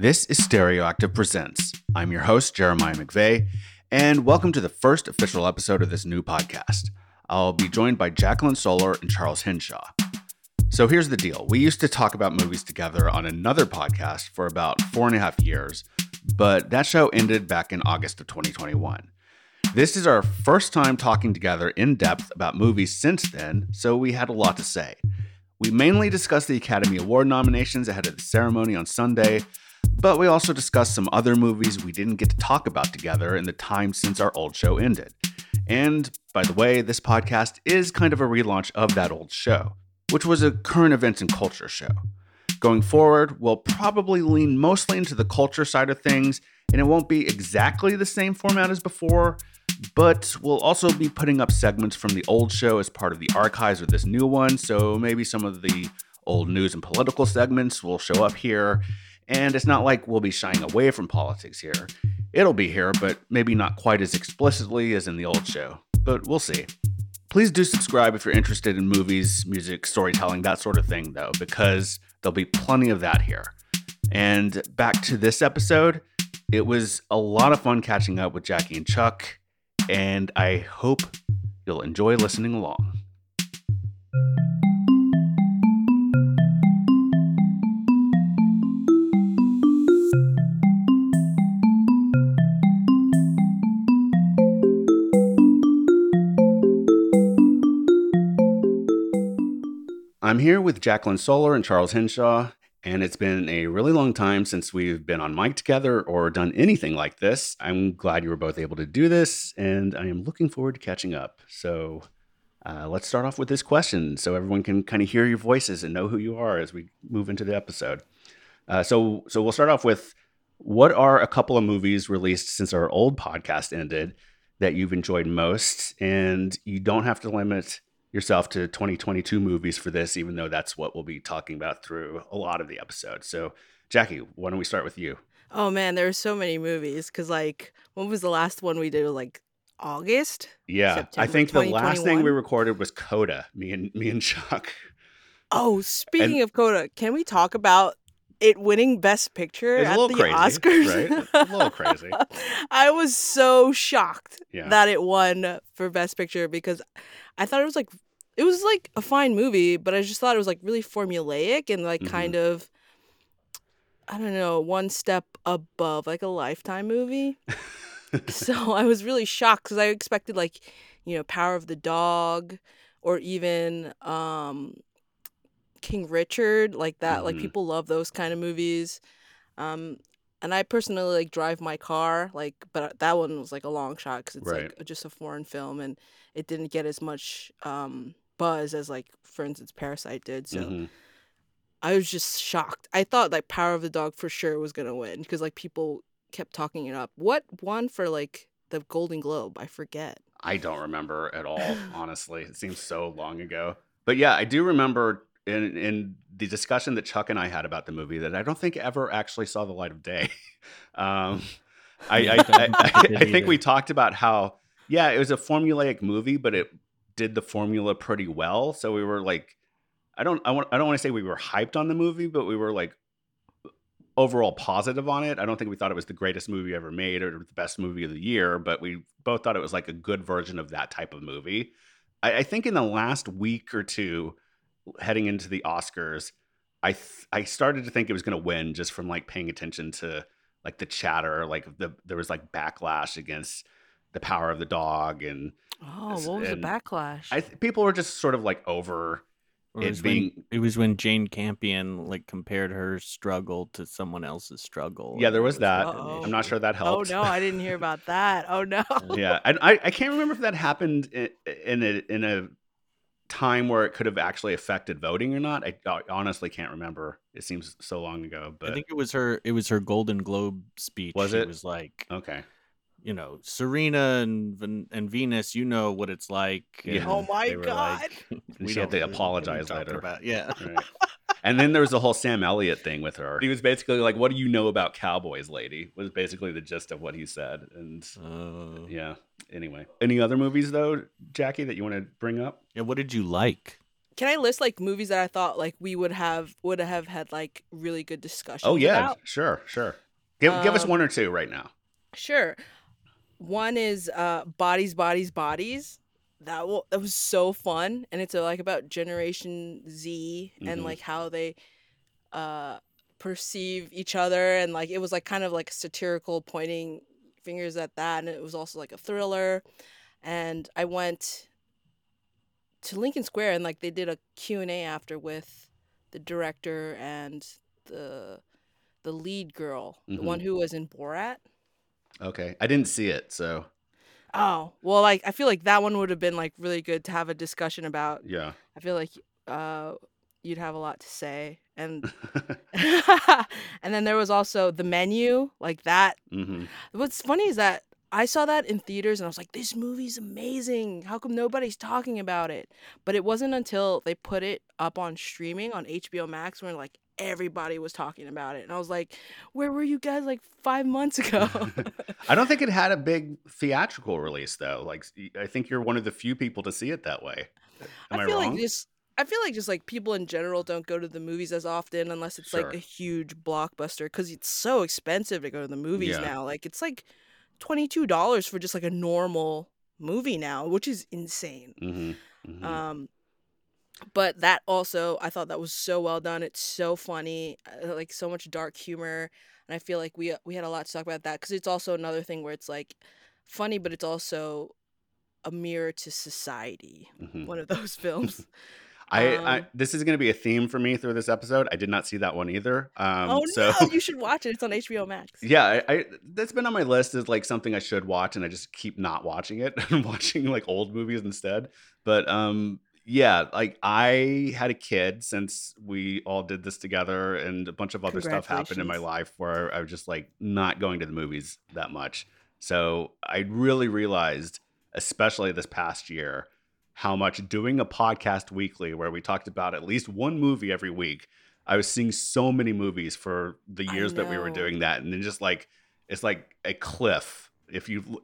This is Stereoactive Presents. I'm your host, Jeremiah McVay, and welcome to the first official episode of this new podcast. I'll be joined by Jacqueline Soller and Charles Hinshaw. So here's the deal we used to talk about movies together on another podcast for about four and a half years, but that show ended back in August of 2021. This is our first time talking together in depth about movies since then, so we had a lot to say. We mainly discussed the Academy Award nominations ahead of the ceremony on Sunday, but we also discussed some other movies we didn't get to talk about together in the time since our old show ended. And by the way, this podcast is kind of a relaunch of that old show, which was a current events and culture show. Going forward, we'll probably lean mostly into the culture side of things, and it won't be exactly the same format as before, but we'll also be putting up segments from the old show as part of the archives of this new one, so maybe some of the old news and political segments will show up here. And it's not like we'll be shying away from politics here. It'll be here, but maybe not quite as explicitly as in the old show. But we'll see. Please do subscribe if you're interested in movies, music, storytelling, that sort of thing, though, because there'll be plenty of that here. And back to this episode, it was a lot of fun catching up with Jackie and Chuck and I hope you'll enjoy listening along. Here with Jacqueline Soller and Charles Hinshaw, and it's been a really long time since we've been on mic together or done anything like this. I'm glad you were both able to do this, and I am looking forward to catching up. So uh, let's start off with this question so everyone can kind of hear your voices and know who you are as we move into the episode. Uh, so, so we'll start off with what are a couple of movies released since our old podcast ended that you've enjoyed most? And you don't have to limit yourself to 2022 movies for this, even though that's what we'll be talking about through a lot of the episode. So, Jackie, why don't we start with you? Oh man, there are so many movies. Cause like, when was the last one we did? Like August. Yeah, September I think the last thing we recorded was Coda. Me and me and Chuck. Oh, speaking and, of Coda, can we talk about it winning Best Picture at the crazy, Oscars. Right? a little crazy. I was so shocked yeah. that it won for Best Picture because I thought it was like it was like a fine movie, but I just thought it was like really formulaic and like mm-hmm. kind of I don't know, one step above like a lifetime movie. so I was really shocked because I expected like, you know, Power of the Dog or even um King Richard, like that. Mm-hmm. Like people love those kind of movies. Um, and I personally like drive my car, like, but that one was like a long shot because it's right. like just a foreign film and it didn't get as much um, buzz as like, for instance, Parasite did. So mm-hmm. I was just shocked. I thought like Power of the Dog for sure was gonna win because like people kept talking it up. What won for like the Golden Globe? I forget. I don't remember at all. honestly, it seems so long ago. But yeah, I do remember in in the discussion that Chuck and I had about the movie that I don't think ever actually saw the light of day. um, I, I, I, I, think we talked about how yeah, it was a formulaic movie, but it did the formula pretty well. So we were like, I don't I want I don't want to say we were hyped on the movie, but we were like overall positive on it. I don't think we thought it was the greatest movie ever made or the best movie of the year, but we both thought it was like a good version of that type of movie. I, I think in the last week or two, heading into the Oscars, I th- I started to think it was going to win just from like paying attention to like the chatter, like the there was like backlash against the power of the dog and oh, what was the backlash? I th- people were just sort of like over it, it being. When, it was when Jane Campion like compared her struggle to someone else's struggle. Yeah, there was that. Uh-oh. I'm not sure that oh, helped. Oh no, I didn't hear about that. Oh no. yeah, I I can't remember if that happened in, in a in a time where it could have actually affected voting or not. I, I, honestly can't remember. It seems so long ago, but I think it was her. It was her Golden Globe speech. Was it? It was like okay. You know, Serena and and Venus. You know what it's like. Yeah. Oh my god! Like, we she had to apologize later. About, yeah. Right. And then there was the whole Sam Elliott thing with her. He was basically like, "What do you know about cowboys, lady?" Was basically the gist of what he said. And uh, yeah. Anyway, any other movies though, Jackie, that you want to bring up? Yeah. What did you like? can I list like movies that I thought like we would have would have had like really good discussion? Oh yeah, about? sure, sure. Give give us Um, one or two right now. Sure. One is uh Bodies, Bodies, Bodies. That will that was so fun. And it's uh, like about Generation Z and Mhm. like how they uh perceive each other and like it was like kind of like satirical pointing fingers at that and it was also like a thriller. And I went to Lincoln Square and like they did a Q&A after with the director and the the lead girl, the Mhm. one who was in Borat. Okay, I didn't see it, so Oh, well, like I feel like that one would have been like really good to have a discussion about. yeah. I feel like uh you'd have a lot to say. And and then there was also the menu, like that. hmm What's funny is that I saw that in theaters and I was like, this movie's amazing. How come nobody's talking about it? But it wasn't until they put it up on streaming on HBO Max where like everybody was talking about it. And I was like, where were you guys like five months ago? I don't think it had a big theatrical release though. Like I think you're one of the few people to see it that way. Am I, I feel wrong? like just I feel like just like people in general don't go to the movies as often unless it's Sure. like a huge blockbuster because it's so expensive to go to the movies Yeah. now. Like it's like twenty two dollars for just like a normal movie now, which is insane. hmm hmm Um, but that also I thought that was so well done. It's so funny, uh, like so much dark humor, and I feel like we we had a lot to talk about that because it's also another thing where it's like funny, but it's also a mirror to society. hmm One of those films. I, I Um, this is going to be a theme for me through this episode. I did not see that one either. Um, oh so no, you should watch it. It's on HBO Max. yeah, I, I that's been on my list as like something I should watch, and I just keep not watching it and watching like old movies instead. But um, yeah, like I had a kid since we all did this together, and a bunch of other stuff happened in my life where I was just like not going to the movies that much. So I really realized, especially this past year, how much doing a podcast weekly where we talked about at least one movie every week. I was seeing so many movies for the years that we were doing that, and then just like it's like a cliff if you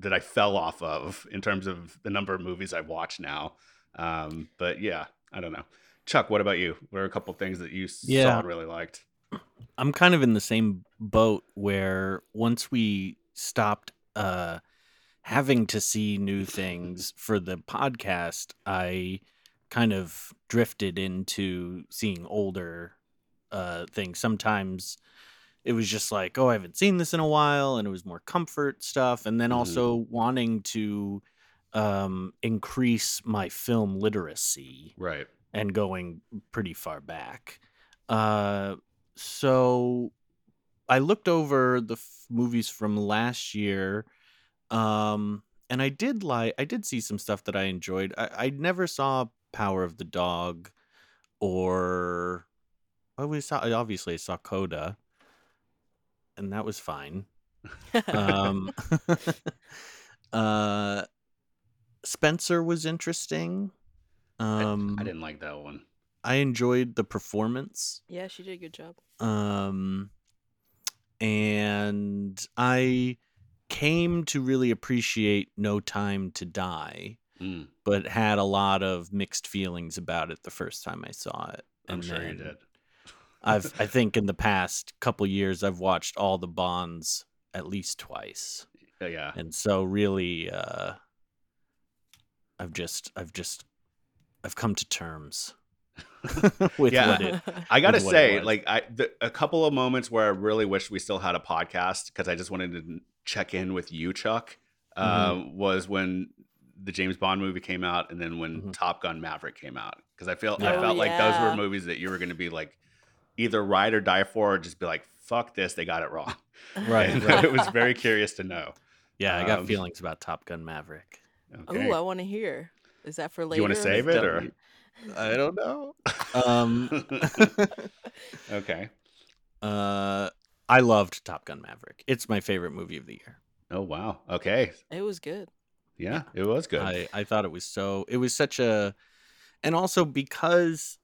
that I fell off of in terms of the number of movies I've watched now. Um, but yeah, I don't know. Chuck, what about you? What are a couple things that you s- saw and really liked? I'm kind of in the same boat where once we stopped uh having to see new things for the podcast, I kind of drifted into seeing older uh things. Sometimes it was just like, oh, I haven't seen this in a while and it was more comfort stuff and then Mhm. also wanting to um increase my film literacy Right. and going pretty far back. Uh, so I looked over the f- movies from last year, um, and I did like I did see some stuff that I enjoyed. I, I never saw Power of the Dog, or well, we saw obviously I saw Coda, and that was fine. Um, uh, Spencer was interesting. I- Um, I, didn't like that one. I enjoyed the performance. yeah, she did a good job. Um and I came to really appreciate No Time to Die, Mm, but had a lot of mixed feelings about it the first time I saw it. I'm sure you did. I've I think in the past couple years I've watched all the Bonds at least twice. Uh, yeah. And so really uh I've just I've just I've come to terms with Yeah. what it I gotta with what it say, like, I the, a couple of moments where I really wish we still had a podcast because I just wanted to check in with you, Chuck. Um, was when the James Bond movie came out, and then when Mhm. Top Gun Maverick came out. Because I felt Yeah. I Oh, felt like those were movies that you were going to be like either ride or die for, or just be like, "Fuck this, they got it wrong." Right, And right. it was very curious to know. Yeah, I got Um, feelings about Top Gun Maverick. Okay. Ooh, I want to hear. Is that for later? you want to save it or? I don't know. Um, okay. uh, I loved Top Gun Maverick. It's my favorite movie of the year. Oh wow. Okay. It was good. Yeah, it was good. I, I thought it was so. It was such a, and also because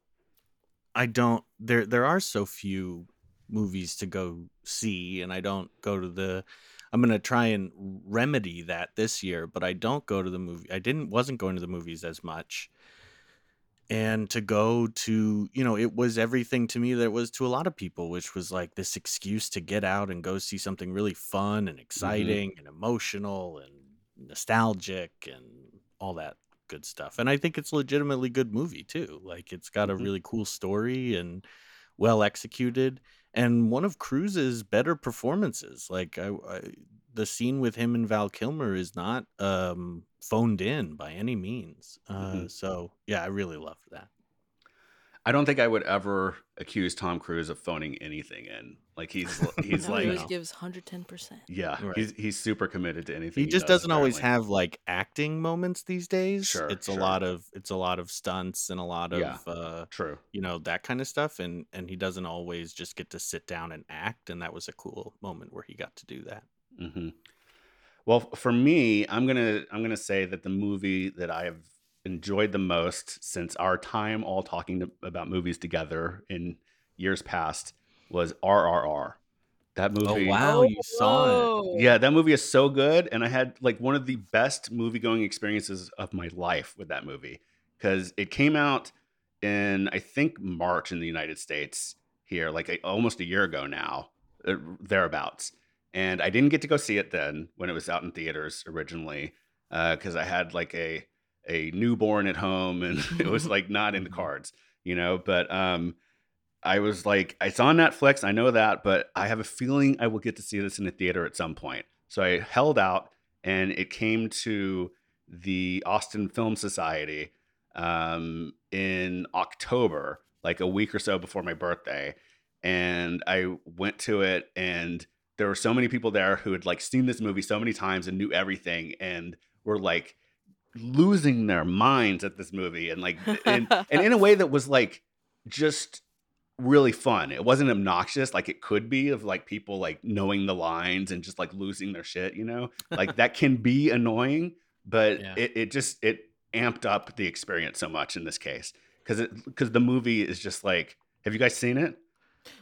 I don't there there are so few movies to go see, and I don't go to the. I'm gonna try and remedy that this year, but I don't go to the movie. I didn't wasn't going to the movies as much. And to go to you know it was everything to me that it was to a lot of people which was like this excuse to get out and go see something really fun and Mm-hmm. exciting and emotional and nostalgic and all that good stuff and i think it's a legitimately good movie too like it's got a Mhm. really cool story and well executed and one of Cruise's better performances like I, I the scene with him and Val Kilmer is not um phoned in by any means. Uh Mhm. so yeah, I really loved that. I don't think I would ever accuse Tom Cruise of phoning anything in. Like he's he's No, like he always gives 110%. yeah, Right. he's he's super committed to anything. He just does, doesn't always have like acting moments these days. Sure, it's a lot of it's a lot of stunts and a lot of Yeah. uh True. you know that kind of stuff and and he doesn't always just get to sit down and act and that was a cool moment where he got to do that. Hmm Well, for me, I'm gonna I'm gonna say that the movie that I have enjoyed the most since our time all talking to, about movies together in years past was RRR. That movie. wow. you saw it. Yeah, that movie is so good, and I had like one of the best movie going experiences of my life with that movie because it came out in I think March in the United States here, like a, almost a year ago now, uh, thereabouts. And I didn't get to go see it then when it was out in theaters originally because I had like a a newborn at home and it was like not in the cards, you know. But um, I was like, it's on Netflix. I know that, but I have a feeling I will get to see this in the theater at some point. So I held out, and it came to the Austin Film Society um, in October, like a week or so before my birthday. And I went to it, and there were so many people there who had like seen this movie so many times and knew everything, and were like losing their minds at this movie, and like, and, and in a way that was like just really fun. It wasn't obnoxious like it could be of like people like knowing the lines and just like losing their shit, you know? Like that can be annoying, but Yeah. it, it just it amped up the experience so much in this case. Cause it because the movie is just like have you guys seen it?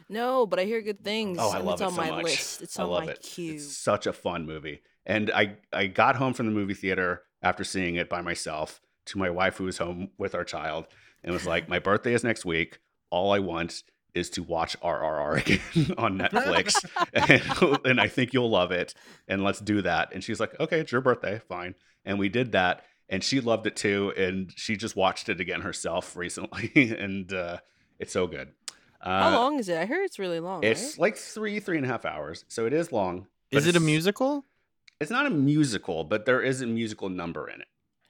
No, but I hear good things. Oh, I love it's it on so my much. list. It's I on love my it. queue. It's such a fun movie. And I I got home from the movie theater after seeing it by myself to my wife who was home with our child and was like, "My birthday is next week. All I want is to watch RRR again on Netflix, and, and I think you'll love it. And let's do that." And she's like, "Okay, it's your birthday, fine." And we did that, and she loved it too. And she just watched it again herself recently, and uh, it's so good. Uh, How long is it? I heard it's really long. It's right? like three, three and a half hours. So it is long. Is it a musical? It's not a musical, but there is a musical number in it.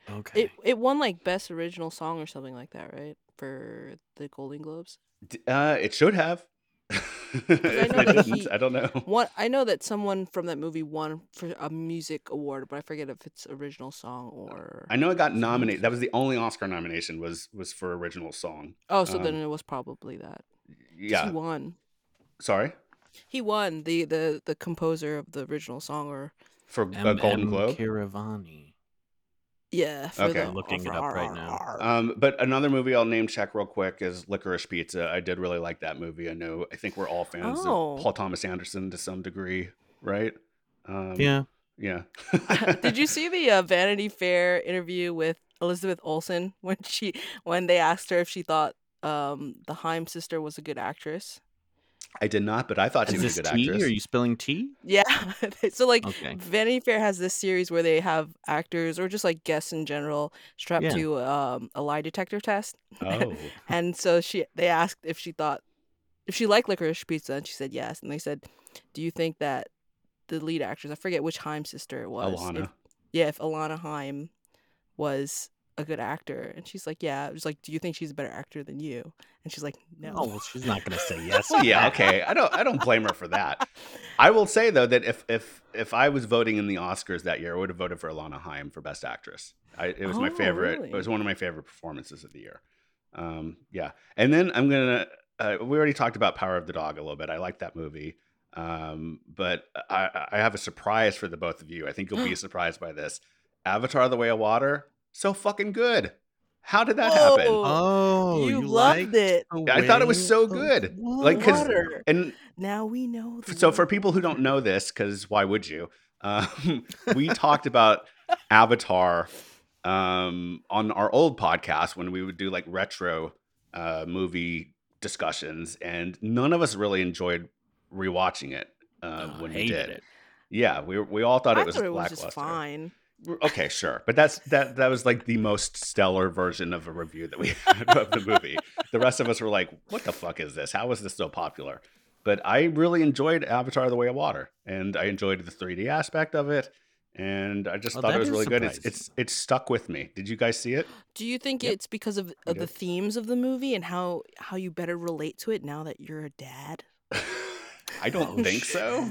Okay. It it won like best original song or something like that, right? For the Golden Globes. D- Uh, it should have. If know didn't, he- I don't know. One I know that someone from that movie won for a music award, but I forget if it's original song or I know it got nominated. That was the only Oscar nomination was was for original song. Oh, so um, then it was probably that. 'Cause Yeah. He won. Sorry He won the the the composer of the original song or for a Golden M.M. Globe. Keeravani. yeah, for Okay. the Looking it for up right now. Um, but another movie I'll name check real quick is Licorice Pizza. I did really like that movie. I know. I think we're all fans Oh. of Paul Thomas Anderson to some degree, right? Um, Yeah. Yeah. Did you see the uh, Vanity Fair interview with Elizabeth Olsen when she when they asked her if she thought um, the Haim sister was a good actress? I did not, but I thought she Is was this a good tea? actress. Are you spilling tea? Yeah. so like Okay. Vanity Fair has this series where they have actors or just like guests in general strapped Yeah. to um, a lie detector test. Oh. And so she they asked if she thought if she liked licorice pizza and she said yes. And they said, Do you think that the lead actress, I forget which Haim sister it was. Alana. If, yeah, if Alana Haim was a good actor. And she's like, Yeah. It was like, Do you think she's a better actor than you? And she's like, No. Oh, well, she's not going to say yes. Well, yeah, okay. I don't I don't blame her for that. I will say though that if if if I was voting in the Oscars that year, I would have voted for Alana Haim for Best Actress. I, it was my Oh, favorite. really? It was one of my favorite performances of the year. Um, yeah, and then I'm gonna. Uh, we already talked about Power of the Dog a little bit. I like that movie, um, but I, I have a surprise for the both of you. I think you'll be surprised by this. Avatar: The Way of Water, so fucking good. How did that happen? Oh, you, you, loved liked it. I thought it was so of good. Like, 'cause- Water. And Now we know. The so for people who don't know this because why would you um, we talked about avatar um, on our old podcast when we would do like retro uh, movie discussions, and none of us really enjoyed rewatching it uh, Oh, when we hated did. it. Yeah, we we all thought I it was thought it was just fine. Okay, sure, but that's that that was like the most stellar version of a review that we had of the movie. The rest of us were like, "What the fuck is this? How is this so popular?" But I really enjoyed Avatar: The Way of Water, and I enjoyed the 3D aspect of it, and I just Oh, thought it was is really good. It's it's it's stuck with me. Did you guys see it? Do you think Yep. it's because of, of the themes of the movie and how how you better relate to it now that you're a dad? I don't Oh, think so.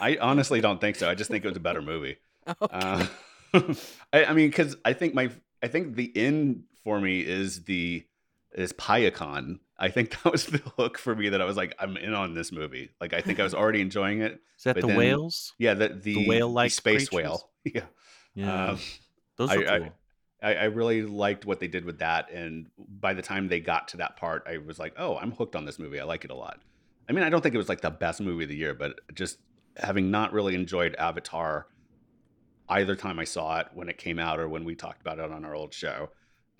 I honestly don't think so. I just think it was a better movie. Okay. Uh, I, I mean, because I think my I think the in for me is the is Payakan. I think that was the hook for me that I was like, I'm in on this movie. Like, I think I was already enjoying it. Is that the then- whales? Yeah, the the, whale-like space creatures? whale. Yeah, Yeah, um, those are I- cool. I, I really liked what they did with that. And by the time they got to that part, I was like, oh, I'm hooked on this movie. I like it a lot. I mean, I don't think it was like the best movie of the year, but just having not really enjoyed Avatar either time I saw it when it came out or when we talked about it on our old show,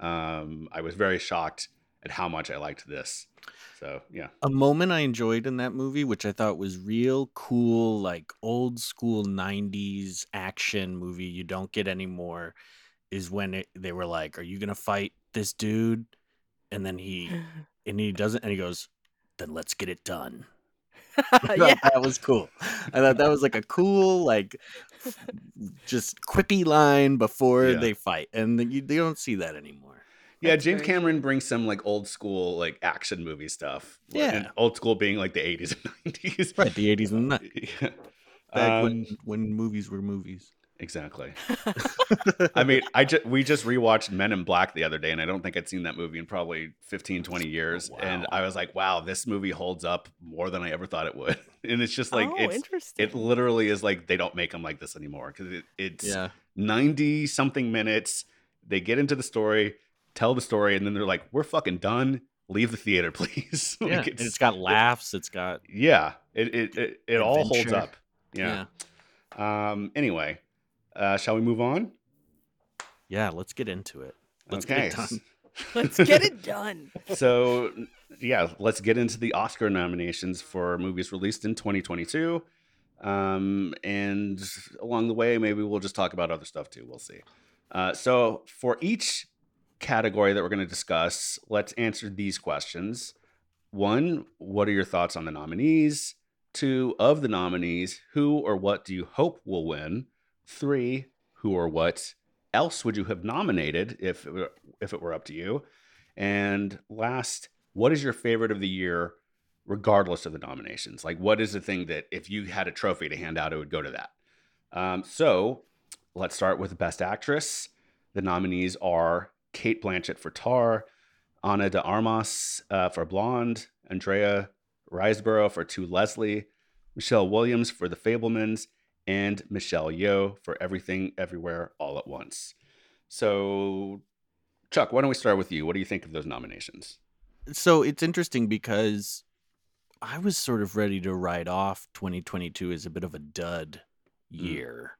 um, I was very shocked at how much I liked this. So, yeah. a moment I enjoyed in that movie, which I thought was real cool, like old school '90s action movie you don't get anymore, is when it, they were like, "Are you gonna fight this dude?" And then he and he doesn't, and he goes, "Then let's get it done." I thought yeah. that was cool. I thought that was like a cool, like, just quippy line before Yeah. they fight, and you, you don't see that anymore. Yeah, That's James Cameron true. brings some like old school like action movie stuff. Yeah. And old school being like the 80s and 90s. Right, the '80s and the Yeah. back Um, when when movies were movies. Exactly. I mean, I just we just rewatched Men in Black the other day, and I don't think I'd seen that movie in probably 15, 20 years. And wow. I was like, wow, this movie holds up more than I ever thought it would. And it's just like oh, it's interesting. it literally is like they don't make them like this anymore because it, it's Yeah. 90 something minutes. They get into the story, tell the story, and then they're like, we're fucking done. Leave the theater, please. Like, Yeah, and it's got laughs. It's got yeah, it it it, it all holds Adventure. up. Yeah. Um. Anyway, uh, shall we move on? yeah. Let's get into it. Let's get it done. Let's get it done. so, yeah, let's get into the Oscar nominations for movies released in 2022. Um, and along the way, maybe we'll just talk about other stuff too. We'll see. Uh, so, for each category that we're going to discuss, let's answer these questions. One, what are your thoughts on the nominees? Two, of the nominees, who or what do you hope will win? Three, who or what else would you have nominated if it were, if it were up to you? And last, what is your favorite of the year, regardless of the nominations? Like, what is the thing that if you had a trophy to hand out, it would go to that? Um, so let's start with Best Actress. The nominees are Cate Blanchett for Tar, Ana de Armas uh, for Blonde, Andrea Riseborough for To Leslie, Michelle Williams for The Fabelmans, and Michelle Yeoh for Everything Everywhere All at Once. So, Chuck, why don't we start with you? What do you think of those nominations? So it's interesting because I was sort of ready to write off 2022 as a bit of a dud Mm. year.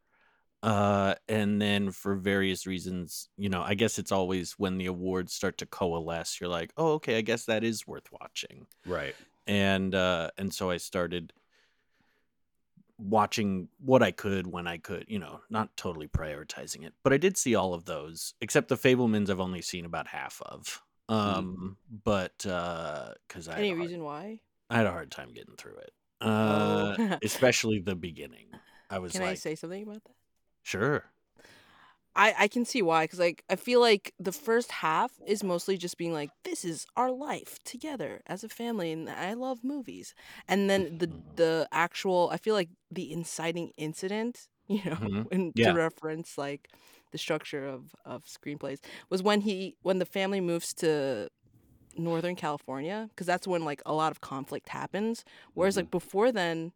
Uh, and then for various reasons, you know, I guess it's always when the awards start to coalesce, you're like, oh, okay, I guess that is worth watching. Right. and uh and so i started watching what i could when i could you know not totally prioritizing it but i did see all of those except the fabelmans i've only seen about half of um but uh because i Any hard- reason why? i had a hard time getting through it uh Oh. especially the beginning i was Can like I say something about that? sure I, I can see why because like I feel like the first half is mostly just being like this is our life together as a family and I love movies and then the Mm-hmm. the actual I feel like the inciting incident you know Mhm. and Yeah. to reference like the structure of of screenplays was when he when the family moves to Northern California because that's when like a lot of conflict happens whereas Mm-hmm. like before then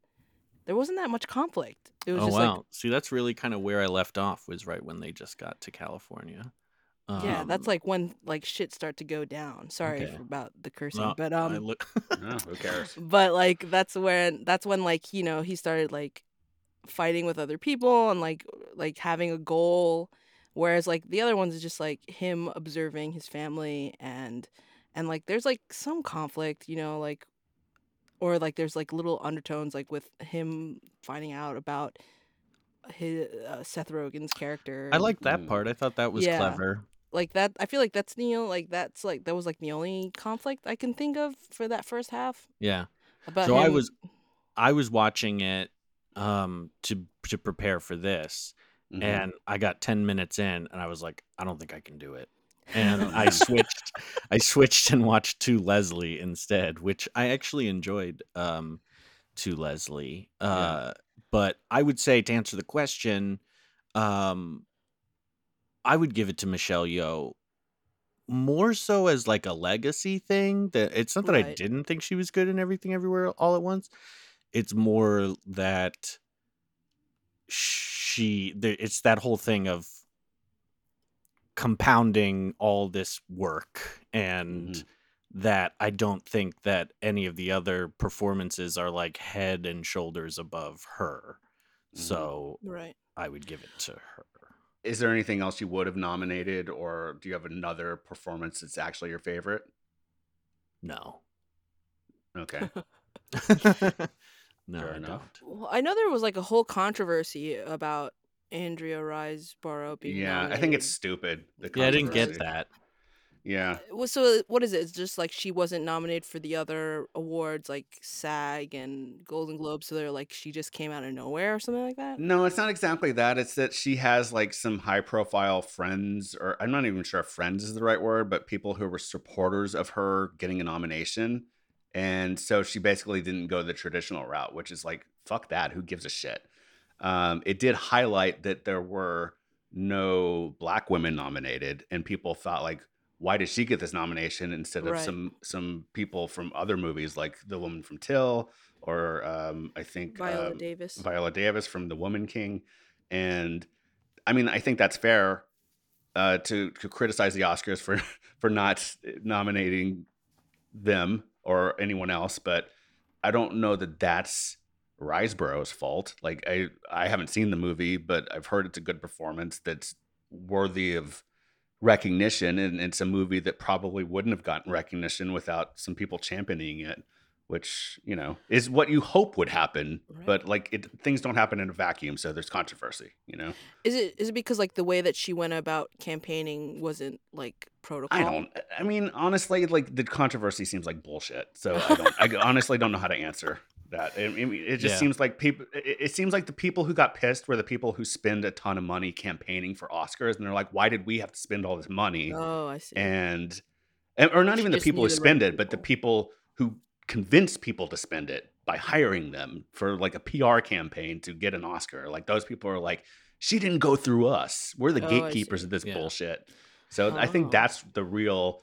there wasn't that much conflict it was oh just wow like see that's really kind of where i left off was right when they just got to california Yeah, that's Um, like when like shit start to go down. Sorry Okay. for, about the cursing, well, but um, look No, who cares? but like that's when that's when like you know he started like fighting with other people and like like having a goal Whereas like the other ones is just like him observing his family and and like there's like some conflict, you know, like or like there's like little undertones like with him finding out about his uh, Seth Rogen's character. I like that mm. part. I thought that was yeah. clever. Like that, I feel like that's you know like that's like that was like the only conflict I can think of for that first half. Yeah. About so him. I was, I was watching it um to to prepare for this, mm-hmm. and I got ten minutes in, and I was like, I don't think I can do it and I switched I switched and watched To Leslie instead, which I actually enjoyed um To Leslie. Uh yeah. but I would say to answer the question, um I would give it to Michelle Yeoh more so as like a legacy thing that it's not that right. I didn't think she was good in everything everywhere all at once. It's more that she it's that whole thing of compounding all this work and mm-hmm. that I don't think that any of the other performances are like head and shoulders above her. Mm-hmm. So right. I would give it to her. Is there anything else you would have nominated or do you have another performance that's actually your favorite? No. Okay. no, Fair I enough. don't. Well, I know there was like a whole controversy about Andrea Riseborough being Yeah, nominated. I think it's stupid. yeah, I didn't get that. Yeah. Uh, well, so what is it? It's just like she wasn't nominated for the other awards like SAG and Golden Globe, so they're like she just came out of nowhere or something like that. No, it's not exactly that. It's that she has like some high profile friends, or I'm not even sure if friends is the right word, but people who were supporters of her getting a nomination. And so she basically didn't go the traditional route, which is like, fuck that. Who gives a shit? Um, it did highlight that there were no black women nominated, and people thought like, why did she get this nomination instead of right. some some people from other movies like the woman from Till or um, I think Viola um, Davis, Viola Davis from The Woman King, and I mean I think that's fair uh, to to criticize the Oscars for for not nominating them or anyone else, but I don't know that that's Riseborough's fault. Like I I haven't seen the movie, but I've heard it's a good performance that's worthy of recognition and it's a movie that probably wouldn't have gotten recognition without some people championing it which you know is what you hope would happen right. but like it, things don't happen in a vacuum so there's controversy you know is it is it because like the way that she went about campaigning wasn't like protocol i don't i mean honestly like the controversy seems like bullshit so i don't i honestly don't know how to answer that. It, it just yeah. seems like people. It, it, seems like the people who got pissed were the people who spend a ton of money campaigning for Oscars, and they're like, "Why did we have to spend all this money?" Oh, I see. And, and or not even the people who spend it, but the people who convince people to spend it by hiring them for like a PR campaign to get an Oscar. Like those people are like, "She didn't go through us. We're the oh, gatekeepers of this yeah. bullshit." So oh. I think oh. that's the real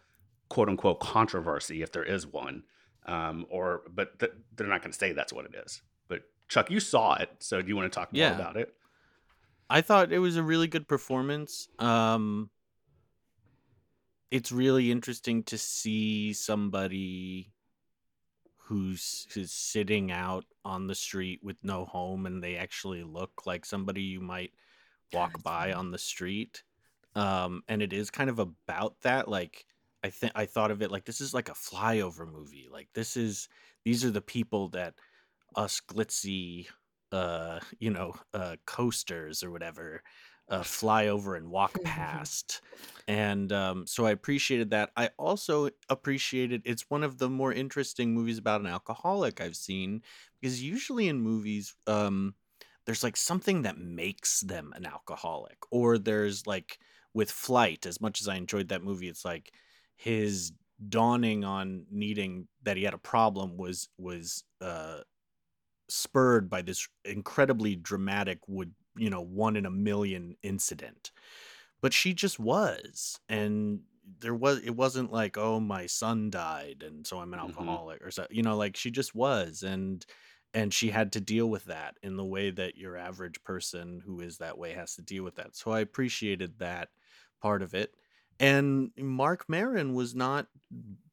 quote unquote controversy, if there is one um, or but th- they're not going to say that's what it is. But Chuck, you saw it, so do you want to talk more yeah. about it? I thought it was a really good performance. Um, it's really interesting to see somebody who's, who's sitting out on the street with no home and they actually look like somebody you might walk by on the street. Um, and it is kind of about that, like I think I thought of it like this is like a flyover movie. Like this is these are the people that us glitzy uh you know uh coasters or whatever uh fly over and walk past and um so i appreciated that i also appreciated it's one of the more interesting movies about an alcoholic i've seen because usually in movies um there's like something that makes them an alcoholic or there's like with flight as much as i enjoyed that movie it's like his dawning on needing that he had a problem was was uh spurred by this incredibly dramatic would you know one in a million incident. But she just was. And there was it wasn't like oh my son died and so i'm an mm-hmm. alcoholic or so you know like she just was. And and she had to deal with that in the way that your average person who is that way has to deal with that. So i appreciated that part of it and Marc Maron was not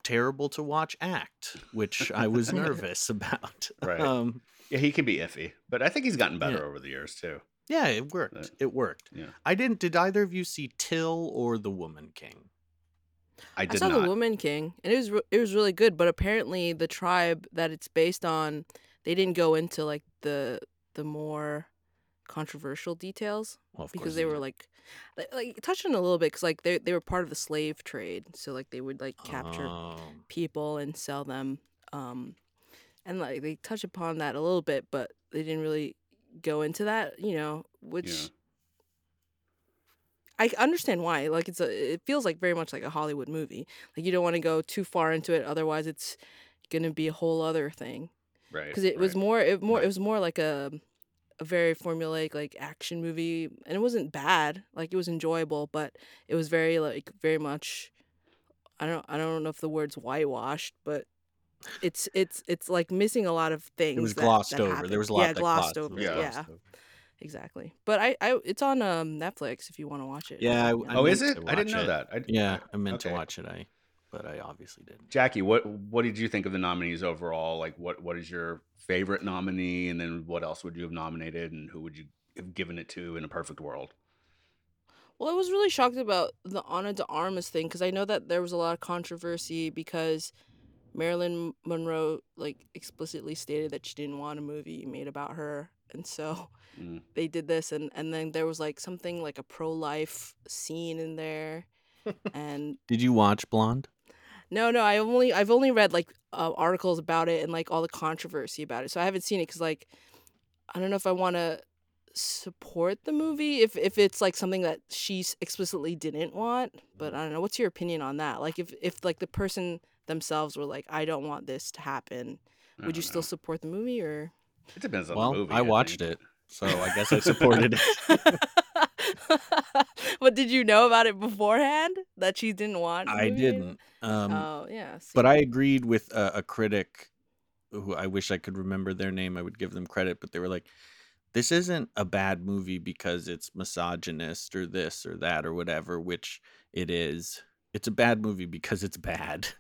terrible to watch act, which I was nervous about. Right. Um, yeah, he can be iffy, but I think he's gotten better yeah. over the years too. Yeah, it worked. Uh, it worked. Yeah. I didn't. Did either of you see Till or The Woman King? I did I saw not. The Woman King, and it was re- it was really good. But apparently, the tribe that it's based on, they didn't go into like the the more controversial details well, because they were like, like, touched on a little bit because like they they were part of the slave trade, so like they would like capture oh. people and sell them, um, and like they touch upon that a little bit, but they didn't really go into that, you know, which. Yeah. I understand why. Like it's a, it feels like very much like a Hollywood movie. Like you don't want to go too far into it, otherwise it's gonna be a whole other thing. Right. Because it right. was more, it more, right. it was more like a a very formulaic like action movie and it wasn't bad like it was enjoyable but it was very like very much i don't i don't know if the word's whitewashed but it's it's it's like missing a lot of things it was glossed that, that over happened. there was a lot yeah glossed, glossed over yeah, yeah. exactly but i i it's on um netflix if you want to watch it yeah I, I oh is it i didn't know it. that I, yeah i meant okay. to watch it i but i obviously didn't jackie what what did you think of the nominees overall like what what is your favorite nominee, and then what else would you have nominated, and who would you have given it to in a perfect world? Well, I was really shocked about the Ana de Armas thing because I know that there was a lot of controversy because Marilyn Monroe like explicitly stated that she didn't want a movie made about her, and so mm. they did this, and and then there was like something like a pro life scene in there, and did you watch Blonde? No, no, I only I've only read like uh, articles about it and like all the controversy about it. So I haven't seen it because like I don't know if I want to support the movie if if it's like something that she explicitly didn't want. But I don't know. What's your opinion on that? Like if if like the person themselves were like, I don't want this to happen, would you know. still support the movie or? It depends on well, the movie. I, I watched think. it, so I guess I supported it. but did you know about it beforehand that she didn't want? I didn't. Um, oh yeah. See. But I agreed with a, a critic who I wish I could remember their name. I would give them credit, but they were like, "This isn't a bad movie because it's misogynist or this or that or whatever," which it is it's a bad movie because it's bad.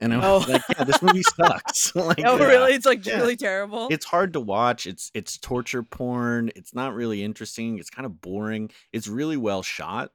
And I was oh. like, yeah, this movie sucks. like, oh, really? It's like yeah. really terrible. It's hard to watch. It's it's torture porn. It's not really interesting. It's kind of boring. It's really well shot.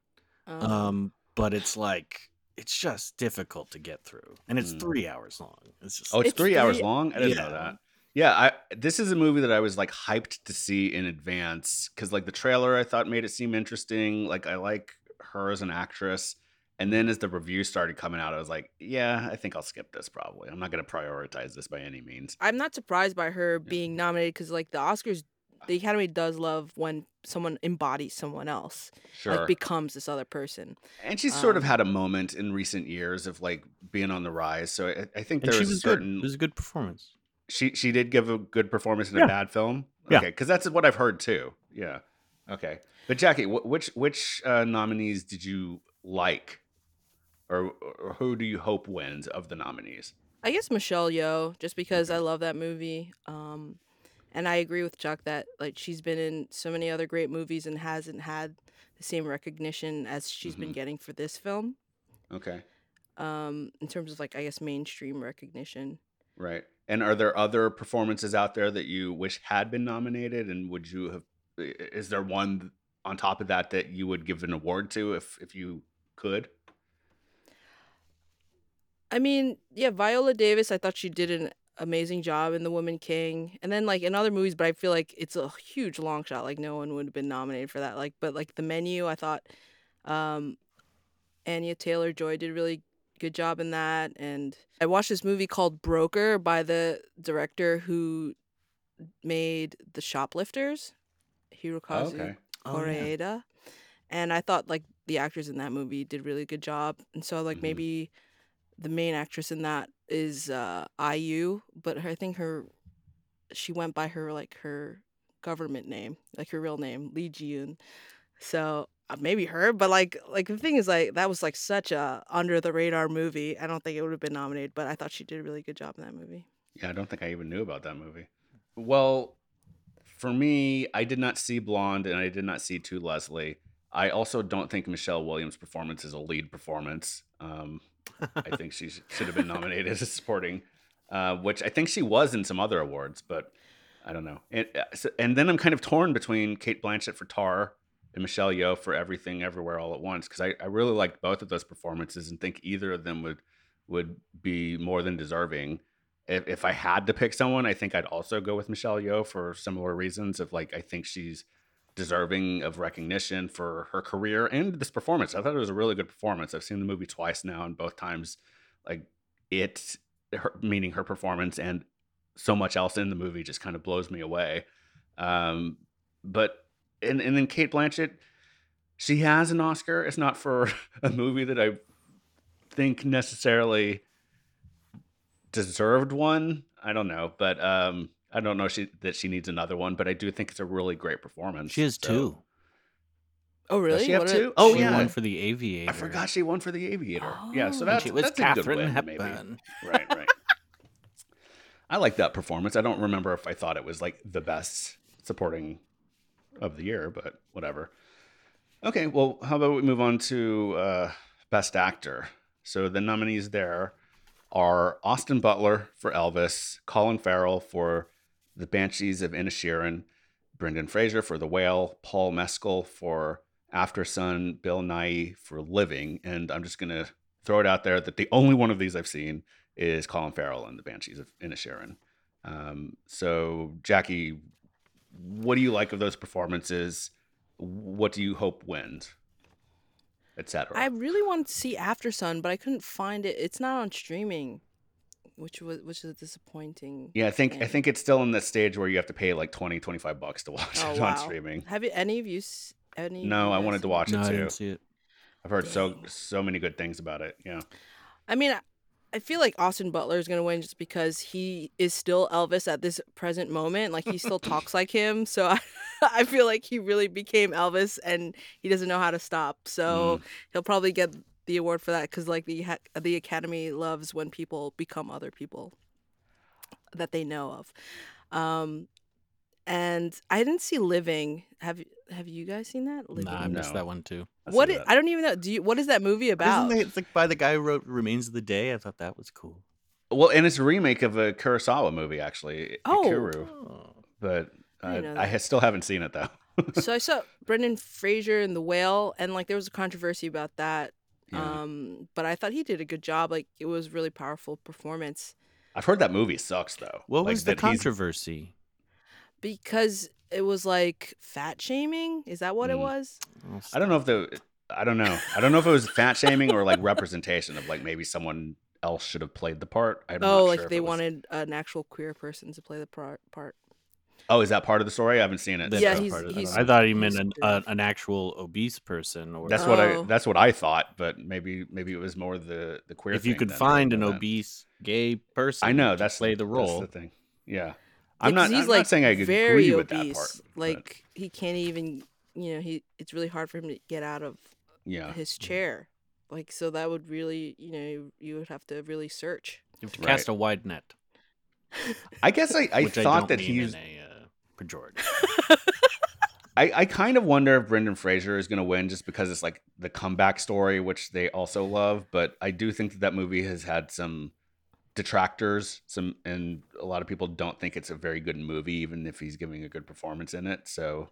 Oh. Um, but it's like it's just difficult to get through. And it's mm. three hours long. It's just Oh, it's, it's three, three, hours long? I didn't yeah. know that. Yeah, I this is a movie that I was like hyped to see in advance because like the trailer I thought made it seem interesting. Like I like her as an actress. And then as the reviews started coming out, I was like, yeah, I think I'll skip this probably. I'm not going to prioritize this by any means. I'm not surprised by her being nominated because, like, the Oscars, the Academy does love when someone embodies someone else, sure. like, becomes this other person. And she's um, sort of um had a moment in recent years of, like, being on the rise. So I, I think there was, was certain. Good. It was a good performance. She she did give a good performance in yeah. a bad film. Okay, yeah, because that's what I've heard too. Yeah. Okay, but Jackie, which which uh, nominees did you like or, or who do you hope wins of the nominees? I guess Michelle Yeoh, just because I love that movie. Um, and I agree with Chuck that like she's been in so many other great movies and hasn't had the same recognition as she's mm-hmm. been getting for this film. Okay. Um, in terms of like I guess mainstream recognition. Right. And are there other performances out there that you wish had been nominated? And would you have? Is there one on top of that that you would give an award to if if you could? I mean, yeah, Viola Davis, I thought she did an amazing job in The Woman King. And then like in other movies, but I feel like it's a huge long shot. Like no one would have been nominated for that. Like but like the menu, I thought um Anya Taylor Joy did a really good job in that. And I watched this movie called Broker by the director who made The Shoplifters, Hirokazu okay. Koreeda. Oh, yeah. And I thought like the actors in that movie did really good job. And so like mm-hmm. maybe the main actress in that is uh, IU, but her, I think her she went by her like her government name, like her real name, Lee Ji-eun. So uh, maybe her, but like like the thing is like that was like such a under the radar movie. I don't think it would have been nominated, but I thought she did a really good job in that movie. Yeah, I don't think I even knew about that movie. Well, for me, I did not see Blonde and I did not see To Leslie. I also don't think Michelle Williams' performance is a lead performance. Um, I think she should have been nominated as supporting, uh, which I think she was in some other awards. But I don't know. And uh, and then I'm kind of torn between Cate Blanchett for Tar and Michelle Yeoh for Everything Everywhere All at Once because I, I really liked both of those performances and think either of them would would be more than deserving. If, if I had to pick someone, I think I'd also go with Michelle Yeoh for similar reasons. Of like, I think she's deserving of recognition for her career and this performance. I thought it was a really good performance. I've seen the movie twice now, and both times, like it, her, meaning her performance and so much else in the movie just kind of blows me away. Um, but and and then Cate Blanchett, she has an Oscar. It's not for a movie that I think necessarily deserved one. I don't know, but um, I don't know she, that she needs another one. But I do think it's a really great performance. She has so. two. Oh really? Does she have What two? a- Oh she yeah, won for the Aviator. I forgot she won for the Aviator. yeah, so Oh. that's she was that's a good Catherine win, Hepburn. maybe. Right, right. I like that performance. I don't remember if I thought it was like the best supporting of the year, but whatever. Okay, well, how about we move on to uh, Best Actor? So the nominees there are Austin Butler for Elvis, Colin Farrell for The Banshees of Inisherin, Brendan Fraser for The Whale, Paul Mescal for After Sun, Bill Nighy for Living, and I'm just gonna throw it out there that the only one of these I've seen is Colin Farrell in The Banshees of Inisherin. Um, so Jackie, what do you like of those performances? What do you hope wins? Etc. I really wanted to see After Sun, but I couldn't find it. It's not on streaming, which was which is disappointing. Yeah, I think I think it's still in that stage where you have to pay like 20, 25 bucks to watch Oh, it wow. on streaming. Have you any of you any? No, you I wanted to watch No, it I too. didn't see it. I've heard so Dang. so many good things about it. Yeah. I mean, I, I feel like Austin Butler is gonna win just because he is still Elvis at this present moment. Like he still talks like him, so I, I feel like he really became Elvis, and he doesn't know how to stop. So mm. he'll probably get the award for that because like the the Academy loves when people become other people that they know of. Um, and I didn't see Living. Have you have you guys seen that? Living. Nah, I missed No. that one too. I what see i- don't even know. Do you? What is that movie about? Isn't it it's like by the guy who wrote Remains of the Day? I thought that was cool. Well, and it's a remake of a Kurosawa movie, actually. Oh. Ikiru, Oh. but I uh, didn't I still haven't seen it though. so I saw Brendan Fraser in The Whale, and like there was a controversy about that. Yeah. Um, but I thought he did a good job. Like it was really powerful performance I've heard that movie sucks though. What Like, was the controversy? because it was like fat shaming. Is that what it Mm. was? Oh, I don't know if the I don't know. I don't know if it was fat shaming or like representation of like maybe someone else should have played the part. I'm oh, not like sure if they was- wanted an actual queer person to play the part. Part. Oh, is that part of the story? I haven't seen it. That's Yeah, not he's- part of it. he's- I thought he meant an, good. uh, an actual obese person. Or That's what I. Oh. That's what I thought, but maybe maybe it was more the the queer. if you could find an that. obese gay person, I know that's play the role. That's the thing. Yeah, Yeah, I'm not. He's I'm like not saying I very agree with that obese. part. but Like he can't even. You know, he. It's really hard for him to get out of yeah, his chair. Like so, that would really. You know, you would have to really search. You have to Right. cast a wide net. I guess I, I which I thought that mean he's. in a uh, pejorative. I, I kind of wonder if Brendan Fraser is going to win just because it's like the comeback story, which they also love. But I do think that that movie has had some detractors, some, and a lot of people don't think it's a very good movie, even if he's giving a good performance in it. So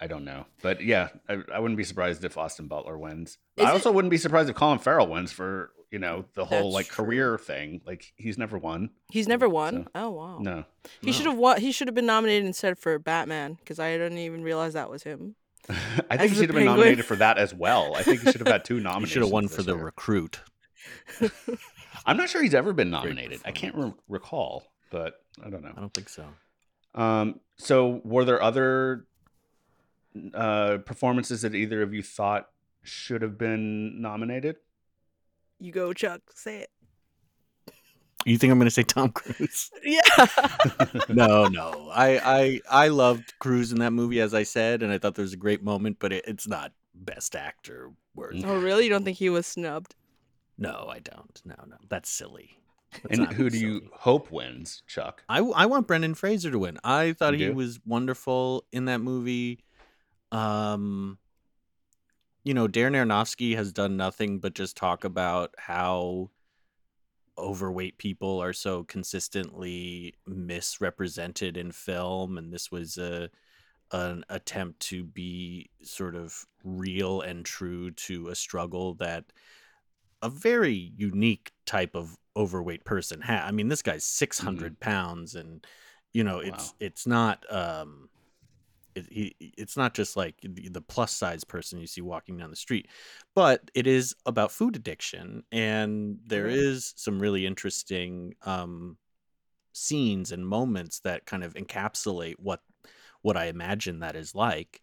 I don't know, but yeah, I, I wouldn't be surprised if Austin Butler wins. Is I it- also wouldn't be surprised if Colin Farrell wins for you know the whole like true. career thing. Like he's never won. He's never won. So, oh wow. No, He No. should have won. He should have been nominated instead for Batman because I didn't even realize that was him. I As think he should have been Penguin. nominated for that as well. I think he should have had two You nominations. should have won for the year. recruit. I'm not sure he's ever been nominated. I can't re- recall, but I don't know. I don't think so. Um, so were there other uh, performances that either of you thought should have been nominated? You go, Chuck. Say it. You think I'm going to say Tom Cruise? Yeah. no, no. I, I I loved Cruise in that movie, as I said, and I thought there was a great moment, but it, it's not Best Actor worthy. oh really? You don't think he was snubbed? No, I don't. No, no, that's silly. That's and not who do you hope wins, Chuck? I, I want Brendan Fraser to win. I thought You he do? was wonderful in that movie. Um, you know, Darren Aronofsky has done nothing but just talk about how overweight people are so consistently misrepresented in film and this was a an attempt to be sort of real and true to a struggle that a very unique type of overweight person had. I mean, this guy's 600 mm-hmm. pounds and you know, it's wow. it's not um it, he, it's not just like the plus size person you see walking down the street, but it is about food addiction, and there is some really interesting um, scenes and moments that kind of encapsulate what what I imagine that is like.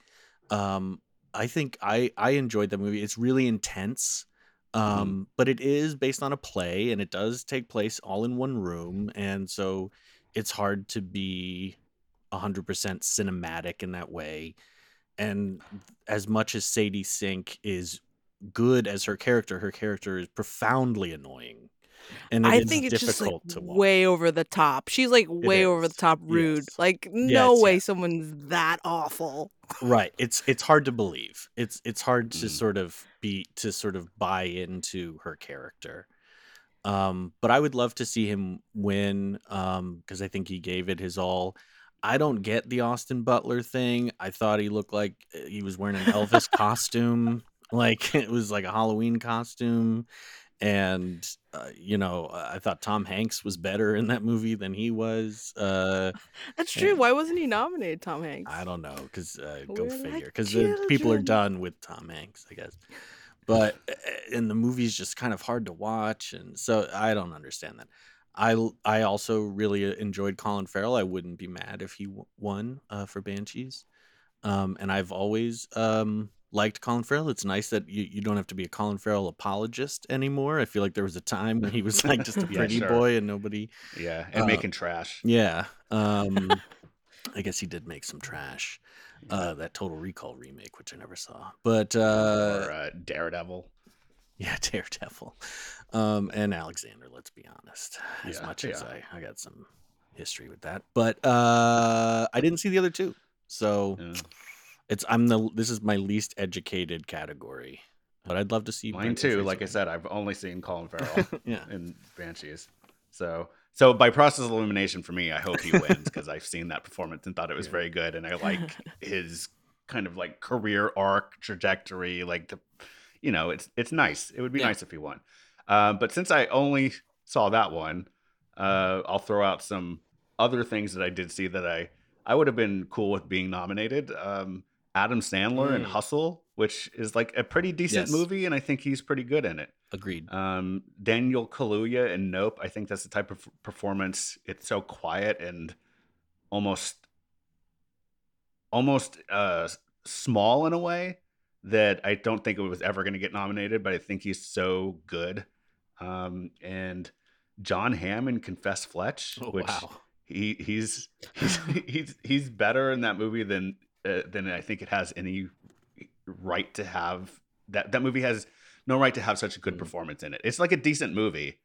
Um, I think I I enjoyed the movie. It's really intense. Mm-hmm. Um, mm-hmm. but it is based on a play and it does take place all in one room and so it's hard to be 100% cinematic in that way. And as much as Sadie Sink is good as her character, her character is profoundly annoying. And I think it's just like way over the top. She's like way over the top rude. Yes. Like no yes, way someone's that awful. Right. It's it's hard to believe. It's it's hard to mm. sort of be to sort of buy into her character. Um, but I would love to see him win um, because I think he gave it his all. I don't get the Austin Butler thing. I thought he looked like uh, he was wearing an Elvis costume, like it was like a Halloween costume. And uh, you know, I thought Tom Hanks was better in that movie than he was. Uh, That's true. Why wasn't he nominated, Tom Hanks? I don't know, because uh, go We're figure. Because like people are done with Tom Hanks, I guess. But uh, and the movie's just kind of hard to watch, and so I don't understand that. I I also really uh, enjoyed Colin Farrell. I wouldn't be mad if he won uh, for Banshees. Um, and I've always um, liked Colin Farrell. It's nice that you, you don't have to be a Colin Farrell apologist anymore. I feel like there was a time when he was like just a pretty yeah, sure. boy and nobody. Yeah, and uh, making trash. Yeah. Um, I guess he did make some trash. Uh, that Total Recall remake, which I never saw, but uh, or uh, Daredevil. Yeah, Daredevil. Um, and Alexander, let's be honest. As yeah, much yeah. as I, I got some history with that. But uh I didn't see the other two. So yeah. it's I'm the this is my least educated category. But I'd love to see mine too. Like I said, I've only seen Colin Farrell yeah. in Banshees. So so by process of elimination for me, I hope he wins because I've seen that performance and thought it was very good, and I like his kind of like career arc trajectory. Like the, you know, it's it's nice. It would be nice if he won. Uh, but since I only saw that one, uh, I'll throw out some other things that I did see that I I would have been cool with being nominated. Um, Adam Sandler mm. and Hustle, which is like a pretty decent yes. movie, and I think he's pretty good in it. Agreed. Um, Daniel Kaluuya in Nope. I think that's the type of performance. It's so quiet and almost almost uh, small in a way that I don't think it was ever going to get nominated, but I think he's so good um, and John Hammond in Confess Fletch, oh, which wow. he he's he's he's he's better in that movie than uh, than I think it has any right to have. That that movie has no right to have such a good mm. performance in it. It's like a decent movie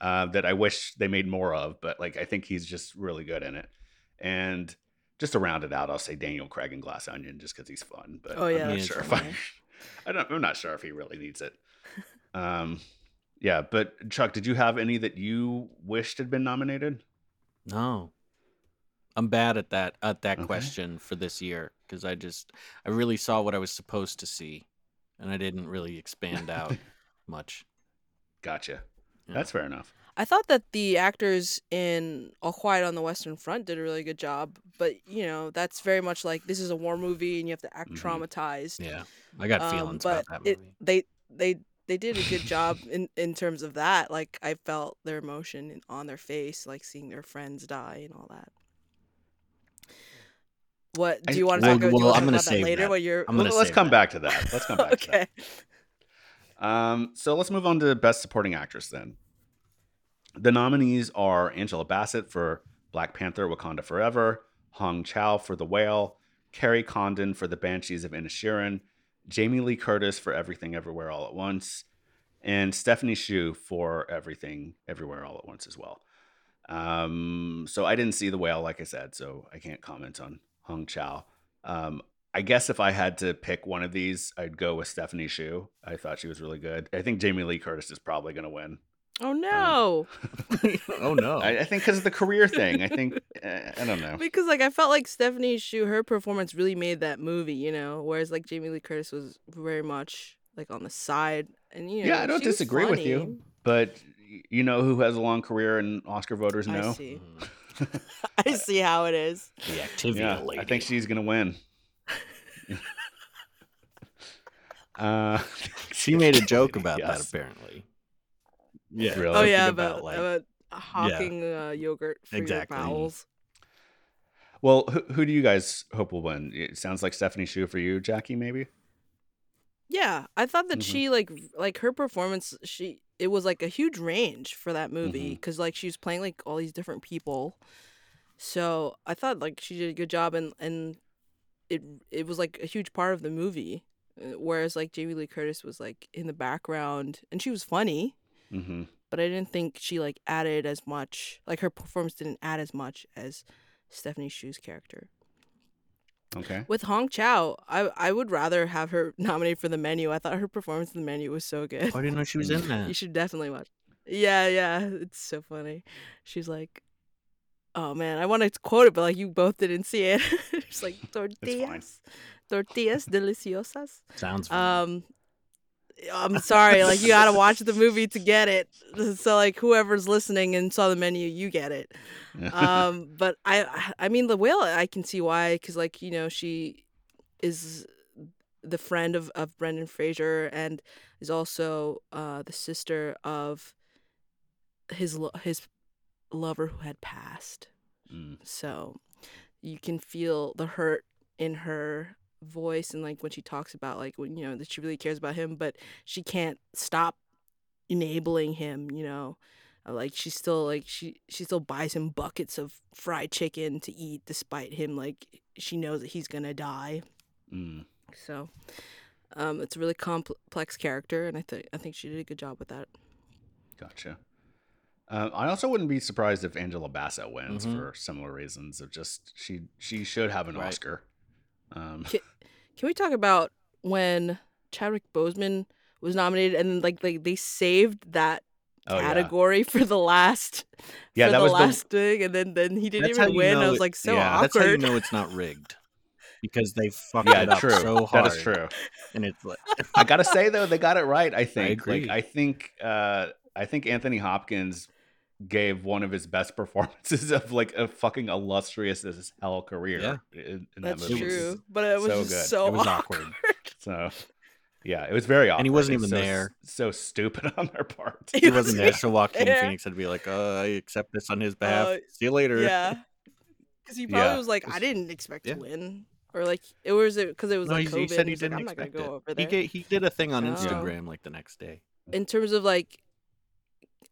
uh, that I wish they made more of, but like I think he's just really good in it. And just to round it out, I'll say Daniel Craig and Glass Onion just because he's fun. But oh yeah, I'm not sure if I, I don't, I'm not sure if he really needs it. Um, yeah, but Chuck, did you have any that you wished had been nominated? No. I'm bad at that at that okay. question for this year because I just I really saw what I was supposed to see, and I didn't really expand out much. Gotcha. Yeah. That's fair enough. I thought that the actors in All Quiet on the Western Front did a really good job, but you know that's very much like this is a war movie and you have to act mm-hmm. traumatized. Yeah, I got um, feelings um, about that movie. It, they they they did a good job in in terms of that. Like I felt their emotion on their face, like seeing their friends die and all that. What do you want to talk, well, well, I'm gonna say later? That. What you're? Let's come that. back to that. Let's come back. okay. Um, so let's move on to best supporting actress then. The nominees are Angela Bassett for Black Panther: Wakanda Forever, Hong Chau for The Whale, Kerry Condon for The Banshees of Inisherin, Jamie Lee Curtis for Everything Everywhere All at Once, and Stephanie Hsu for Everything Everywhere All at Once as well. Um, so I didn't see the whale, like I said, so I can't comment on Hong Chau. Um, I guess if I had to pick one of these, I'd go with Stephanie Hsu. I thought she was really good. I think Jamie Lee Curtis is probably going to win. Oh no! Um, oh no! I, I think because of the career thing. I think uh, I don't know. Because like I felt like Stephanie Hsu, her performance really made that movie, you know. Whereas like Jamie Lee Curtis was very much like on the side, and you know. Yeah, I don't disagree with you, but you know who has a long career and Oscar voters know. I see. I see how it is. The activity yeah, lady. I think she's gonna win. uh, she made a joke about yes. that apparently. Yeah. Really? Oh yeah, about, about, like, about hawking yeah. uh, yogurt for exactly. your bowels. Well, who, who do you guys hope will win? It sounds like Stephanie Hsu for you, Jackie, maybe. Yeah, I thought that mm-hmm. she like like her performance. She it was like a huge range for that movie because mm-hmm. like she was playing like all these different people. So I thought like she did a good job and and it it was like a huge part of the movie. Uh, whereas like Jamie Lee Curtis was like in the background and she was funny Mm-hmm. But I didn't think she like added as much. Like her performance didn't add as much as Stephanie Hsu's character. Okay. With Hong Chau, I I would rather have her nominated for the menu. I thought her performance in the menu was so good. Oh, I didn't know she was in that. you should definitely watch. Yeah, yeah, it's so funny. She's like, "Oh man, I want to quote it, but like you both didn't see it." She's like tortillas, tortillas deliciosas. Sounds. Funny. Um, I'm sorry, like you gotta watch the movie to get it. So like whoever's listening and saw the menu, you get it. Um, but I, I mean, the whale, I can see why, because like you know she is the friend of of Brendan Fraser and is also uh, the sister of his his lover who had passed. Mm. So you can feel the hurt in her voice and like when she talks about like when you know that she really cares about him but she can't stop enabling him you know uh, like she still like she she still buys him buckets of fried chicken to eat despite him like she knows that he's gonna die mm. so um it's a really complex character and i think i think she did a good job with that gotcha uh, I also wouldn't be surprised if Angela Bassett wins Mhm. for similar reasons of just she she should have an Right. Oscar. Um, Can, can we talk about when Chadwick Boseman was nominated and like like they saved that oh, yeah. category for the last Yeah, for that the was the- last thing and then then he didn't That's how even you win. I was like so yeah, That's how you know it's not rigged. Because they fucked Yeah, it up true. so hard. That is true. And it's like I gotta say though, they got it right. I think. agree. Like I think uh, I think Anthony Hopkins gave one of his best performances of like a fucking illustrious as hell career. Yeah. in, in That's that movie. true, but it was so just good. so It was awkward. awkward. So yeah, it was very awkward. And he wasn't even so- there. So stupid on their part. he wasn't there, so Joaquin there. Phoenix had to be like, uh, I accept this on his behalf. Uh, See you later. Yeah, because he probably Yeah. was like, I didn't expect Yeah. to win, or like it was it because it was No, like COVID. he said he he's like, didn't I'm not gonna expect go it. over He, there. ga- he did a thing on. Instagram like the next day. In terms of like,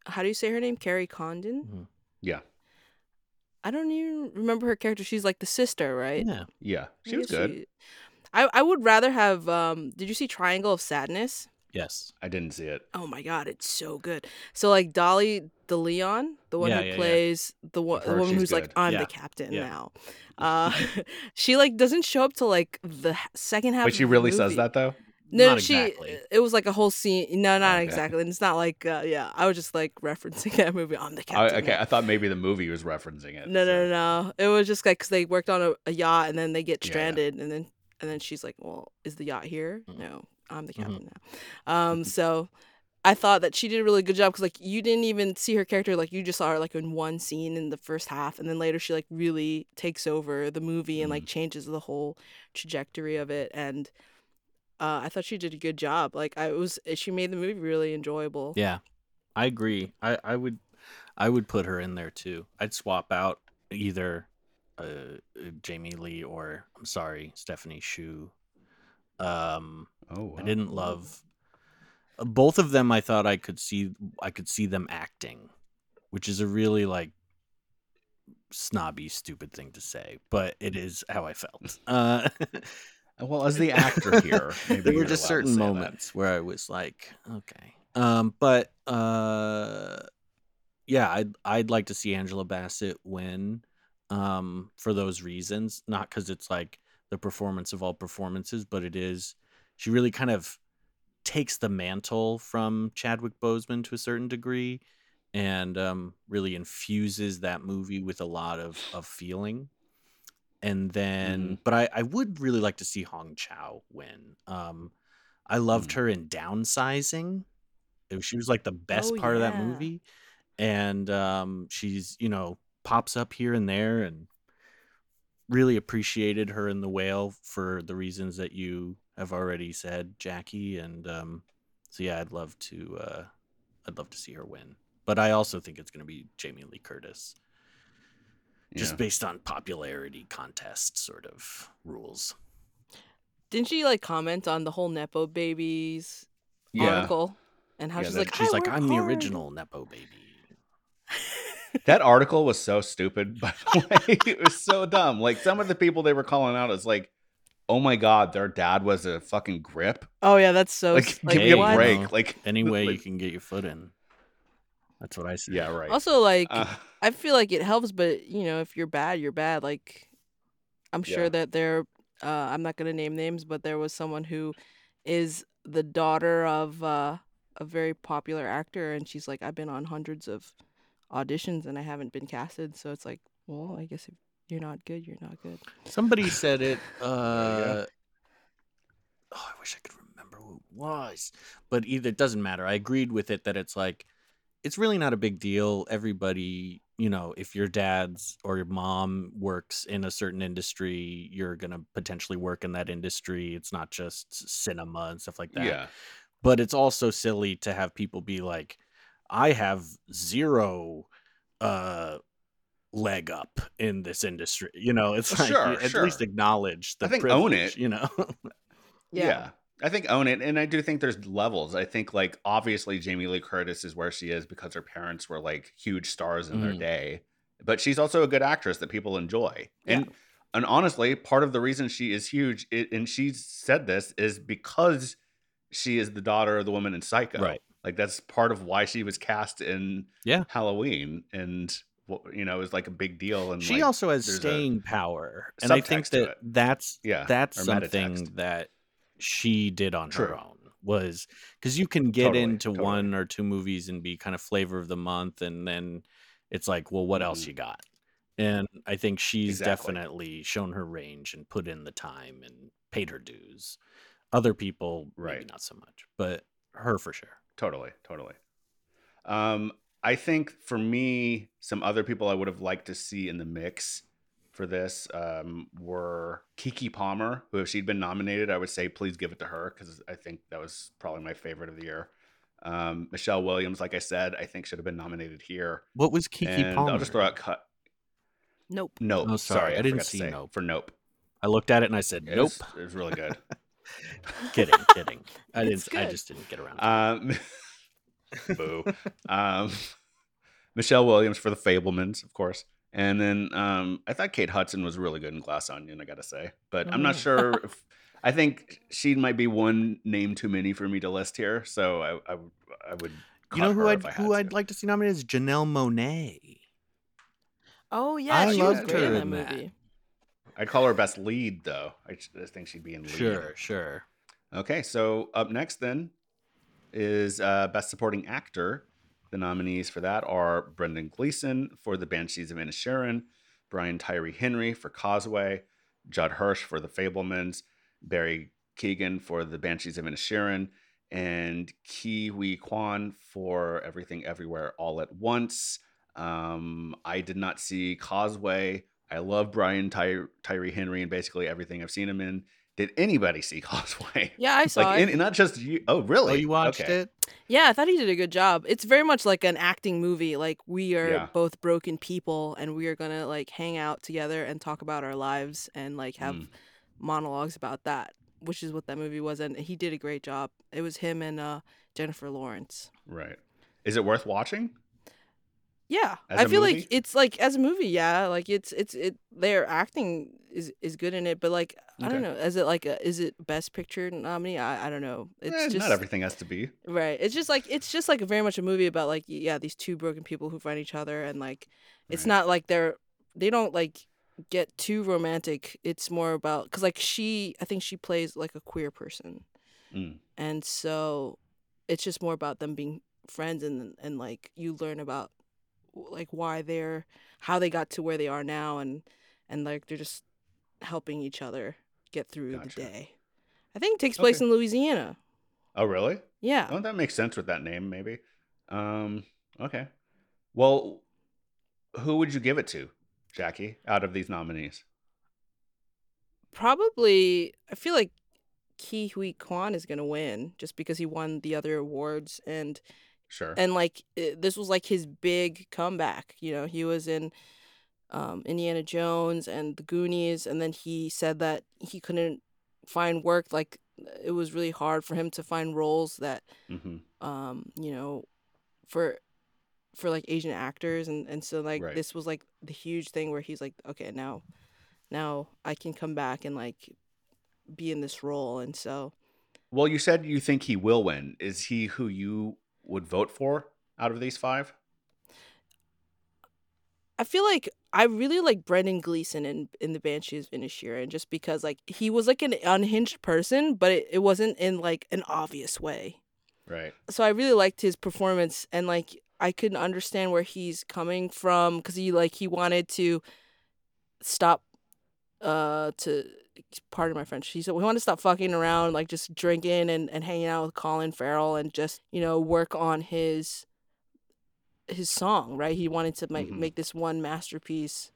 how do you say her name? Kerry Condon. Mhm. Yeah, I don't even remember her character. She's like the sister, right? Yeah. yeah, she was good. she- I I would rather have. Um, did you see Triangle of Sadness? Yes. I didn't see it. Oh my god, it's so good. So like Dolly de Leon, the one Yeah, who yeah, yeah. plays the one the woman who's like. I'm Yeah. the captain Yeah. now. Uh, she like doesn't show up till like the second half. But she really says that though. No, Not she. exactly. It was like a whole scene. No, not Okay. exactly. And it's not like uh, yeah. I was just like referencing that movie. I'm the I, captain. okay. I thought maybe the movie was referencing it. No, no, so- no, no. It was just like because they worked on a, a yacht and then they get Yeah, yeah. stranded and then and then she's like, "Well, is the yacht here? Mhm. No, I'm the Mhm. captain now." Um, so I thought that she did a really good job because like you didn't even see her character like you just saw her like in one scene in the first half and then later she like really takes over the movie and like changes the whole trajectory of it and. Uh, I thought she did a good job. Like I was, she made the movie really enjoyable. Yeah. I agree. I, I would I would put her in there too. I'd swap out either uh, Jamie Lee or I'm sorry, Stephanie Hsu. Um Oh, wow. I didn't love uh, both of them I thought I could see I could see them acting, which is a really like snobby stupid thing to say, but it is how I felt. Uh Well, as the actor here, maybe there were just certain say that. moments where I was like, okay. Um, but uh, yeah, I'd I'd like to see Angela Bassett win. Um, for those reasons, not because it's like the performance of all performances, but it is. She really kind of takes the mantle from Chadwick Boseman to a certain degree, and um, really infuses that movie with a lot of of feeling. And then, Mm-hmm. but I, I would really like to see Hong Chau win. Um, I loved Mm. her in Downsizing. She was like the best Oh, part of that movie, and um, she's you know pops up here and there, and really appreciated her in The Whale for the reasons that you have already said, Jackie. And um, so yeah, I'd love to uh, I'd love to see her win. But I also think it's going to be Jamie Lee Curtis, just Yeah. based on popularity contest sort of rules. Didn't she like comment on the whole nepo babies yeah. article and how Yeah, she's that- like, She's I like, I'm the original nepo baby. That article was so stupid, by the way. It was so dumb. Like some of the people they were calling out is like, oh my god, their dad was a fucking grip. Oh yeah, that's so. Like, like, give me a break. Like Any way you can get your foot in. That's what I say. Yeah, right. Also, like, Uh, I feel like it helps, but you know, if you're bad, you're bad. Like, I'm sure Yeah. that there. Uh, I'm not gonna name names, but there was someone who is the daughter of uh, a very popular actor, and she's like, I've been on hundreds of auditions and I haven't been casted. So it's like, well, I guess if you're not good, you're not good. Somebody said it. yeah. Uh, oh, I wish I could remember who it was. But either it doesn't matter. I agreed with it that it's like it's really not a big deal. Everybody, you know, if your dad's or your mom works in a certain industry, you're gonna potentially work in that industry. It's not just cinema and stuff like that. yeah. But it's also silly to have people be like, I have zero uh leg up in this industry. You know, it's like Sure, at sure. least acknowledge the I think own privilege, it. You know, Yeah. I think own it. And I do think there's levels. I think like obviously Jamie Lee Curtis is where she is because her parents were like huge stars in their Mm. day. But she's also a good actress that people enjoy. And and honestly, part of the reason she is huge, it, and she said this, is because she is the daughter of the woman in Psycho. Right. Like that's part of why she was cast in Yeah. Halloween, and you know, it was like a big deal. And she like, also has staying power, and I think that it. that's Yeah, that's something metatext. that she did on her own was because you can get Totally, into totally. one or two movies and be kind of flavor of the month, and then it's like, well, what else you got? And I think she's Exactly. definitely shown her range and put in the time and paid her dues. Other people, maybe Right. not so much, but her for sure. Totally, totally. Um, I think for me, some other people I would have liked to see in the mix for this um, were Keke Palmer, who if she'd been nominated, I would say please give it to her because I think that was probably my favorite of the year. Um, Michelle Williams, like I said, I think should have been nominated here. What was Keke and Palmer? I'll just throw out cut. Nope. Nope. Oh, sorry, sorry, I, I didn't see say. Nope. for Nope. I looked at it and I said, It "Nope." was, it was really good. kidding, kidding. I didn't. I just didn't get around. to it. Um, boo. Um, Michelle Williams for the Fabelmans, of course. And then um, I thought Kate Hudson was really good in Glass Onion, I gotta say. But I'm not Mm. sure if I think she might be one name too many for me to list here. So I, I, would- I would. You know who I'd if I had who to. I'd like to see nominated is Janelle Monáe. Oh yeah, I she was great her in that in that. movie. I'd call her best lead though. I just I think she'd be in lead. Sure, sure. Okay, so up next then is uh, Best Supporting Actor. The nominees for that are Brendan Gleeson for The Banshees of Inisherin, Brian Tyree Henry for Causeway, Judd Hirsch for The Fabelmans, Barry Keoghan for The Banshees of Inisherin, and Ke Huy Quan for Everything Everywhere All at Once. Um, I did not see Causeway. I love Brian Ty- Tyree Henry and basically everything I've seen him in. Did anybody see Causeway? Yeah, I saw like it. in, not just you. Oh, really? Oh, you watched Okay. it? Yeah, I thought he did a good job. It's very much like an acting movie. Like we are Yeah. both broken people and we are going to like hang out together and talk about our lives and like have Mm. monologues about that, which is what that movie was and he did a great job. It was him and uh Jennifer Lawrence. Right. Is it worth watching? Yeah. As I a feel movie? like it's like as a movie, yeah, like it's it's it their acting is is good in it, but like I don't know, is it like a, is it best picture nominee? I, I don't know. It's Eh, just not everything has to be. Right. It's just like it's just like very much a movie about like yeah, these two broken people who find each other and like it's Right. not like they're they don't like get too romantic. It's more about cuz like she I think she plays like a queer person. Mm. And so it's just more about them being friends and and like you learn about like why they're how they got to where they are now and and like they're just helping each other get through gotcha. the day. I think it takes place okay. in Louisiana. Oh, really? Yeah. Oh, that makes sense with that name, maybe. Um, okay. Well, who would you give it to, Jackie, out of these nominees? Probably, I feel like Ke Huy Quan is gonna win just because he won the other awards and sure and like this was like his big comeback. You know, he was in um, Indiana Jones and The Goonies, and then he said that he couldn't find work. Like it was really hard for him to find roles that, mm-hmm. um, you know, for for like Asian actors, and and so like right. this was like the huge thing where he's like, okay, now, now I can come back and like be in this role, and so. Well, you said you think he will win. Is he who you would vote for out of these five? I feel like I really like Brendan Gleeson in in the Banshees of Inisherin just because like he was like an unhinged person, but it, it wasn't in like an obvious way. Right. So I really liked his performance and like I couldn't understand where he's coming from because he like he wanted to stop uh to pardon my French. He said we want to stop fucking around, like just drinking and, and hanging out with Colin Farrell and just, you know, work on his his song, right? He wanted to make mm-hmm. make this one masterpiece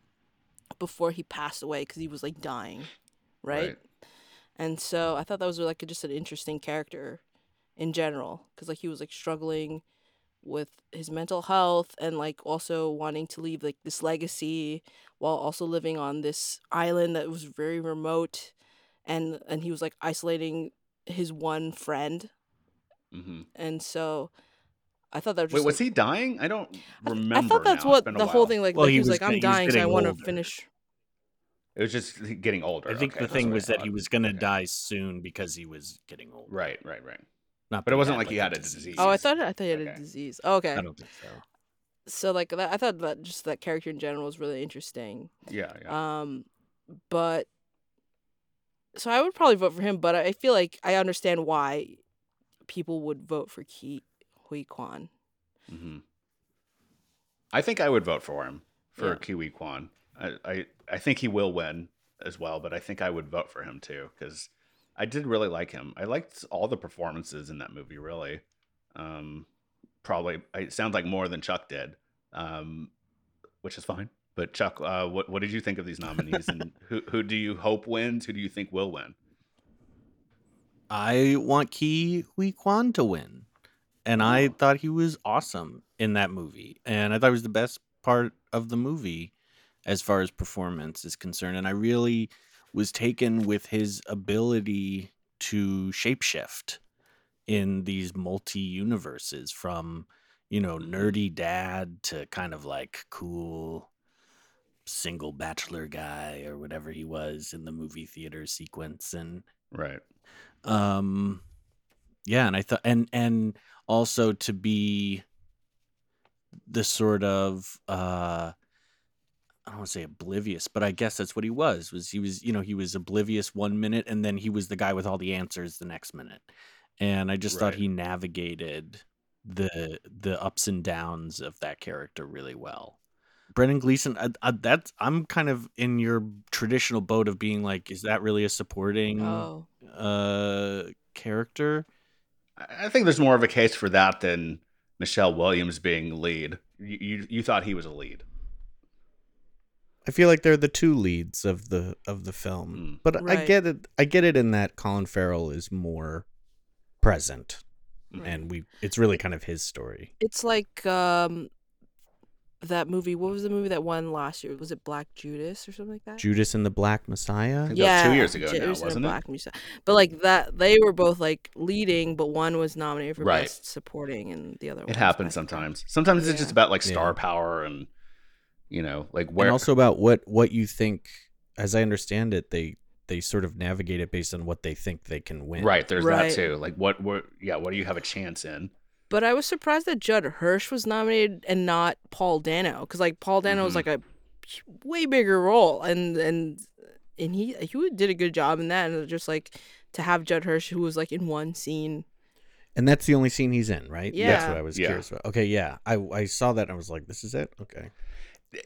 before he passed away because he was like dying, right? right? And so I thought that was like a, just an interesting character in general because like he was like struggling with his mental health and like also wanting to leave like this legacy while also living on this island that was very remote and and he was like isolating his one friend mm-hmm. and so I thought that was Wait, was he dying? I don't remember. I, thought that's now. what the whole thing like. Well, like he, was, was like, "I'm dying, so I want to finish." It was just getting older. I think okay, the thing was that he was going to okay. die soon because he was getting old. Right, right, right. Not, but it wasn't like he had a disease. disease. Oh, I thought I thought he had okay. a disease. Oh, okay. I don't think so. So like that, I thought that just that character in general was really interesting. Yeah, yeah. Um, but so I would probably vote for him, but I feel like I understand why people would vote for Ke Huy Quan. Mm-hmm. I think I would vote for him for yeah. Ke Huy Quan. I, I, I think he will win as well, but I think I would vote for him too because I did really like him. I liked all the performances in that movie. Really, um, probably it sounds like more than Chuck did, um, which is fine. But Chuck, uh, what what did you think of these nominees, and who who do you hope wins? Who do you think will win? I want Ke Huy Quan to win and I thought he was awesome in that movie, and I thought it was the best part of the movie as far as performance is concerned. And I really was taken with his ability to shapeshift in these multi universes from you know nerdy dad to kind of like cool single bachelor guy or whatever he was in the movie theater sequence and right um yeah and i thought and and also to be the sort of uh I don't want to say oblivious, but I guess that's what he was. Was he was, you know, he was oblivious one minute and then he was the guy with all the answers the next minute. And I just right. thought he navigated the the ups and downs of that character really well. Brendan Gleeson, I, I, that's I'm kind of in your traditional boat of being like, is that really a supporting oh. uh character? I think there's more of a case for that than Michelle Williams being lead. You, you, you thought he was a lead. I feel like they're the two leads of the of the film, mm. but right. I get it. I get it in that Colin Farrell is more present, right. and we it's really kind of his story. It's like um, that movie. What was the movie that won last year? Was it Black Judas or something like that? Judas and the Black Messiah. yeah, two years ago Judas now, wasn't it? Black Messiah. But like that, they were both like leading, but one was nominated for right. best supporting, and the other. It happens sometimes. Sometimes yeah. it's just about like star yeah. power and you know like where. And also about what what you think. As I understand it, they they sort of navigate it based on what they think they can win. Right. There's right. that too. Like what what yeah what do you have a chance in? But I was surprised that Judd Hirsch was nominated and not Paul Dano, because like Paul Dano mm-hmm. was like a way bigger role, and and and he he did a good job in that, and just like to have Judd Hirsch who was like in one scene. And that's the only scene he's in, right? Yeah. That's what I was Yeah. curious about. Okay, yeah. I I saw that and I was like, this is it? Okay.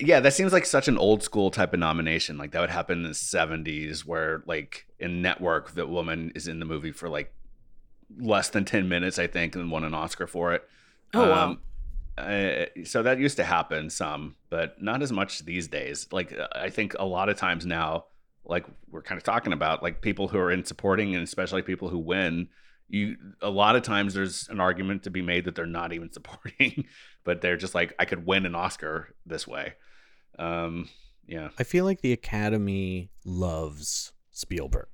Yeah, that seems like such an old school type of nomination. Like that would happen in the '70s, where like in Network, the woman is in the movie for like less than ten minutes, I think, and won an Oscar for it. Oh wow. uh, so that used to happen some, but not as much these days. Like uh, I think a lot of times now, like we're kind of talking about, like people who are in supporting, and especially people who win. You a lot of times there's an argument to be made that they're not even supporting, but they're just like I could win an Oscar this way. Um, yeah, I feel like the Academy loves Spielberg.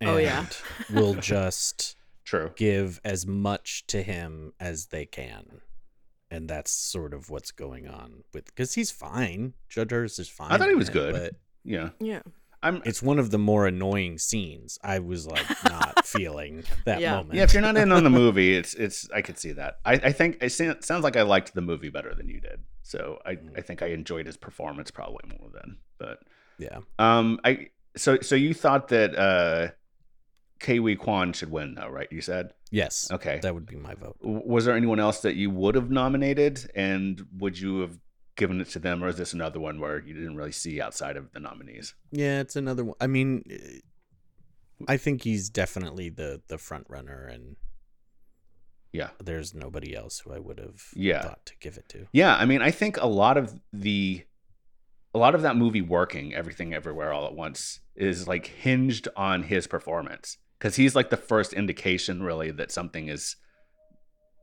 Oh, yeah. will just true. give as much to him as they can. And that's sort of what's going on with because he's fine. Judd Hirsch is fine. I thought he was it, good. but Yeah, yeah. I'm. it's one of the more annoying scenes. I was like not feeling that Yeah. moment. Yeah, if you're not in on the movie, it's it's. I could see that. I, I think it sounds like I liked the movie better than you did. So I, I think I enjoyed his performance probably more than. But yeah. um, I so so you thought that uh, Ke Huy Quan should win though, right? You said Yes. okay. That would be my vote. Was there anyone else that you would have nominated, and would you have given it to them, or is this another one where you didn't really see outside of the nominees? Yeah, it's another one. I mean, I think he's definitely the the front runner, and Yeah. there's nobody else who I would have Yeah. thought to give it to. Yeah, I mean, I think a lot of the a lot of that movie working everything everywhere all at once is like hinged on his performance cuz he's like the first indication really that something is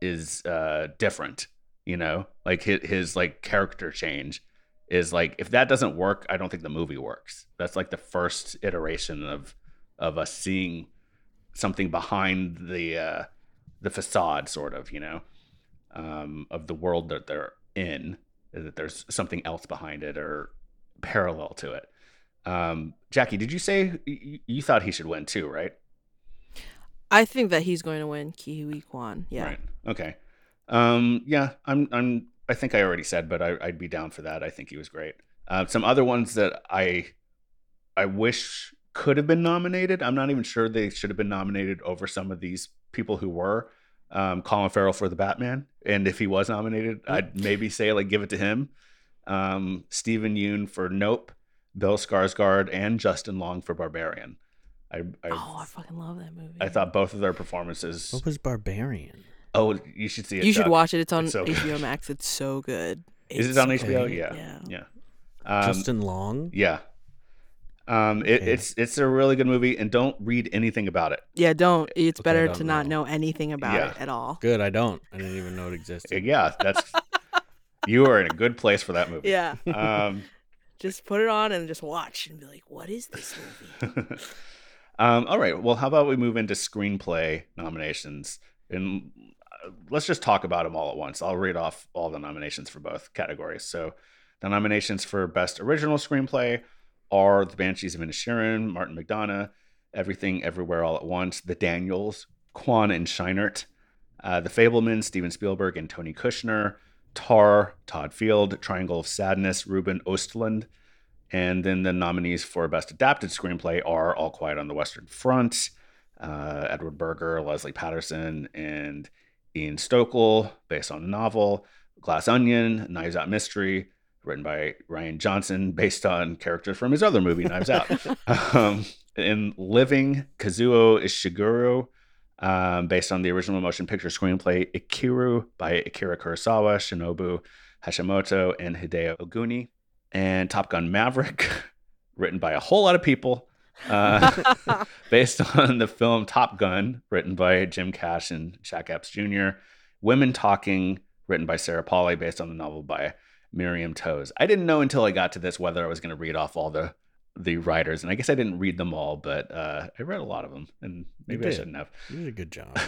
is uh different, you know? Like his, his like character change is like if that doesn't work, I don't think the movie works. That's like the first iteration of of us seeing something behind the uh the facade sort of, you know? um, of the world that they're in, that there's something else behind it or parallel to it. Um, Jackie, did you say you, you thought he should win too, right? I think that he's going to win Ke Huy Quan. Yeah. Right. Okay. Um, yeah, I'm. I'm. I think I already said, but I, I'd be down for that. I think he was great. Uh, some other ones that I, I wish could have been nominated. I'm not even sure they should have been nominated over some of these people who were. Um, Colin Farrell for the Batman, and if he was nominated, I'd maybe say like give it to him. Um, Steven Yeun for Nope, Bill Skarsgård, and Justin Long for Barbarian. I I, Oh, I fucking love that movie. I thought both of their performances. What was Barbarian? Oh, you should see it. you should Chuck. watch it. It's on It's so HBO. Max. It's so good. Is it on so HBO? good. Yeah. Yeah. Yeah. Um, Justin Long. Yeah. Um, it, Okay. it's it's a really good movie, and don't read anything about it. Yeah, don't. It's Okay, better don't to not know. know anything about Yeah. it at all. Good. I don't. I didn't even know it existed. Yeah, that's you are in a good place for that movie. Yeah. Um, just put it on and just watch and be like, what is this movie? um, all right. Well, how about we move into screenplay nominations, and uh, let's just talk about them all at once. I'll read off all the nominations for both categories. So, the nominations for best original screenplay are The Banshees of Inisherin, Martin McDonagh, Everything Everywhere All at Once, The Daniels, Kwan and Scheinert, uh, The Fabelman, Steven Spielberg and Tony Kushner, Tar, Todd Field, Triangle of Sadness, Ruben Östlund. And then the nominees for Best Adapted Screenplay are All Quiet on the Western Front, uh, Edward Berger, Leslie Patterson, and Ian Stokell, based on a novel, Glass Onion, Knives Out Mystery, written by Rian Johnson, based on characters from his other movie, Knives Out. um, in Living, Kazuo Ishiguro, um, based on the original motion picture screenplay Ikiru by Akira Kurosawa, Shinobu Hashimoto, and Hideo Oguni. And Top Gun Maverick, written by a whole lot of people, uh, based on the film Top Gun, written by Jim Cash and Jack Epps Jr. Women Talking, written by Sarah Polley, based on the novel by Miriam Toes. I didn't know until I got to this whether I was going to read off all the the writers, and I guess I didn't read them all, but uh, I read a lot of them, and maybe I shouldn't have. You did a good job.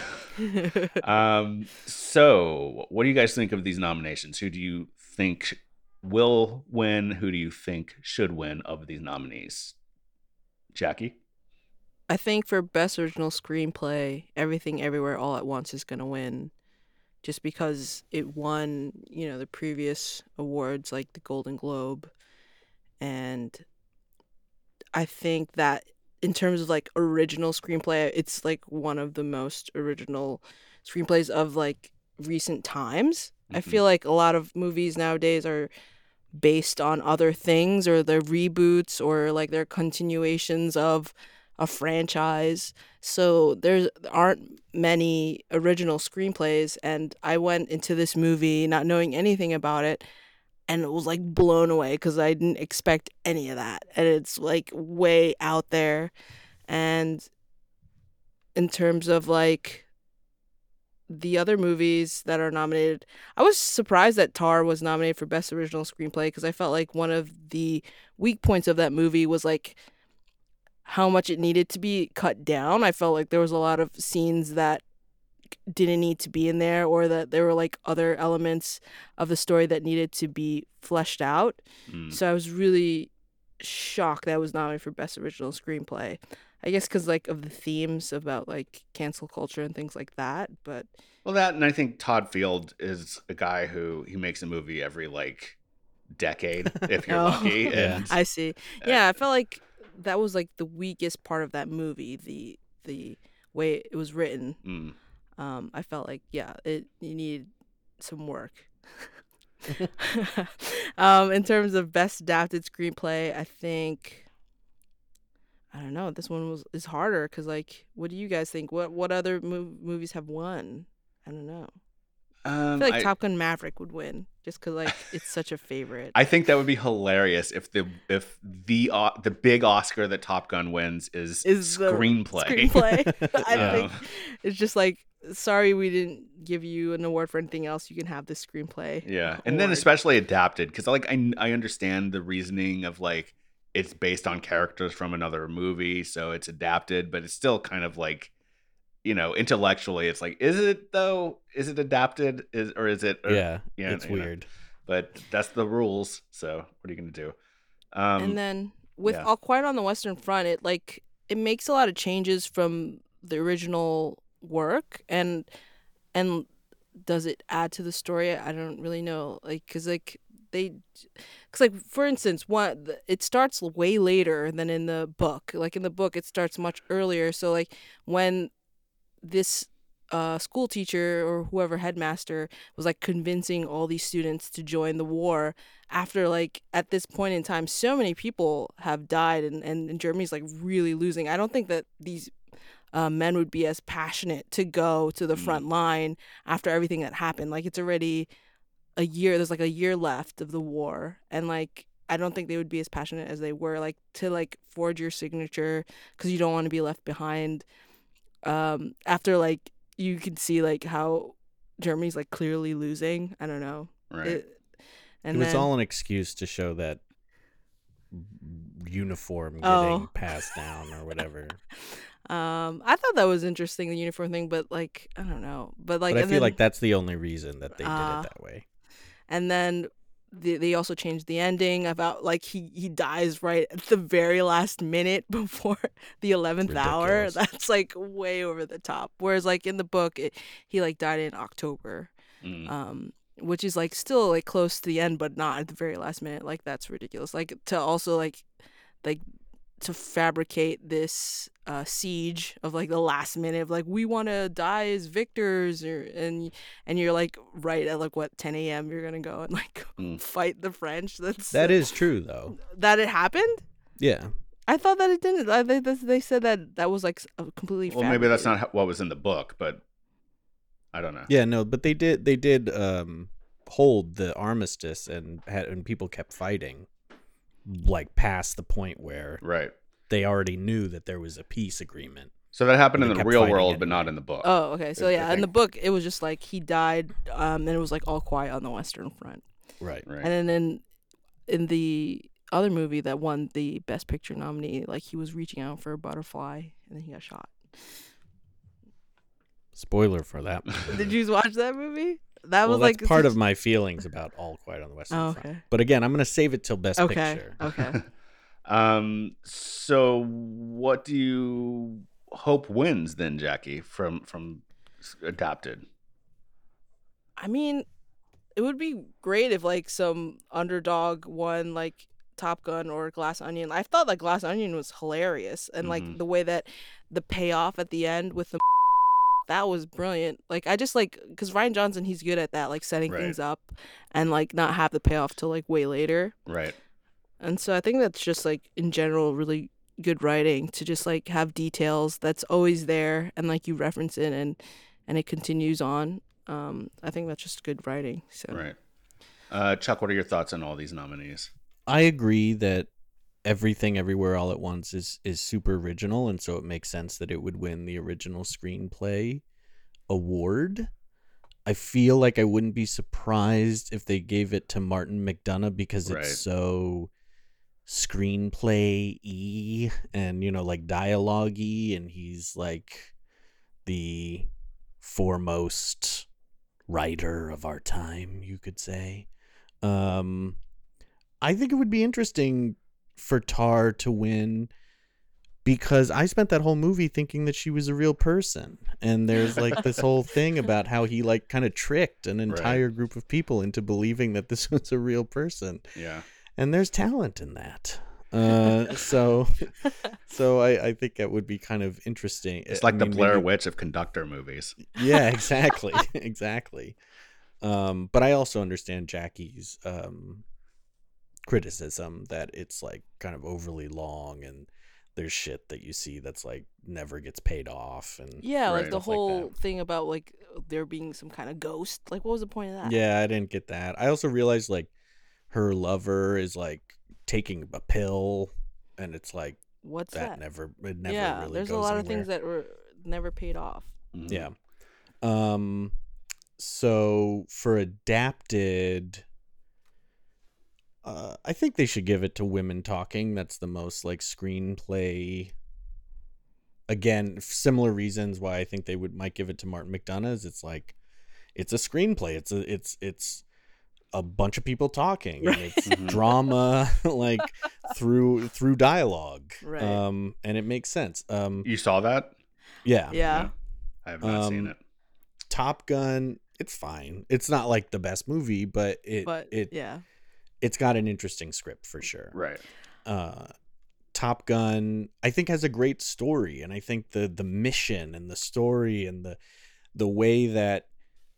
um, so, what do you guys think of these nominations? Who do you think will win? Who do you think should win of these nominees? Jackie? I think for best original screenplay, Everything Everywhere All at Once is going to win just because it won, you know, the previous awards like the Golden Globe and I think that in terms of like original screenplay, it's like one of the most original screenplays of like recent times. Mm-hmm. I feel like a lot of movies nowadays are based on other things or they're reboots or like they're continuations of a franchise. So there aren't many original screenplays and I went into this movie not knowing anything about it and it was like blown away because I didn't expect any of that. And it's like way out there. And in terms of like the other movies that are nominated, I was surprised that Tar was nominated for Best Original Screenplay because I felt like one of the weak points of that movie was like how much it needed to be cut down. I felt like there was a lot of scenes that didn't need to be in there or that there were like other elements of the story that needed to be fleshed out. Mm. So I was really shocked that was nominated for best original screenplay. I guess cuz like of the themes about like cancel culture and things like that, but well that and I think Todd Field is a guy who he makes a movie every like decade if you're oh, lucky. And, I see. Yeah, I felt like that was like the weakest part of that movie, the the way it was written. Mm um, I felt like yeah, it you need some work. um, in terms of best adapted screenplay, I think I don't know. This one was is harder because like, what do you guys think? What what other mov- movies have won? I don't know. Um, I feel like I, Top Gun Maverick would win just because like it's such a favorite. I think that would be hilarious if the if the uh, the big Oscar that Top Gun wins is, is screenplay. Screenplay. I think it's just like sorry we didn't give you an award for anything else. You can have this screenplay. Yeah, award. and then especially adapted because like I I understand the reasoning of like it's based on characters from another movie, so it's adapted, but it's still kind of like you know intellectually it's like is it though? Is it adapted? Is or is it or, yeah yeah it's weird know. but that's the rules so what are you gonna do? Um and then with yeah. all quiet on the western front it like it makes a lot of changes from the original work and and does it add to the story? I don't really know like because like they because like for instance one it starts way later than in the book like in the book it starts much earlier so like when this uh, school teacher or whoever headmaster was like convincing all these students to join the war after like at this point in time so many people have died and, and, and germany's like really losing i don't think that these uh, men would be as passionate to go to the mm. front line after everything that happened. Like it's already a year. There's like a year left of the war, and like I don't think they would be as passionate as they were. Like to like forge your signature because you don't want to be left behind. Um, after like you can see like how Germany's like clearly losing. I don't know. Right. It, and it was then, all an excuse to show that uniform getting oh. passed down or whatever. Um, I thought that was interesting the uniform thing, but like I don't know, but like but I feel then, like that's the only reason that they uh, did it uh, that way. And then the, they also changed the ending about like he he dies right at the very last minute before the eleventh hour. That's like way over the top. Whereas like in the book, it, he like died in October. Mm. Um, which is like still like close to the end but not at the very last minute like that's ridiculous like to also like like to fabricate this uh, siege of like the last minute of like we want to die as victors or and and you're like right at like what 10 a.m. you're gonna go and like mm. fight the French. That's that is true though. That it happened. Yeah. I thought that it didn't. I, they, they said that that was like completely. Well, maybe that's not what was in the book, but I don't know. Yeah, no, but they did. They did um, hold the armistice, and had and people kept fighting like past the point where right they already knew that there was a peace agreement. So that happened in the real world, but not in the book. Oh, okay. So yeah, in the book, it was just like he died, um, and it was like all quiet on the Western Front. Right, right. And then in, in the other movie that won the Best Picture nominee, like he was reaching out for a butterfly, and then he got shot. Spoiler for that. Did you watch that movie? That well, was like part of my feelings about All Quiet on the Western oh, okay. Front. But again, I'm gonna save it till Best okay. Picture. Okay. um. So, what do you hope wins then, Jackie, from from adapted? I mean, it would be great if like some underdog won, like Top Gun or Glass Onion. I thought that Glass Onion was hilarious, and mm-hmm. like the way that the payoff at the end with the that was brilliant. Like I just like because Rian Johnson, he's good at that, like setting right. things up and like not have the payoff till like way later. Right. And so I think that's just like in general really good writing to just like have details that's always there and like you reference it and and it continues on. Um, I think that's just good writing. So right. Uh, Chuck, what are your thoughts on all these nominees? I agree that everything everywhere all at once is is super original and so it makes sense that it would win the original screenplay award i feel like i wouldn't be surprised if they gave it to martin mcdonagh because it's right. so screenplay y and you know like dialogue y and he's like the foremost writer of our time you could say um i think it would be interesting for Tar to win because I spent that whole movie thinking that she was a real person. And there's like this whole thing about how he like kind of tricked an entire right. group of people into believing that this was a real person. Yeah. And there's talent in that. Uh, so, so I, I think that would be kind of interesting. It's like I the Blair maybe... Witch of conductor movies. Yeah, exactly, exactly. Um, but I also understand Jackie's um, criticism that it's like kind of overly long and there's shit that you see that's like never gets paid off and yeah like the whole like thing about like there being some kind of ghost like what was the point of that yeah i didn't get that i also realized like her lover is like taking a pill and it's like what's that, that? never it never yeah really there's a lot anywhere. of things that were never paid off mm-hmm. yeah um so for adapted uh, I think they should give it to Women Talking. That's the most like screenplay. Again, similar reasons why I think they would might give it to Martin McDonagh. Is it's like, it's a screenplay. It's a it's it's a bunch of people talking and it's mm-hmm. drama like through through dialogue right. um and it makes sense um you saw that yeah yeah, yeah. i have not um, seen it top gun it's fine it's not like the best movie but it but, it yeah it's got an interesting script for sure. Right. Uh, Top Gun, I think, has a great story, and I think the the mission and the story and the the way that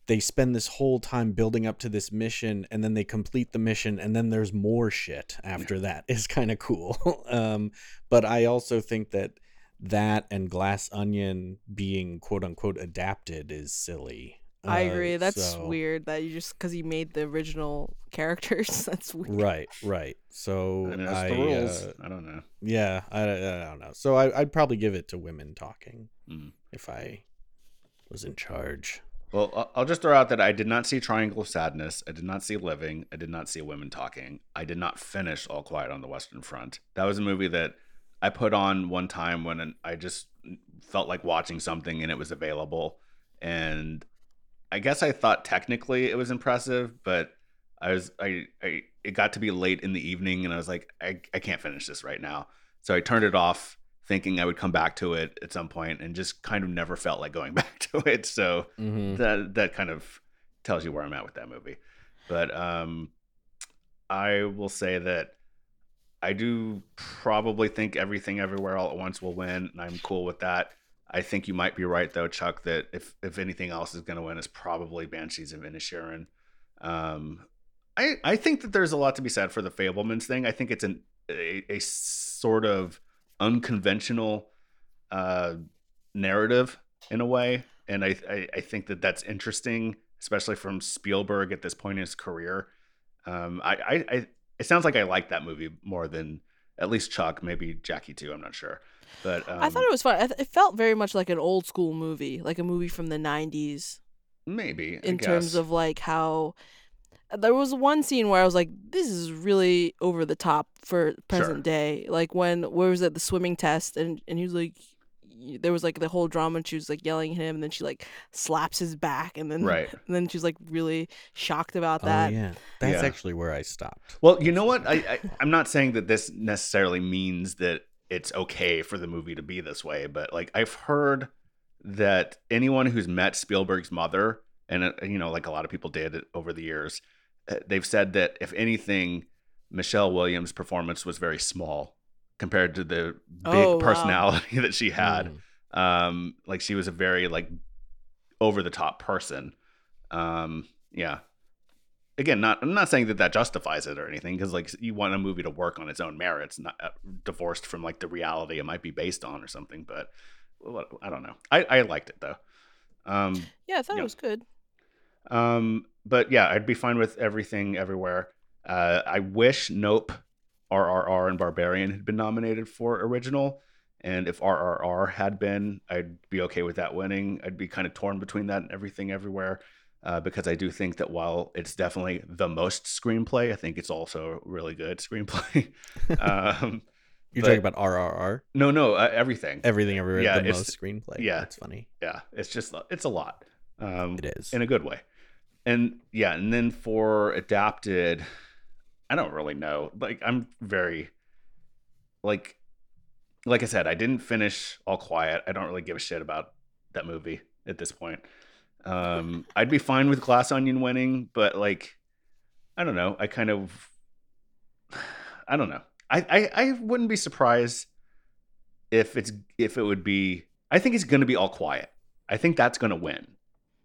they spend this whole time building up to this mission and then they complete the mission and then there's more shit after that is kind of cool um, but i also think that that and glass onion being quote unquote adapted is silly I agree. Uh, That's so, weird that you just because he made the original characters. That's weird. Right, right. So I, I, the rules. Uh, I don't know. Yeah, I, I don't know. So I, would probably give it to women talking mm. if I was in charge. Well, I'll just throw out that I did not see Triangle of Sadness. I did not see Living. I did not see Women Talking. I did not finish All Quiet on the Western Front. That was a movie that I put on one time when I just felt like watching something and it was available. And I guess I thought technically it was impressive, but I was I, I it got to be late in the evening and I was like I, I can't finish this right now. So I turned it off thinking I would come back to it at some point and just kind of never felt like going back to it. So mm-hmm. that that kind of tells you where I'm at with that movie. But um I will say that I do probably think everything everywhere all at once will win and I'm cool with that. I think you might be right though, Chuck. That if if anything else is going to win, it's probably Banshees of Inisherin. Um, I I think that there's a lot to be said for the Fabelmans thing. I think it's an a, a sort of unconventional uh, narrative in a way, and I, I, I think that that's interesting, especially from Spielberg at this point in his career. Um, I, I, I it sounds like I like that movie more than at least Chuck, maybe Jackie too. I'm not sure. But um, I thought um, it was fun. It felt very much like an old school movie, like a movie from the '90s. Maybe in terms of like how there was one scene where I was like, "This is really over the top for present sure. day." Like when where was it the swimming test, and and he was like, there was like the whole drama and she was like yelling at him and then she like slaps his back and then right and then she's like really shocked about oh, that oh, yeah that's yeah. actually where i stopped well you know what I, I i'm not saying that this necessarily means that it's okay for the movie to be this way but like i've heard that anyone who's met spielberg's mother and uh, you know like a lot of people did it over the years uh, they've said that if anything Michelle Williams' performance was very small compared to the big oh, personality wow. that she had. Mm. Um, like she was a very like over the top person. Um, yeah. Again, not I'm not saying that that justifies it or anything because like you want a movie to work on its own merits, not uh, divorced from like the reality it might be based on or something. But I don't know. I I liked it though. Um, yeah, I thought it was good. Um, but yeah, I'd be fine with everything everywhere. Uh, I wish Nope, RRR, and Barbarian had been nominated for original. And if RRR had been, I'd be okay with that winning. I'd be kind of torn between that and everything everywhere. Uh, because I do think that while it's definitely the most screenplay, I think it's also really good screenplay. um, You're but, talking about RRR? No, no, uh, everything. Everything everywhere. Yeah, the most screenplay. Yeah, it's funny. Yeah, it's just it's a lot. Um, it is in a good way and yeah, and then for adapted, I don't really know. Like I'm very like like I said, I didn't finish All Quiet. I don't really give a shit about that movie at this point. Um, I'd be fine with Glass Onion winning, but like, I don't know. I kind of, I don't know. I, I, I wouldn't be surprised if it's if it would be. I think it's going to be All Quiet. I think that's going to win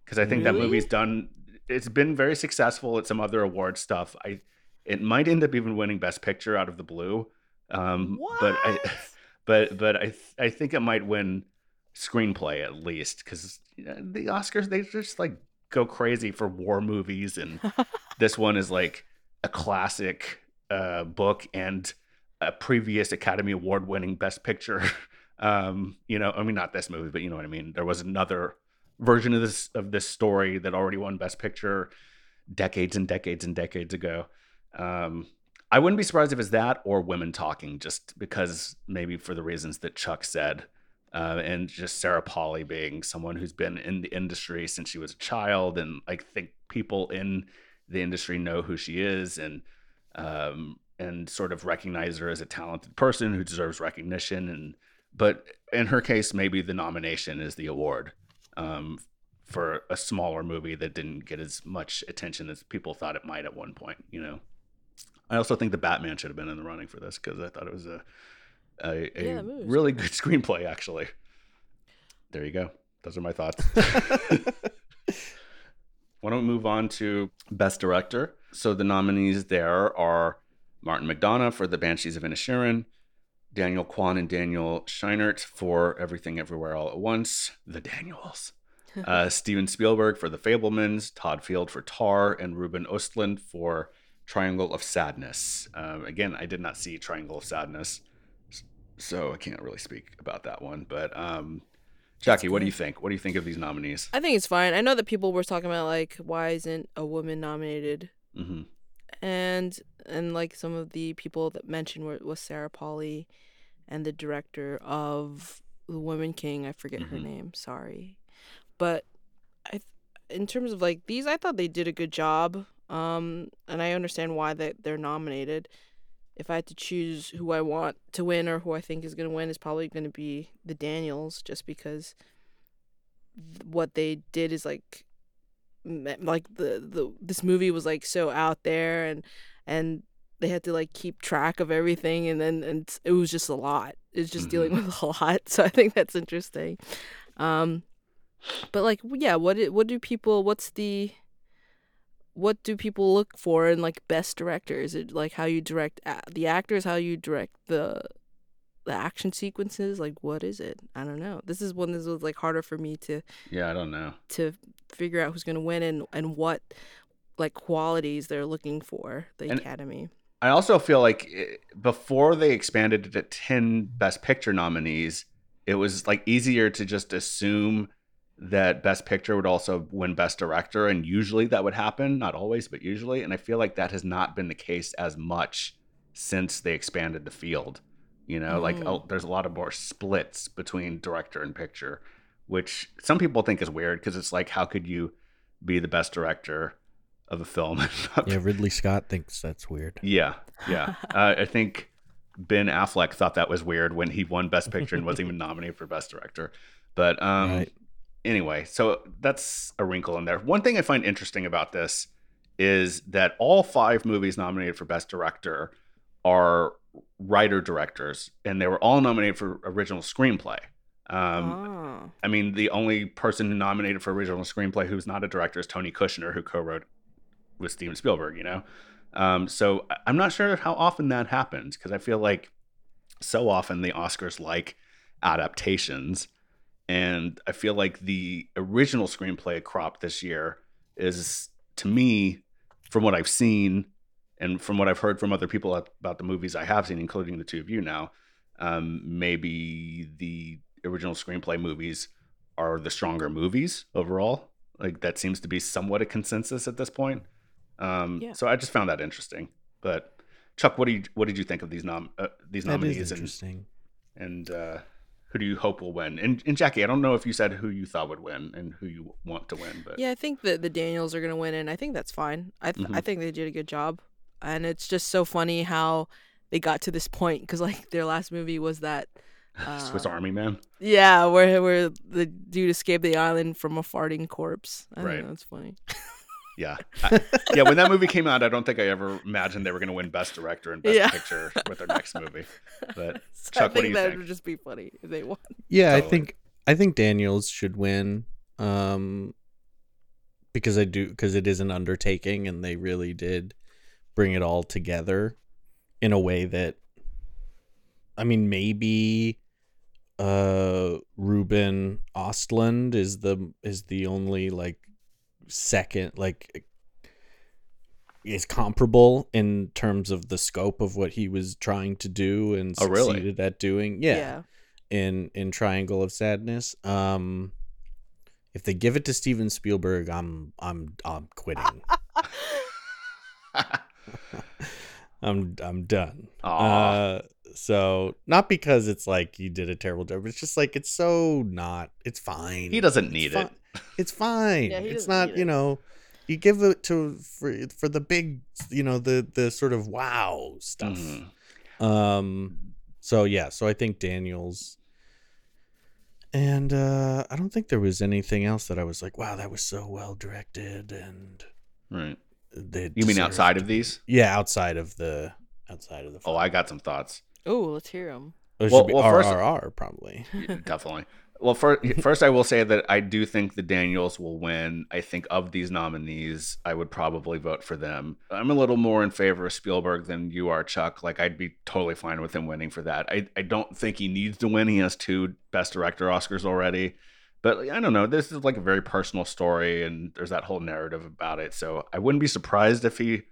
because I think really? that movie's done it's been very successful at some other award stuff. I it might end up even winning Best Picture out of the blue. Um, what? but I but but I I think it might win screenplay at least because the Oscars they just like go crazy for war movies and this one is like a classic uh, book and a previous Academy Award winning Best Picture. um, you know, I mean not this movie, but you know what I mean. There was another version of this of this story that already won Best Picture decades and decades and decades ago. Um, I wouldn't be surprised if it's that or women talking, just because maybe for the reasons that Chuck said, uh, and just Sarah Polley being someone who's been in the industry since she was a child, and I think people in the industry know who she is, and um, and sort of recognize her as a talented person who deserves recognition, and but in her case, maybe the nomination is the award um, for a smaller movie that didn't get as much attention as people thought it might at one point. You know, I also think the Batman should have been in the running for this because I thought it was a a, a yeah, really good screenplay. Actually, there you go. Those are my thoughts. Why don't we move on to Best Director? So the nominees there are Martin McDonagh for The Banshees of Inisherin, Daniel Kwan and Daniel Scheinert for Everything Everywhere All at Once, The Daniels. Uh, Steven Spielberg for The Fabelmans, Todd Field for Tar, and Ruben Ostlund for Triangle of Sadness. Um, again, I did not see Triangle of Sadness, so I can't really speak about that one. But um, Jackie, what do you think? What do you think of these nominees? I think it's fine. I know that people were talking about like why isn't a woman nominated, mm-hmm. and and like some of the people that mentioned were was Sarah Polley, and the director of The Woman King. I forget mm-hmm. her name. Sorry, but I, in terms of like these, I thought they did a good job. Um, and I understand why they they're nominated. If I had to choose who I want to win or who I think is going to win, is probably going to be the Daniels, just because what they did is like like the the this movie was like so out there and and they had to like keep track of everything and then and it was just a lot it's just mm-hmm. dealing with a lot so i think that's interesting um but like yeah what what do people what's the what do people look for in like best director is it like how you direct the actors how you direct the the action sequences? Like what is it? I don't know. This is one this was like harder for me to yeah i don't know. to figure out who's going to win and and what like qualities they're looking for the and, academy. I also feel like eh, before they expanded it to 10 Best Picture nominees, it was like easier to just assume that Best Picture would also win Best Director. And usually that would happen, not always, but usually. And I feel like that has not been the case as much since they expanded the field. You know, mm. like oh, there's a lot of more splits between director and picture, which some people think is weird because it's like, how could you be the best director of a film. yeah, Ridley Scott thinks that's weird. Yeah, yeah. uh, I think Ben Affleck thought that was weird when he won Best Picture and wasn't even nominated for Best Director. But um, right. Anyway, so that's a wrinkle in there. One thing I find interesting about this is that all five movies nominated for Best Director are writer directors, and they were all nominated for original screenplay. Um, oh. I mean, the only person who nominated for original screenplay who's not a director is Tony Kushner, who co-wrote with Steven Spielberg. You know, um, so I'm not sure how often that happens because I feel like so often the Oscars like adaptations, and I feel like the original screenplay crop this year is, to me, from what I've seen and from what I've heard from other people about the movies I have seen, including the two of you now, um, maybe the original screenplay movies are the stronger movies overall. Like that seems to be somewhat a consensus at this point. Um, yeah. So I just found that interesting. But Chuck, what do you what did you think of these nom uh, these nominees? That is interesting. And, and uh, who do you hope will win? And, and Jackie, I don't know if you said who you thought would win and who you want to win, but yeah, I think that the Daniels are going to win, and I think that's fine. I th- mm-hmm. I think they did a good job, and it's just so funny how they got to this point because like their last movie was that uh, Swiss Army Man. Yeah, where where the dude escaped the island from a farting corpse. I right, that's funny. Yeah, I, yeah. When that movie came out, I don't think I ever imagined they were going to win Best Director and Best yeah. Picture with their next movie. But so Chuck, what do you that think? would just be funny if they won. Yeah, totally. I think I think Daniels should win. Um, because I do because it is an undertaking, and they really did bring it all together in a way that, I mean, maybe uh Ruben Ostlund is the is the only like second like is comparable in terms of the scope of what he was trying to do and oh, succeeded really? at doing. Yeah, yeah. In in Triangle of Sadness. Um if they give it to Steven Spielberg, I'm I'm I'm quitting. I'm I'm done. Uh, so not because it's like he did a terrible job, but it's just like it's so not. It's fine. He doesn't need it. It's fine. Yeah, it's not, you know, you give it to for for the big, you know, the the sort of wow stuff. Mm. Um so yeah, so I think Daniels and uh I don't think there was anything else that I was like, wow, that was so well directed and Right. You mean outside of these? Yeah, outside of the outside of the film. Oh, I got some thoughts. Oh, let's hear them. It well, well, RRR first, probably. definitely. Well, first, first, I will say that I do think the Daniels will win. I think of these nominees, I would probably vote for them. I'm a little more in favor of Spielberg than you are, Chuck. Like, I'd be totally fine with him winning for that. I, I don't think he needs to win. He has two Best Director Oscars already. But I don't know. This is like a very personal story, and there's that whole narrative about it. So I wouldn't be surprised if he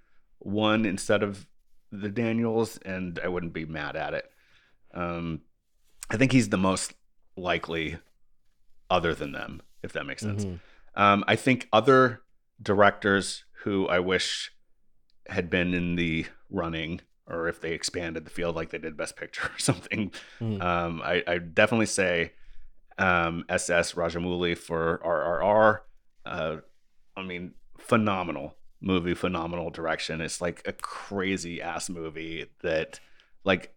won instead of the Daniels, and I wouldn't be mad at it. Um, I think he's the most likely other than them, if that makes sense. Mm-hmm. Um, I think other directors who I wish had been in the running, or if they expanded the field like they did Best Picture or something, mm-hmm. um, I, I, definitely say um, SS Rajamouli for RRR. Uh, I mean, phenomenal movie, phenomenal direction. It's like a crazy ass movie that, like,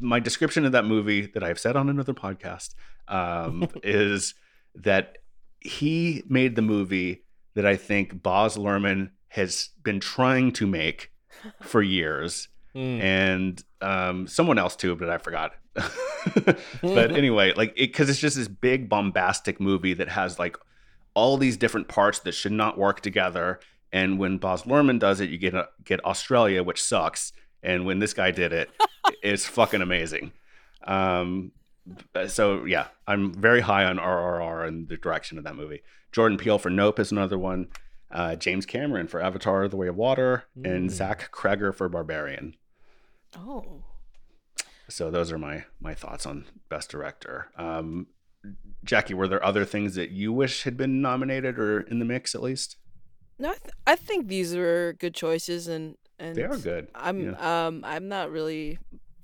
my description of that movie that I've said on another podcast um, is that he made the movie that I think Baz Luhrmann has been trying to make for years, mm. and um, someone else too, but I forgot. but anyway, like because it, it's just this big bombastic movie that has like all these different parts that should not work together. And when Baz Luhrmann does it, you get a, get Australia, which sucks. And when this guy did it, it's fucking amazing. Um, so yeah, I'm very high on RRR and the direction of that movie. Jordan Peele for Nope is another one. Uh, James Cameron for Avatar: The Way of Water, mm. and Zach Cregger for Barbarian. Oh. So those are my my thoughts on Best Director. Um, Jackie, were there other things that you wish had been nominated or in the mix at least? No, I, th- I think these were good choices, and and they are good. I'm yeah. um I'm not really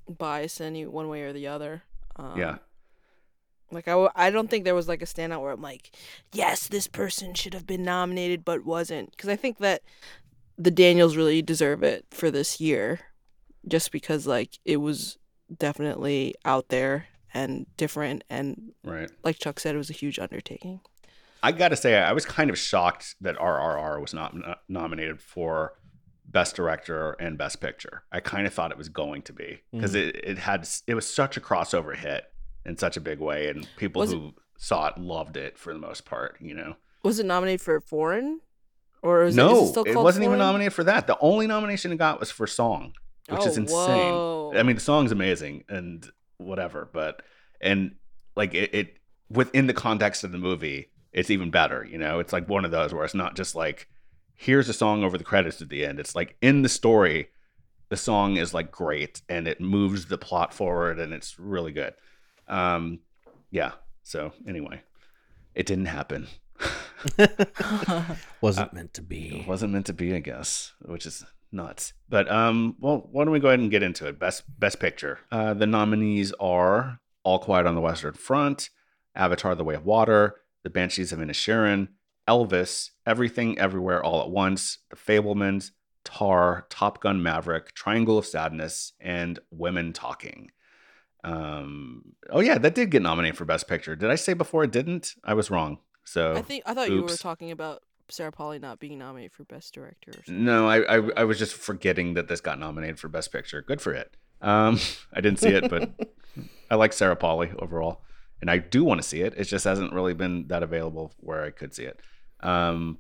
biased any one way or the other. Um, yeah. Like I, w- I don't think there was like a standout where I'm like, yes, this person should have been nominated but wasn't because I think that the Daniels really deserve it for this year, just because like it was definitely out there and different and right. Like Chuck said, it was a huge undertaking. I got to say, I was kind of shocked that RRR was not nominated for Best Director and Best Picture. I kind of thought it was going to be because mm. it, it had it was such a crossover hit in such a big way, and people was who it, saw it loved it for the most part. You know, was it nominated for foreign? Or is no, it, it, it wasn't foreign? even nominated for that. The only nomination it got was for song, which oh, is insane. Whoa. I mean, the song's amazing and whatever, but and like it, it within the context of the movie, it's even better. You know, it's like one of those where it's not just like here's a song over the credits at the end. It's like in the story, the song is like great and it moves the plot forward and it's really good. Um, yeah. So anyway, it didn't happen. wasn't uh, meant to be. It wasn't meant to be, I guess, which is nuts. But um, well, why don't we go ahead and get into it? Best Best Picture. Uh, the nominees are All Quiet on the Western Front, Avatar: The Way of Water, The Banshees of Inisherin, Elvis, Everything Everywhere All at Once, The Fabelmans, Tar, Top Gun Maverick, Triangle of Sadness, and Women Talking. Um, oh yeah, that did get nominated for Best Picture. Did I say before it didn't? I was wrong. So I think I thought oops. you were talking about Sarah Polley not being nominated for Best Director. No, I, I, I was just forgetting that this got nominated for Best Picture. Good for it. Um, I didn't see it, but I like Sarah Polley overall, and I do want to see it. It just hasn't really been that available where I could see it. Um,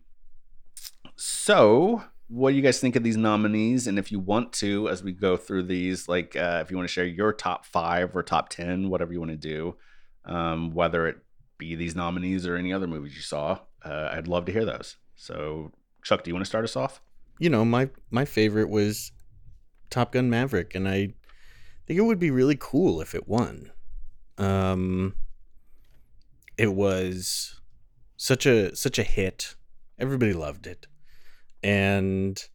so what do you guys think of these nominees? And if you want to, as we go through these, like uh, if you want to share your top five or top ten, whatever you want to do, um, whether it be these nominees or any other movies you saw, uh, I'd love to hear those. So, Chuck, do you want to start us off? You know, my my favorite was Top Gun Maverick, and I think it would be really cool if it won. Um, it was such a such a hit. Everybody loved it, and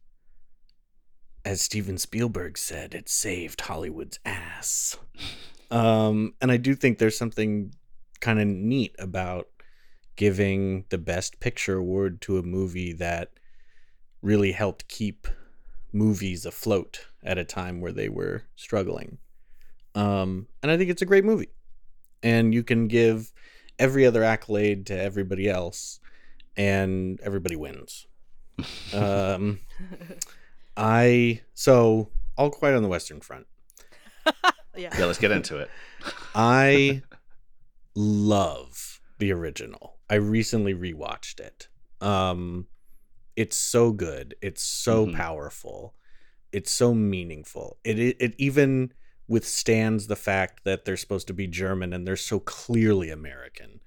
as Steven Spielberg said, it saved Hollywood's ass. Um, and I do think there's something kind of neat about giving the best picture award to a movie that really helped keep movies afloat at a time where they were struggling. Um, and I think it's a great movie. And you can give every other accolade to everybody else, and everybody wins. um, I so all quiet on the Western Front. yeah. Yeah, let's get into it. I love the original. I recently rewatched it. Um it's so good. It's so mm-hmm. powerful. It's so meaningful. It, it it even withstands the fact that they're supposed to be German and they're so clearly American.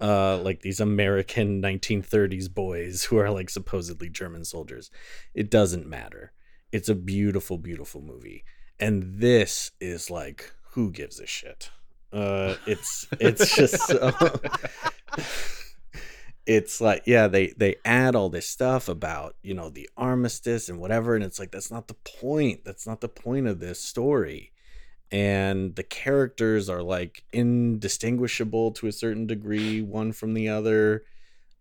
Uh, like these American 1930s boys who are like supposedly German soldiers. It doesn't matter. It's a beautiful, beautiful movie. And this is like, who gives a shit? Uh, it's it's just so. it's like yeah they they add all this stuff about you know the armistice and whatever and it's like that's not the point that's not the point of this story and the characters are like indistinguishable to a certain degree one from the other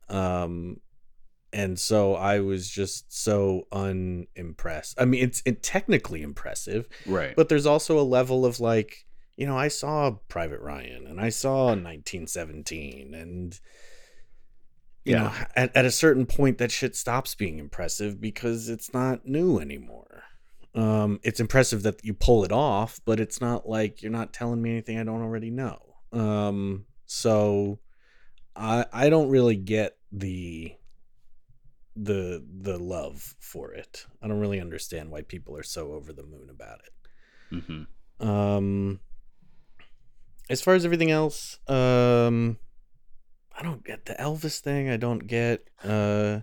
um and so i was just so unimpressed i mean it's it technically impressive right but there's also a level of like you know, I saw Private Ryan and I saw 1917 and you yeah. know, at, at a certain point that shit stops being impressive because it's not new anymore. Um, it's impressive that you pull it off, but it's not like you're not telling me anything I don't already know. Um, so I I don't really get the the the love for it. I don't really understand why people are so over the moon about it. Mm-hmm. Um, as far as everything else, um, I don't get the Elvis thing. I don't get uh,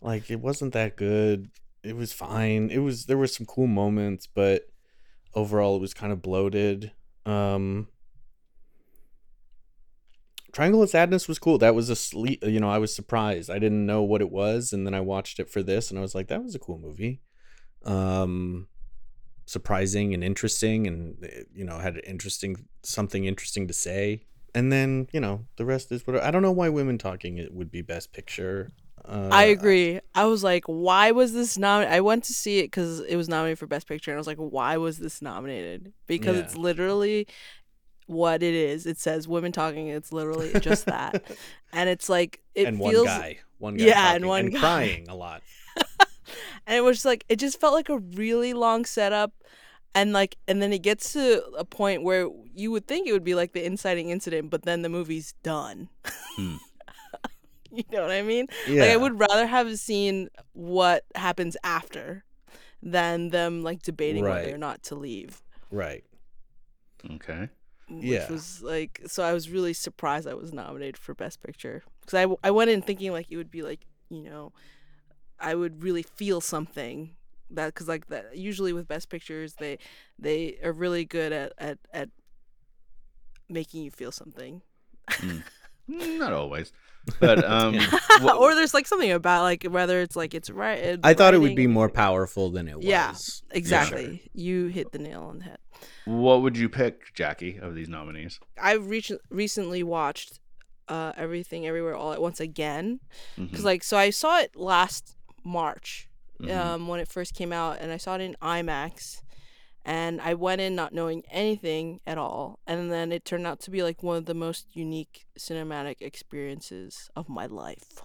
like it wasn't that good. It was fine. It was there were some cool moments, but overall it was kind of bloated. Um, Triangle of Sadness was cool. That was a sleep. You know, I was surprised. I didn't know what it was, and then I watched it for this, and I was like, that was a cool movie. Um, surprising and interesting and you know had interesting something interesting to say and then you know the rest is what i don't know why women talking it would be best picture uh, i agree i was like why was this nominated i went to see it because it was nominated for best picture and i was like why was this nominated because yeah. it's literally what it is. It says women talking. It's literally just that, and it's like it and feels, one guy, one guy, yeah, and one and guy. crying a lot. and it was like it just felt like a really long setup and like and then it gets to a point where you would think it would be like the inciting incident but then the movie's done hmm. you know what i mean yeah. like i would rather have seen what happens after than them like debating right. whether or not to leave right okay which yeah. was like so i was really surprised i was nominated for best picture because I, I went in thinking like it would be like you know i would really feel something that because like that usually with best pictures they they are really good at at, at making you feel something mm. not always but um or there's like something about like whether it's like it's right i thought it would be more powerful than it was yeah exactly sure. you hit the nail on the head what would you pick jackie of these nominees I've re- recently watched uh everything everywhere all at once again because mm-hmm. like so i saw it last march mm-hmm. um, when it first came out, and I saw it in IMAX. And I went in not knowing anything at all, and then it turned out to be like one of the most unique cinematic experiences of my life.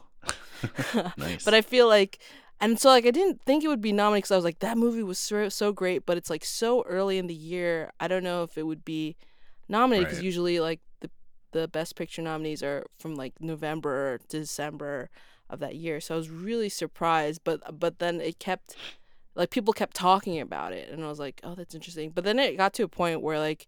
nice. But I feel like, and so like I didn't think it would be nominated because I was like that movie was so so great, but it's like so early in the year. I don't know if it would be nominated because right. usually like the the best picture nominees are from like November to December of that year. So I was really surprised, but but then it kept like people kept talking about it and I was like, "Oh, that's interesting." But then it got to a point where like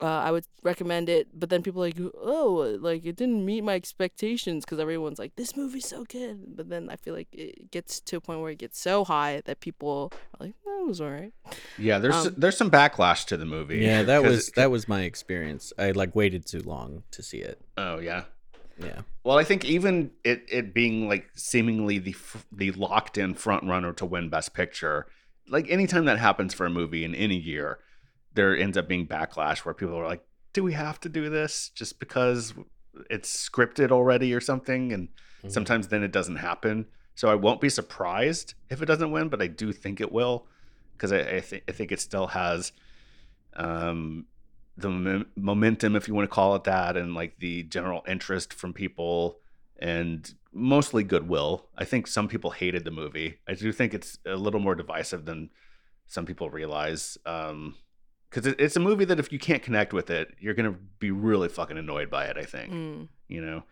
uh, I would recommend it, but then people like, oh, like it didn't meet my expectations because everyone's like, this movie's so good. But then I feel like it gets to a point where it gets so high that people are like, that was alright. Yeah, there's um, there's some backlash to the movie. Yeah, that was that was my experience. I like waited too long to see it. Oh yeah. Yeah. Well, I think even it it being like seemingly the the locked in front runner to win Best Picture, like anytime that happens for a movie in any year, there ends up being backlash where people are like, "Do we have to do this just because it's scripted already or something?" And mm-hmm. sometimes then it doesn't happen. So I won't be surprised if it doesn't win, but I do think it will because I, I think I think it still has um the momentum, if you want to call it that, and like the general interest from people and mostly goodwill. I think some people hated the movie. I do think it's a little more divisive than some people realize. Um, because it, it's a movie that if you can't connect with it, you're gonna be really fucking annoyed by it. I think, mm. you know,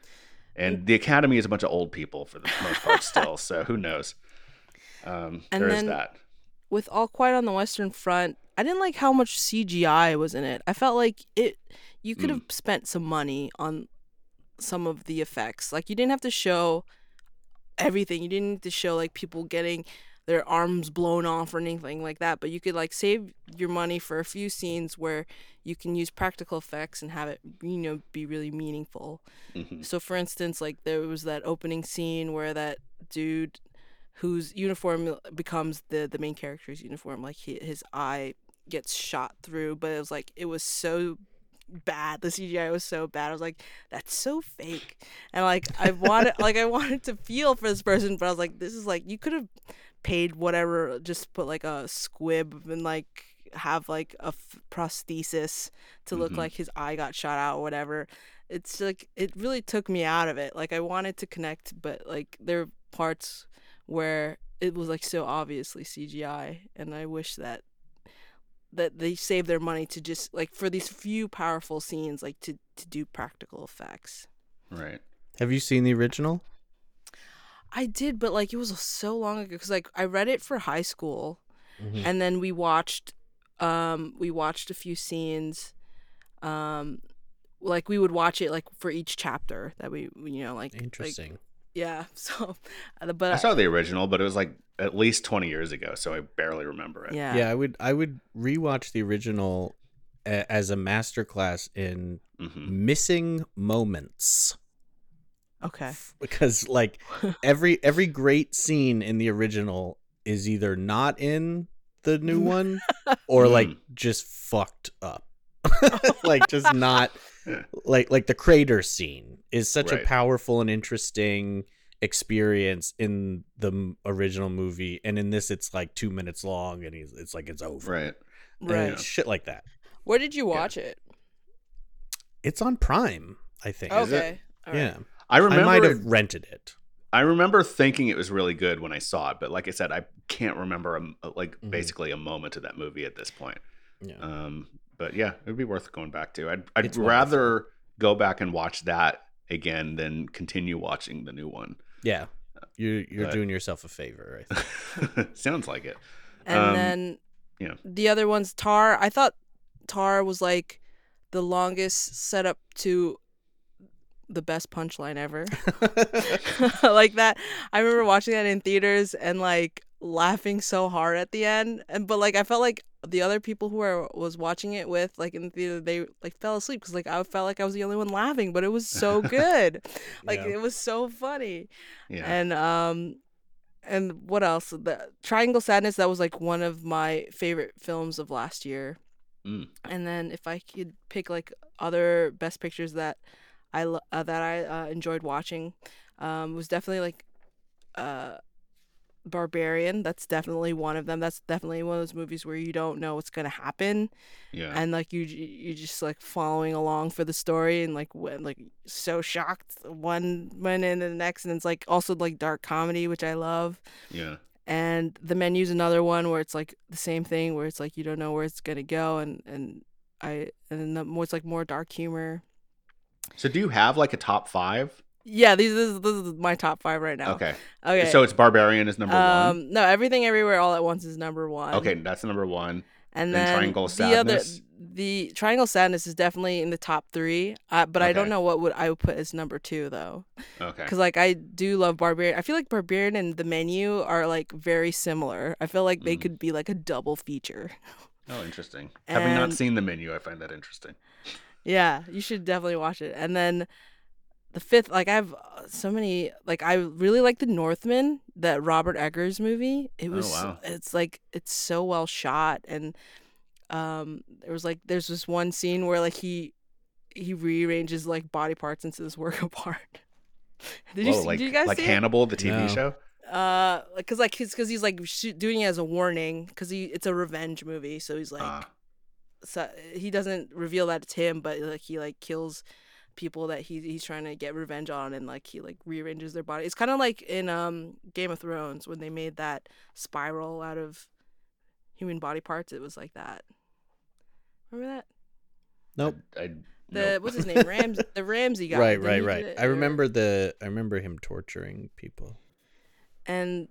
and the Academy is a bunch of old people for the most part still. So who knows? Um, and there is that. With All Quiet on the Western Front, I didn't like how much CGI was in it. I felt like it you could have mm. spent some money on some of the effects. Like you didn't have to show everything. You didn't need to show like people getting their arms blown off or anything like that, but you could like save your money for a few scenes where you can use practical effects and have it you know be really meaningful. Mm-hmm. So for instance, like there was that opening scene where that dude whose uniform becomes the the main character's uniform like he, his eye gets shot through, but it was like it was so bad. The CGI was so bad. I was like, that's so fake. And like I wanted like I wanted to feel for this person, but I was like, this is like you could have paid whatever, just put like a squib and like have like a f- prosthesis to look mm-hmm. like his eye got shot out or whatever. It's like it really took me out of it. Like I wanted to connect, but like there are parts where it was like so obviously CGI, and I wish that that they save their money to just like for these few powerful scenes like to to do practical effects. Right. Have you seen the original? I did but like it was so long ago because like i read it for high school mm-hmm. and then we watched um we watched a few scenes um like we would watch it like for each chapter that we you know like interesting. like, yeah so uh, but i saw the original but it was like at least 20 years ago, so I barely remember it. Yeah. Yeah, I would I would rewatch the original a, as a masterclass in mm-hmm. missing moments. Okay. Because like every every great scene in the original is either not in the new one or like mm. just fucked up. like just not like like the crater scene is such right. a powerful and interesting experience in the original movie, and in this it's like two minutes long, and he's it's like it's over. Right. Right. shit like that. Where did you watch yeah. it? It's on Prime, I think. Okay. Yeah. I remember I might have rented it. I remember thinking it was really good when I saw it, but like I said, I can't remember a, like mm-hmm. basically a moment of that movie at this point. Yeah. Um, but yeah, it would be worth going back to. I'd I'd rather wonderful. go back and watch that again than continue watching the new one. Yeah. You're you're but, doing yourself a favor, I think. Sounds like it. And um, then yeah. The other one's Tar. I thought Tar was like the longest setup to the best punchline ever. like that. I remember watching that in theaters and like laughing so hard at the end. And but like I felt like the other people who I was watching it with, like in the theater, they like fell asleep because like I felt like I was the only one laughing, but it was so good. like yeah. it was so funny. Yeah. And um and what else? The Triangle Sadness that was like one of my favorite films of last year. Mm. And then if I could pick like other best pictures that I uh, that I uh, enjoyed watching, um, was definitely like uh, Barbarian. That's definitely one of them. That's definitely one of those movies where you don't know what's gonna happen. Yeah. And like you, you just like following along for the story and like when like so shocked one minute and the next, and it's like also like dark comedy, which I love. Yeah. And the menu's another one where it's like the same thing, where it's like you don't know where it's gonna go, and and I and then the more it's like more dark humor. So do you have like a top five? Yeah, these this, this is my top five right now. Okay. Okay. So it's Barbarian is number um, one. No, Everything Everywhere All at Once is number one. Okay, that's number one. And then, then Triangle Sadness. The other, the Triangle Sadness is definitely in the top three, uh, but okay. I don't know what would I would put as number two though. Okay. Because like I do love Barbarian. I feel like Barbarian and the menu are like very similar. I feel like they mm. could be like a double feature. Oh, interesting. And, Having not seen the menu, I find that interesting. Yeah, you should definitely watch it. And then the fifth like i have uh, so many like i really like the northman that robert eggers movie it oh, was oh, wow. it's like it's so well shot and um there was like there's this one scene where like he he rearranges like body parts into this work of art did Whoa, you, like, did you guys like hannibal it? the tv no. show uh because like he's because he's like doing it as a warning because he it's a revenge movie so he's like uh. so he doesn't reveal that it's him but like he like kills people that he he's trying to get revenge on and like he like rearranges their body. It's kind of like in um Game of Thrones when they made that spiral out of human body parts. It was like that. Remember that? Nope. I, I the nope. what's his name? Rams the ramsay guy. Right, right, right. I remember the I remember him torturing people. And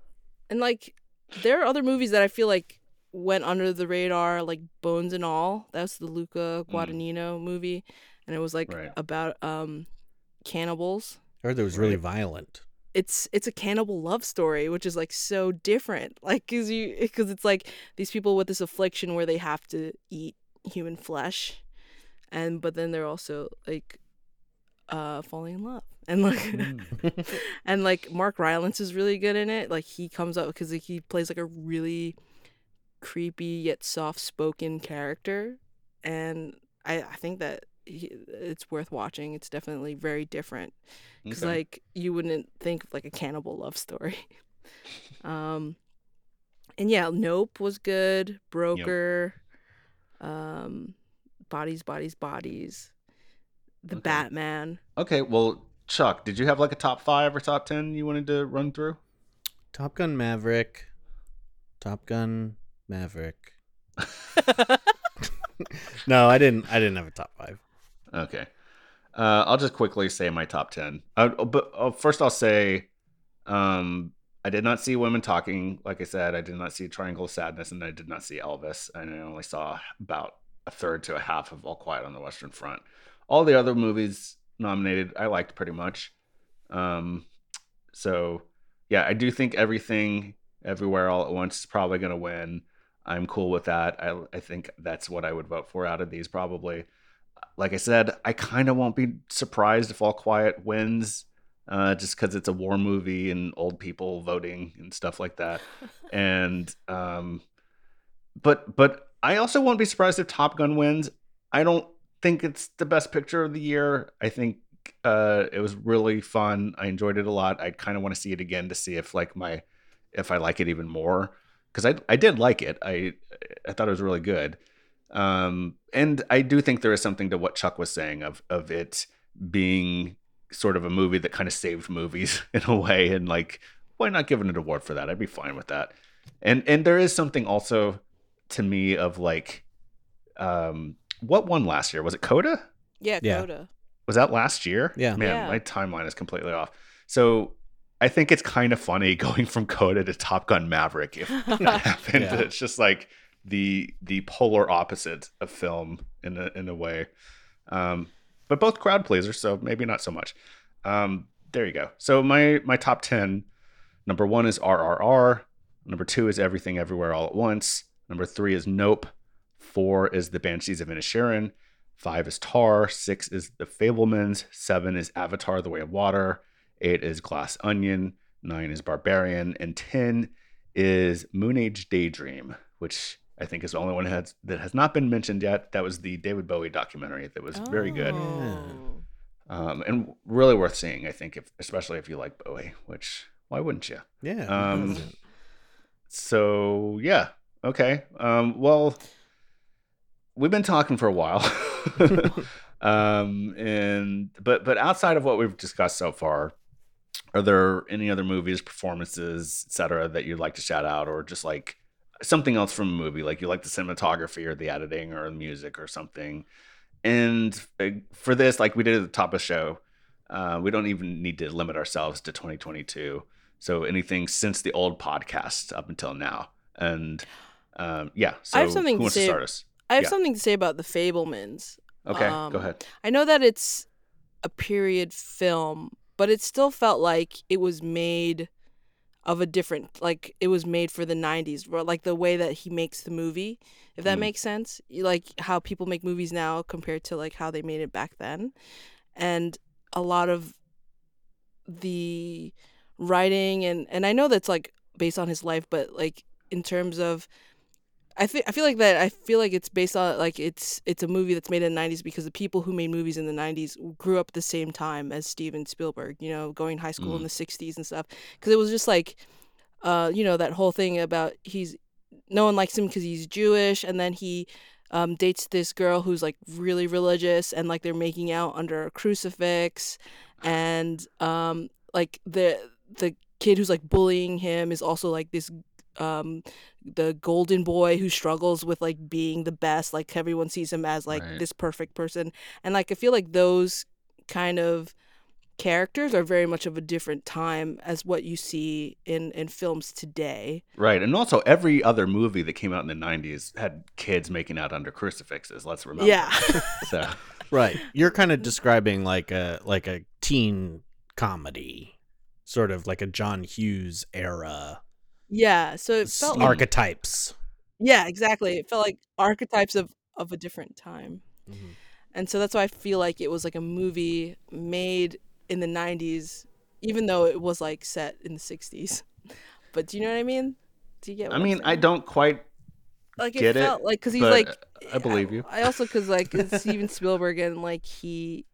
and like there are other movies that I feel like went under the radar, like Bones and All. That's the Luca mm. Guadagnino mm. movie and it was like right. about um cannibals. I heard it was really violent. It's it's a cannibal love story, which is like so different. Like, cause you, cause it's like these people with this affliction where they have to eat human flesh, and but then they're also like, uh, falling in love, and like, mm. and like Mark Rylance is really good in it. Like he comes up because like, he plays like a really creepy yet soft spoken character, and I I think that it's worth watching. It's definitely very different because okay. like you wouldn't think of like a cannibal love story. um, and yeah, Nope was good. Broker, yep. um, Bodies, Bodies, Bodies, The okay. Batman. Okay, well, Chuck, did you have like a top five or top ten you wanted to run through? Top Gun Maverick, Top Gun Maverick. no, I didn't. I didn't have a top five. Okay. Uh, I'll just quickly say my top 10. Uh, but uh, first, I'll say um, I did not see Women Talking. Like I said, I did not see Triangle of Sadness, and I did not see Elvis. And I only saw about a third to a half of All Quiet on the Western Front. All the other movies nominated, I liked pretty much. Um, so, yeah, I do think everything, everywhere, all at once is probably going to win. I'm cool with that. I, I think that's what I would vote for out of these, probably like I said, I kind of won't be surprised if All Quiet wins, uh, just because it's a war movie and old people voting and stuff like that. and um, but but I also won't be surprised if Top Gun wins. I don't think it's the best picture of the year. I think uh, it was really fun. I enjoyed it a lot. I kind of want to see it again to see if like my if I like it even more because I I did like it. I I thought it was really good. Um, and I do think there is something to what Chuck was saying of of it being sort of a movie that kind of saved movies in a way, and like why not give it an award for that? I'd be fine with that. And and there is something also to me of like, um, what won last year? Was it Coda? Yeah, yeah. Coda. Was that last year? Yeah. Man, yeah. my timeline is completely off. So I think it's kind of funny going from Coda to Top Gun Maverick if that happened. Yeah. It's just like the the polar opposite of film in a in a way. Um, but both crowd pleasers, so maybe not so much. Um, there you go. So my my top ten, number one is RRR. Number two is Everything Everywhere All at Once. Number three is Nope. Four is The Banshees of Inisherin. Five is Tar. Six is The Fabelmans. Seven is Avatar: The Way of Water. Eight is Glass Onion. Nine is Barbarian. And ten is Moon Age Daydream, which I think is the only one that has, that has not been mentioned yet. That was the David Bowie documentary that was oh. very good. Oh. Um, and really worth seeing, I think, if, especially if you like Bowie, which why wouldn't you? Yeah. Um, so yeah, okay. Um, well, we've been talking for a while, um, and but but outside of what we've discussed so far, are there any other movies, performances, etc., that you'd like to shout out, or just like something else from a movie, like you like the cinematography or the editing or the music or something. And uh, for this, like we did at the top of the show, uh, we don't even need to limit ourselves to 2022. So anything since the old podcast up until now, and um, yeah. So I have something who wants to, say, to start us? I have yeah. something to say about the Fabelmans. Okay, um, go ahead. I know that it's a period film, but it still felt like it was made of a different like it was made for the 90s like the way that he makes the movie if that mm. makes sense like how people make movies now compared to like how they made it back then and a lot of the writing and and I know that's like based on his life but like in terms of I feel I feel like that I feel like it's based on like it's it's a movie that's made in the 90s because the people who made movies in the 90s grew up the same time as Steven Spielberg, you know, going high school mm. in the 60s and stuff because it was just like uh you know that whole thing about he's no one likes him cuz he's Jewish and then he um, dates this girl who's like really religious and like they're making out under a crucifix and um like the the kid who's like bullying him is also like this um the golden boy who struggles with like being the best like everyone sees him as like right. this perfect person. And like i feel like those kind of characters are very much of a different time as what you see in in films today. Right and also every other movie that came out in the 90s had kids making out under crucifixes let's remember. Yeah. So right you're kind of describing like a like a teen comedy sort of like a john hughes era yeah, so it felt like archetypes. Yeah, exactly. It felt like archetypes of of a different time. Mm-hmm. And so that's why I feel like it was like a movie made in the 90s even though it was like set in the 60s. But do you know what I mean? Do you get I mean, I don't quite like get it felt it, like cuz he's like I believe you. I, I also cuz like Steven Spielberg and like he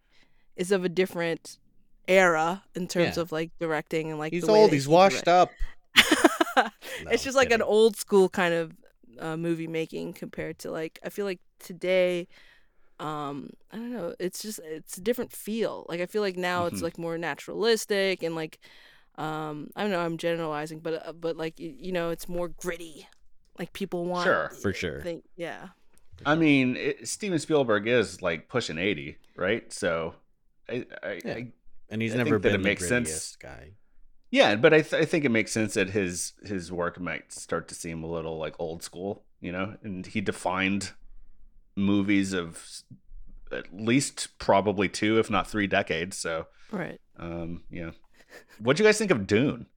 is of a different era in terms Yeah. of like directing and like He's the old. He's washed direct- up. It's just like an old school kind of uh, movie making compared to like I feel like today um I don't know it's just it's a different feel like I feel like now Mhm. it's like more naturalistic and like um I don't know I'm generalizing but uh, but like y- you know it's more gritty like people want Sure. For sure. think yeah I mean, it, Steven Spielberg is like pushing 80, right? So I, I, Yeah. I And he's I never think that been it makes the sense. grittiest guy. Yeah, but I, th- I think it makes sense that his his work might start to seem a little like old school, you know. And he defined movies of at least probably two, if not three decades. So, right um, yeah. What'd you guys think of Dune?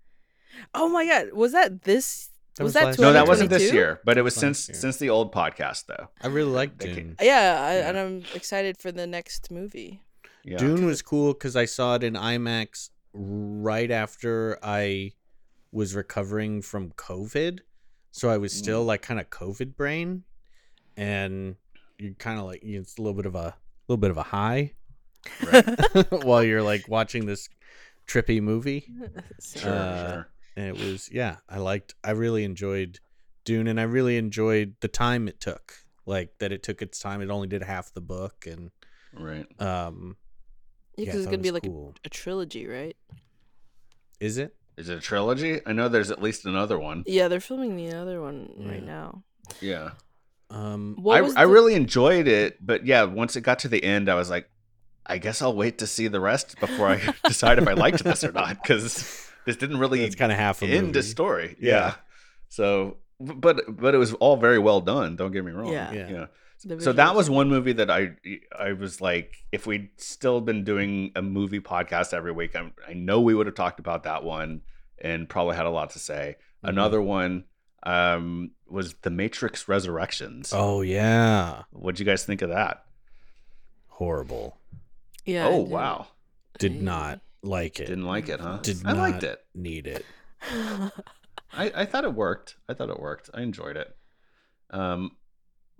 oh my god was that this That was, was that last No, that wasn't this year, but it was Last since year. since the old podcast, though. I really like They Dune. yeah, I, Yeah. and I'm excited for the next movie Yeah. Dune was cool because I saw it in IMAX right after I was recovering from COVID. So I was still like kind of COVID brain, and you're kind of like it's a little bit of a little bit of a high Right. while you're like watching this trippy movie. Sure, Uh, sure. And it was yeah, I liked I really enjoyed Dune and I really enjoyed the time it took. like that it took its time. It only did half the book, and right. Um, yeah, because yeah, it's gonna be like cool. a, a, trilogy, right? Is it? Is it a trilogy? I know there's at least another one. Yeah, they're filming the other one yeah. right now. Yeah. Um, I, the... I really enjoyed it, but yeah, once it got to the end, I was like, I guess I'll wait to see the rest before I decide if I liked this or not because this didn't really. It's kind of half a end the story. Yeah. yeah. So, but but it was all very well done. Don't get me wrong. Yeah. Yeah. yeah. So that was one movie that I I was like, if we'd still been doing a movie podcast every week, I, I know we would have talked about that one and probably had a lot to say. Mm-hmm. Another one um, was The Matrix Resurrections. Oh yeah, what'd you guys think of that? Horrible. Yeah. Oh wow. Did not like it. Didn't like it, huh? Did I liked it. Need it. I I thought it worked. I thought it worked. I enjoyed it. Um,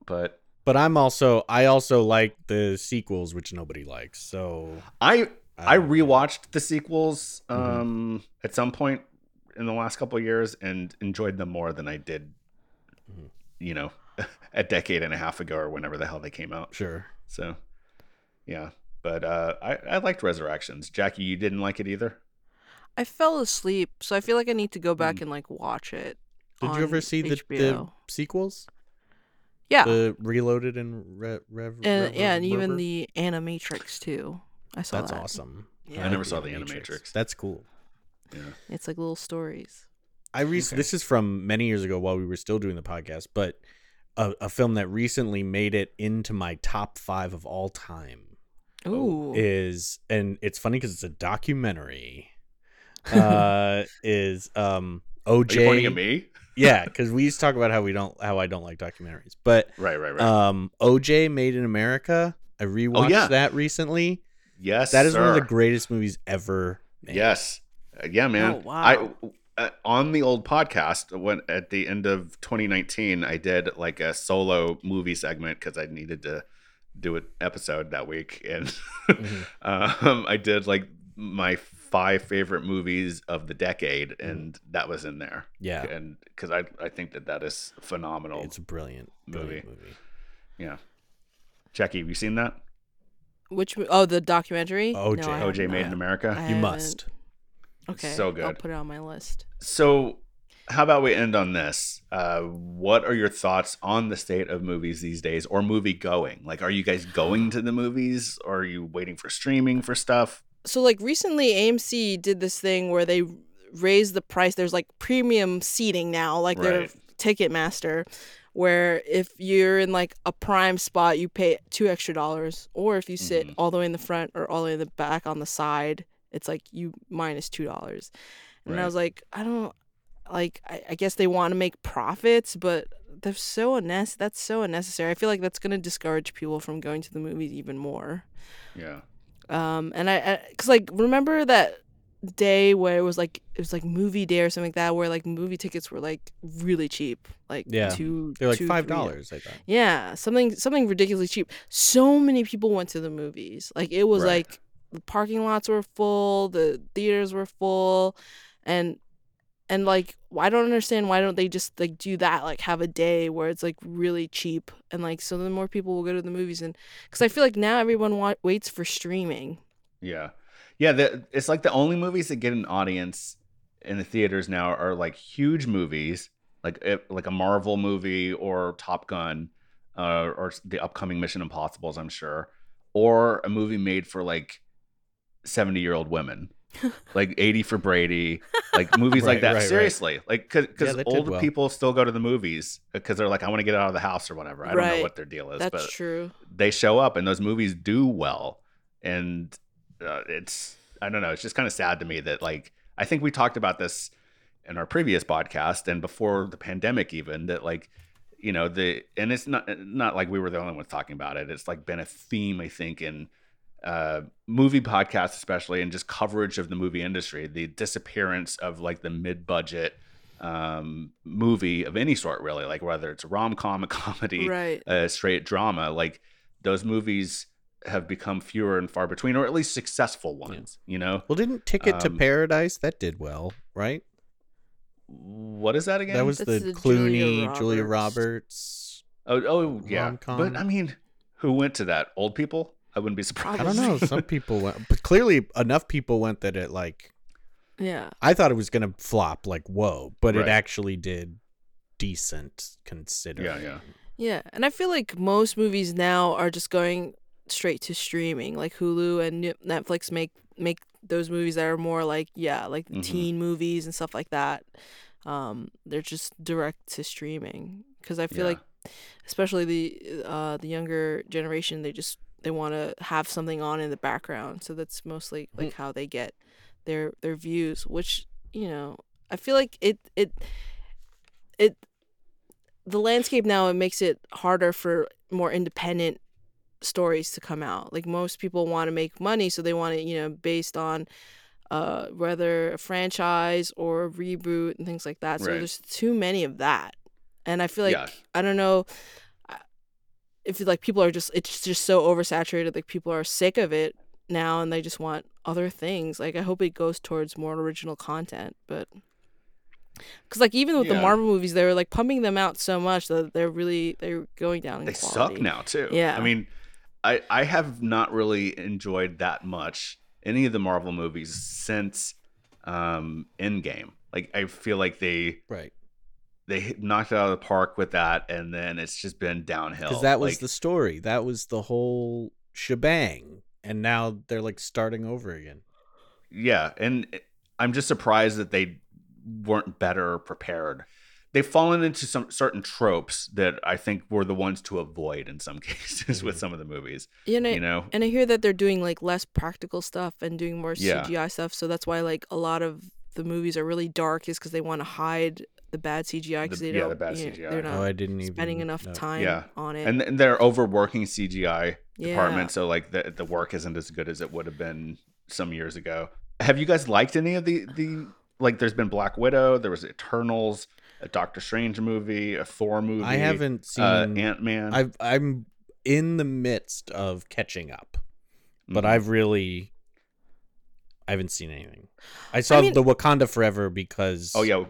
but but I'm also I also like the sequels, which nobody likes. So I I rewatched the sequels mm-hmm. um mm-hmm. at some point in the last couple years and enjoyed them more than I did, mm-hmm. you know, a decade and a half ago or whenever the hell they came out. Sure. So, yeah, but uh, I I liked Resurrections. Jackie, you didn't like it either. I fell asleep, so I feel like I need to go back mm. and like watch it. Did you ever see the, the sequels? Yeah. The Reloaded and Re- Rev. And yeah, and even the Animatrix too. I saw That's that. awesome. Yeah. I never saw the Animatrix. That's cool. Yeah. It's like little stories. I re- okay. this is from many years ago while we were still doing the podcast, but a, a film that recently made it into my top five of all time. Ooh. Is and it's funny because it's a documentary. Uh, is um OJ? Are you pointing at me? Yeah, because we used to talk about how we don't how I don't like documentaries, but right, right, right. Um, OJ Made in America. I rewatched oh, yeah. that recently. Yes, that is sir. one of the greatest movies ever. Made. Yes, uh, yeah, man. Oh, wow. I uh, on the old podcast when at the end of 2019, I did like a solo movie segment because I needed to do an episode that week, and mm-hmm. um, I did like my five favorite movies of the decade, mm. and that was in there. Yeah, and because I I think that that is phenomenal. It's a brilliant, brilliant movie. movie. Yeah, Jackie, have you seen that? Which oh the documentary? OJ no, OJ Made in America. you must. Okay, so good. I'll put it on my list. So how about we end on this? Uh, what are your thoughts on the state of movies these days, or movie going? Like, are you guys going to the movies, or are you waiting for streaming for stuff? So like recently AMC did this thing where they raised the price. There's like premium seating now, like right. their Ticketmaster, where if you're in like a prime spot, you pay two extra dollars, or if you sit mm-hmm. all the way in the front or all the way in the back on the side, it's like you minus two dollars. And right. I was like, I don't like. I, I guess they want to make profits, but they're so unnecessary. That's so unnecessary. I feel like that's gonna discourage people from going to the movies even more. Yeah. Um, and I, I, cause like remember that day where it was like it was like movie day or something like that, where like movie tickets were like really cheap, like yeah, two, they're like two, five dollars. I thought. Yeah, something something ridiculously cheap. So many people went to the movies. Like it was right. like the parking lots were full, the theaters were full, and and like I don't understand why don't they just like do that like have a day where it's like really cheap and like so then more people will go to the movies and because I feel like now everyone wa- waits for streaming. Yeah, yeah. The, it's like the only movies that get an audience in the theaters now are like huge movies, like eh, like a Marvel movie or Top Gun, uh, or the upcoming Mission Impossible's, I'm sure, or a movie made for like seventy year old women like 80 for Brady, like movies right, like that. Right, Seriously, right. like because yeah, old well. people still go to the movies because they're like, I want to get out of the house or whatever. I don't know what their deal is, That's but true. They show up and those movies do well, and uh, it's I don't know. It's just kind of sad to me that like I think we talked about this in our previous podcast and before the pandemic even that like you know the and it's not not like we were the only ones talking about it. It's like been a theme I think in uh, movie podcasts, especially, and just coverage of the movie industry, the disappearance of like the mid budget um, movie of any sort, really, like whether it's a rom com, a comedy, right. a straight drama, like those movies have become fewer and far between, or at least successful ones, yeah. you know? Well, didn't Ticket um, to Paradise that did well, right? What is that again? That was the, the, Clooney, Julia Roberts. Julia Roberts Oh, oh yeah. Rom-com. But I mean, who went to that? Old people? I wouldn't be surprised. I don't know. Some people went, but clearly enough people went that it like. Yeah. I thought it was gonna flop, like whoa, but right. it actually did decent considering. Yeah, yeah. Yeah, and I feel like most movies now are just going straight to streaming. Like Hulu and Netflix make make those movies that are more like yeah, like mm-hmm. teen movies and stuff like that. Um, they're just direct to streaming because I feel yeah. like, especially the uh the younger generation, they just they want to have something on in the background. So that's mostly like mm-hmm. how they get their their views, which you know I feel like it it it the landscape now it makes it harder for more independent stories to come out. Like most people want to make money, so they want it, you know, based on uh, whether a franchise or a reboot and things like that. So right. there's too many of that, and I feel like yeah. I don't know if like people are just it's just so oversaturated. Like people are sick of it now, and they just want other things. Like I hope it goes towards more original content, but because like even with yeah. the Marvel movies, they were like pumping them out so much that they're really they're going down. they quality. suck now too. Yeah, I mean, I I have not really enjoyed that much any of the Marvel movies since um Endgame. Like I feel like they right they knocked it out of the park with that, and then it's just been downhill. Because that was like, the story. That was the whole shebang, and now they're like starting over again. Yeah, and I'm just surprised that they weren't better prepared they've fallen into some certain tropes that I think were the ones to avoid in some cases mm-hmm. with some of the movies. Yeah, and I, you know, and I hear that they're doing like less practical stuff and doing more yeah. CGI stuff. So that's why like a lot of the movies are really dark, is because they want to hide the bad CGI because they yeah, don't. the bad CGI. Know, they're not oh, I didn't spending even, enough no. time yeah. on it, and, and they're overworking CGI yeah. department, so like the the work isn't as good as it would have been some years ago. Have you guys liked any of the the like? There's been Black Widow. There was Eternals a Doctor Strange movie, a Thor movie. I haven't uh, seen uh, Ant Man. I've I'm in the midst of catching up, but mm-hmm. I've really I haven't seen anything. I saw I mean, the Wakanda Forever because oh yeah,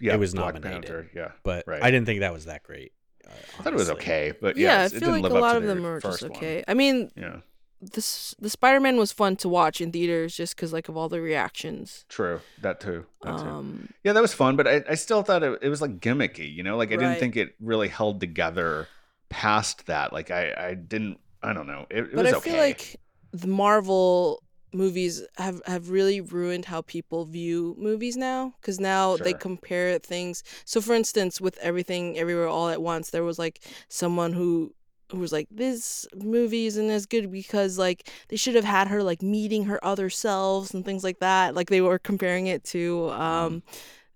yeah, it was Black nominated. Panther, yeah, but right. I didn't think that was that great. Uh, I thought it was okay, but yeah, yeah I feel like a lot of them are just okay. One. I mean, yeah, this the Spider Man was fun to watch in theaters just because like of all the reactions. True, that too. That too. Um, yeah, that was fun, but I, I still thought it, it was like gimmicky. You know, like I right. didn't think it really held together past that. Like I I didn't I don't know. It, it but was I feel like the Marvel movies have have really ruined how people view movies now because now sure. they compare things so for instance with everything everywhere all at once there was like someone who who was like, this movie isn't as good because like they should have had her like meeting her other selves and things like that. Like they were comparing it to um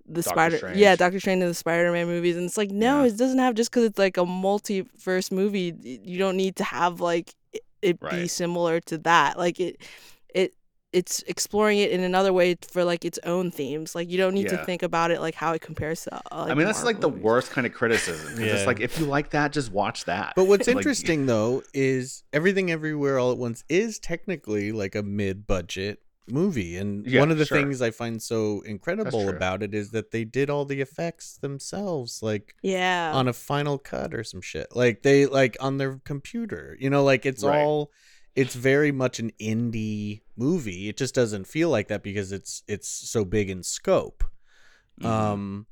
the Doctor Spider Strange. Yeah, Doctor Strange and the Spider Man movies. And it's like, no, yeah. it doesn't have just because it's like a multiverse movie, you don't need to have like it, it right. be similar to that. Like it it it's exploring it in another way for like its own themes. Like you don't need yeah. to think about it like how it compares to. Uh, like, I mean, that's like movies. the worst kind of criticism. yeah. It's like if you like that, just watch that. But what's like, interesting though is everything everywhere all at once is technically like a mid-budget movie, and yeah, one of the sure. things I find so incredible about it is that they did all the effects themselves, like yeah, on a Final Cut or some shit. Like they like on their computer, you know, like it's right. all it's very much an indie movie. It just doesn't feel like that because it's it's so big in scope. Mm-hmm. Um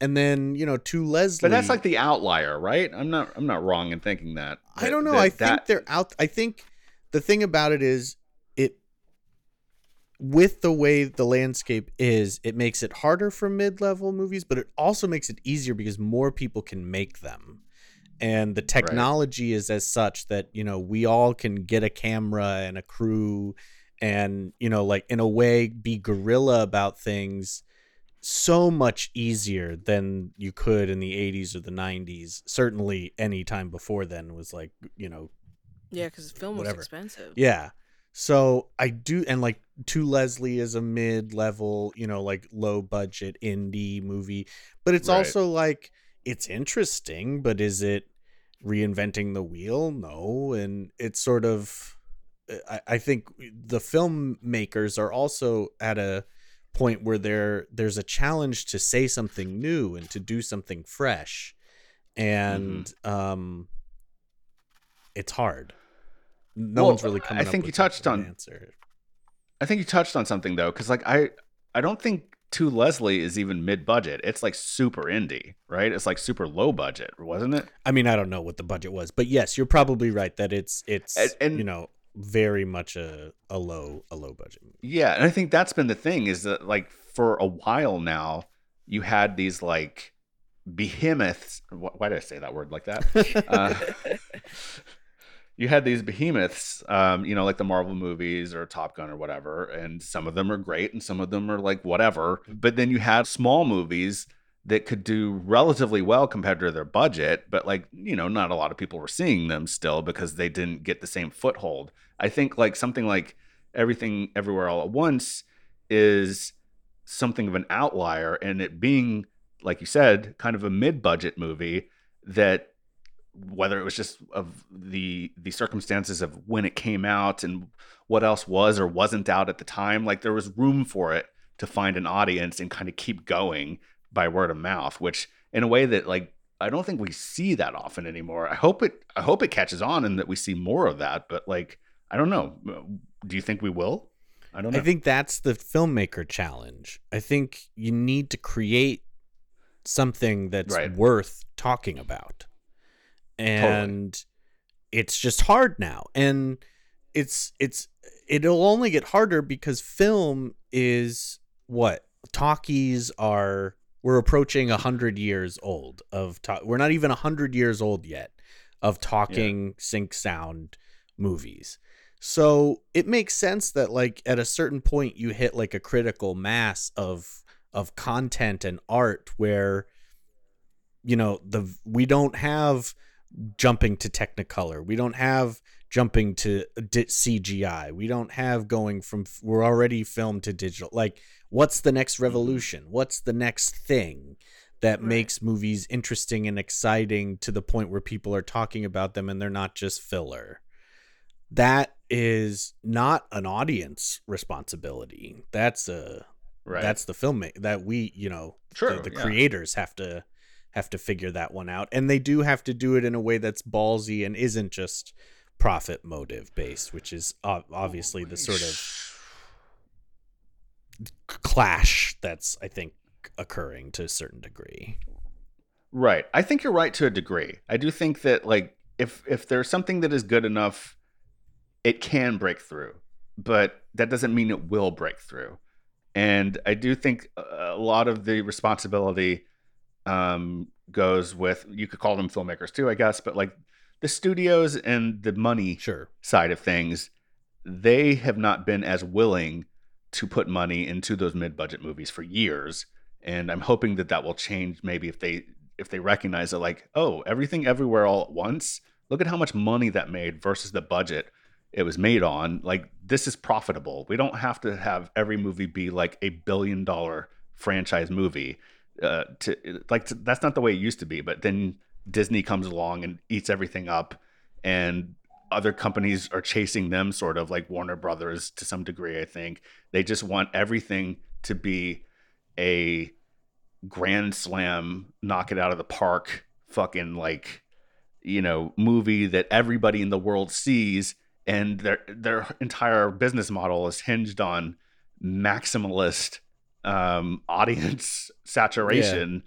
and then, you know, to Leslie But that's like the outlier, right? I'm not I'm not wrong in thinking that. that I don't know. That, I think that... they're out I think the thing about it is it with the way the landscape is, it makes it harder for mid-level movies, but it also makes it easier because more people can make them and the technology right. is as such that you know we all can get a camera and a crew and you know like in a way be guerrilla about things so much easier than you could in the 80s or the 90s certainly any time before then was like you know yeah because film whatever. was expensive yeah so i do and like to leslie is a mid-level you know like low budget indie movie but it's right. also like it's interesting but is it reinventing the wheel no and it's sort of I, I think the filmmakers are also at a point where there there's a challenge to say something new and to do something fresh and mm-hmm. um, it's hard. No well, one's really coming. I think you touched on answer. I think you touched on something though, because like I, I don't think to Leslie is even mid budget. It's like super indie, right? It's like super low budget, wasn't it? I mean, I don't know what the budget was, but yes, you're probably right that it's it's and, and you know very much a a low a low budget. Yeah, and I think that's been the thing is that like for a while now, you had these like behemoths. Why did I say that word like that? uh, you had these behemoths, um, you know, like the Marvel movies or Top Gun or whatever, and some of them are great and some of them are like whatever. But then you had small movies that could do relatively well compared to their budget, but like, you know, not a lot of people were seeing them still because they didn't get the same foothold. I think like something like Everything Everywhere All at Once is something of an outlier and it being like you said, kind of a mid-budget movie that whether it was just of the the circumstances of when it came out and what else was or wasn't out at the time, like there was room for it to find an audience and kind of keep going by word of mouth, which in a way that like I don't think we see that often anymore. I hope it I hope it catches on and that we see more of that, but like I don't know. Do you think we will? I don't know. I think that's the filmmaker challenge. I think you need to create something that's right. worth talking about. And totally. it's just hard now. And it's it's it'll only get harder because film is what talkies are we're approaching a hundred years old of talk we're not even a hundred years old yet of talking yeah. sync sound movies so it makes sense that like at a certain point you hit like a critical mass of of content and art where you know the we don't have jumping to technicolor we don't have jumping to cgi we don't have going from we're already filmed to digital like what's the next mm-hmm. revolution what's the next thing that right. makes movies interesting and exciting to the point where people are talking about them and they're not just filler that is not an audience responsibility that's a Right. That's the filmmaker that we, you know, True, the, the yeah. creators have to have to figure that one out, and they do have to do it in a way that's ballsy and isn't just profit motive based, which is obviously the sort of clash that's I think occurring to a certain degree. Right. I think you're right to a degree. I do think that like if if there's something that is good enough, it can break through, but that doesn't mean it will break through and I do think a lot of the responsibility um, goes with you could call them filmmakers too, I guess, but like the studios and the money sure. side of things, they have not been as willing to put money into those mid-budget movies for years, and I'm hoping that that will change. Maybe if they if they recognize that, like, oh, everything everywhere all at once. Look at how much money that made versus the budget it was made on like this is profitable we don't have to have every movie be like a billion dollar franchise movie uh, to like to, that's not the way it used to be but then disney comes along and eats everything up and other companies are chasing them sort of like warner brothers to some degree i think. They just want everything to be a grand slam knock it out of the park fucking like you know movie that everybody in the world sees and their their entire business model is hinged on maximalist um, audience saturation.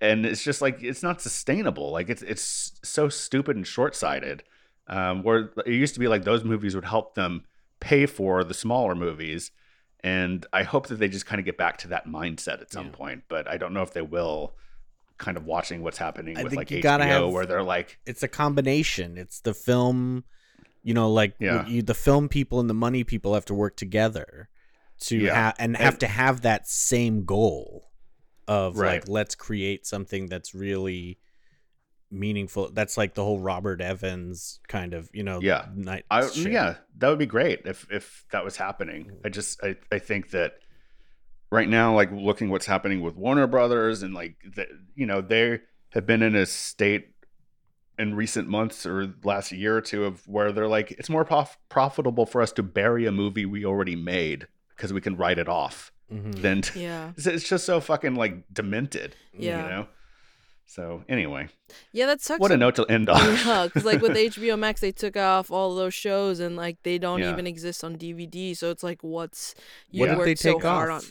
Yeah. And it's just like it's not sustainable. Like it's it's so stupid and short sighted. Um, where it used to be like those movies would help them pay for the smaller movies, and I hope that they just kind of get back to that mindset at some yeah. point. But I don't know if they will. Kind of watching what's happening I with like HBO, have, where they're like, it's a combination. It's the film you know, like yeah. you, the film people and the money people have to work together to yeah. have and have and, to have that same goal of right. like let's create something that's really meaningful. That's like the whole Robert Evans kind of, you know, yeah, night. I, yeah, that would be great if if that was happening. I mm. just I I think that right now, like looking what's happening with Warner Brothers and like the, you know they have been in a state in recent months or last year or two of where they're like it's more prof- profitable for us to bury a movie we already made because we can write it off mm-hmm. than yeah it's, it's, just so fucking like demented yeah you know So anyway, yeah, that sucks. What a note to end on. Yeah, because like with HBO Max, they took off all those shows and like they don't yeah. even exist on DVD. So it's like, what's you what worked so hard off? on?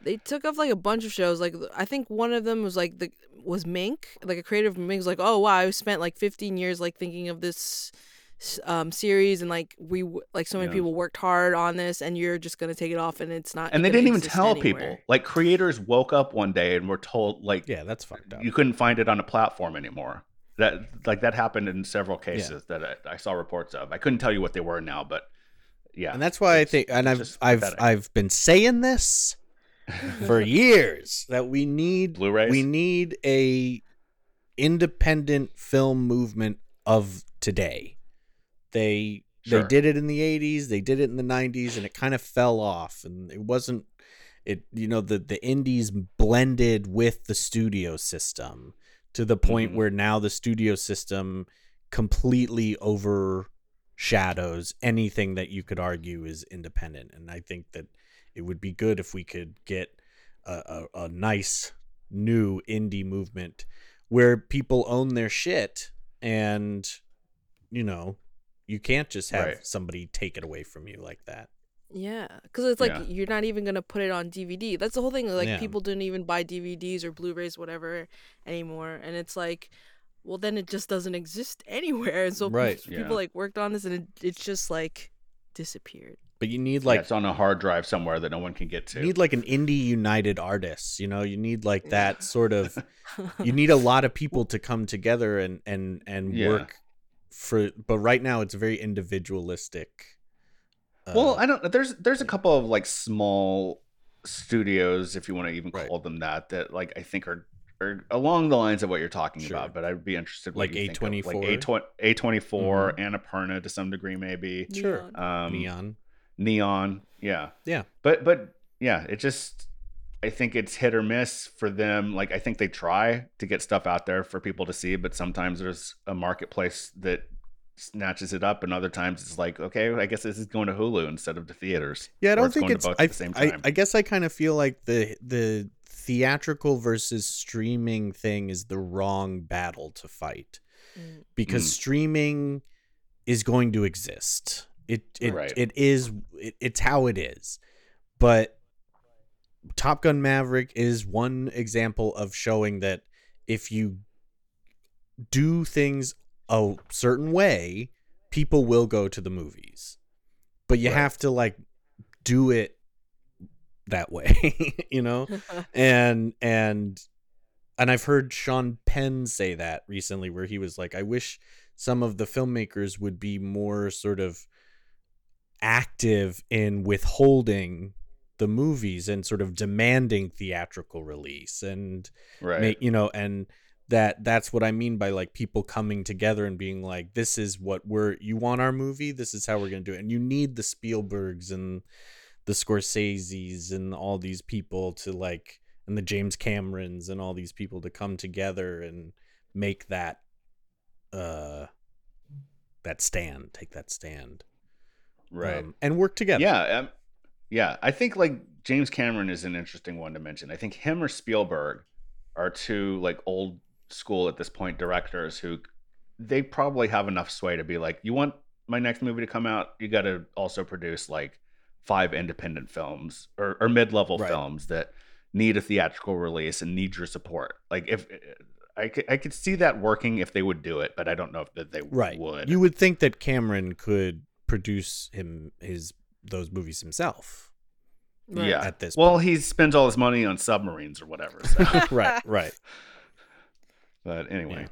They took off like a bunch of shows. Like I think one of them was like the was Minx, like a creative Minx was like, oh wow, I spent like 15 years like thinking of this um series and like we like so many yeah. people worked hard on this and you're just gonna take it off and it's not and they didn't even tell anywhere. people like creators woke up one day and were told like yeah that's fucked up you couldn't find it on a platform anymore that like that happened in several cases yeah. that I, I, saw reports of i couldn't tell you what they were now but yeah and that's why i think and i've i've pathetic. i've been saying this for years that we need blu-rays we need a independent film movement of today they sure. they did it in the 80s, they did it in the 90s and it kind of fell off and it wasn't it you know the the indies blended with the studio system to the point mm-hmm. where now the studio system completely overshadows anything that you could argue is independent and I think that it would be good if we could get a, a, a nice new indie movement where people own their shit and you know you can't just have right. somebody take it away from you like that. Yeah, because it's like yeah. you're not even gonna put it on DVD. That's the whole thing. Like yeah. people didn't even buy DVDs or Blu-rays, whatever, anymore. And it's like, well, then it just doesn't exist anywhere. And so right. people, yeah. like worked on this, and it, it's just like disappeared. But you need like it's on a hard drive somewhere that no one can get to. You need like an indie united artist, You know, you need like that sort of. you need a lot of people to come together and and and work for but right now it's very individualistic uh, well i don't there's there's a couple of like small studios if you want to even call right. them that that like i think are are along the lines of what you're talking sure. about but i'd be interested like a24 like a 24 mm-hmm. annapurna to some degree maybe. Sure. Um neon. Neon yeah. Yeah. But but yeah it just I think it's hit or miss for them. Like I think they try to get stuff out there for people to see, but sometimes there's a marketplace that snatches it up, and other times it's like, okay, I guess this is going to Hulu instead of the theaters. Yeah, I don't think it's. I, I, I guess I kind of feel like the the theatrical versus streaming thing is the wrong battle to fight mm. because mm. streaming is going to exist. It it right. it is it, it's how it is, but Top Gun Maverick is one example of showing that if you do things a certain way, people will go to the movies. But you right. have to like do it that way, you know? and and and I've heard Sean Penn say that recently where he was like I wish some of the filmmakers would be more sort of active in withholding the movies and sort of demanding theatrical release and right. Make, you know and that that's what I mean by like people coming together and being like this is what we're you want our movie? This is how we're going to do it. And you need the Spielbergs and the Scorseses and all these people to like and the James Camerons and all these people to come together and make that uh that stand take that stand. Right. Um, and work together. Yeah um, yeah, I think like James Cameron is an interesting one to mention. I think him or Spielberg are two like old school at this point directors who they probably have enough sway to be like, you want my next movie to come out, you got to also produce like five independent films or, or mid-level right. films that need a theatrical release and need your support. Like if I could, I could see that working if they would do it, but I don't know if that they right. would. You would think that Cameron could produce him his those movies himself. Right. Yeah. At this, well, point. he spends all his money on submarines or whatever. So. right. Right. But anyway,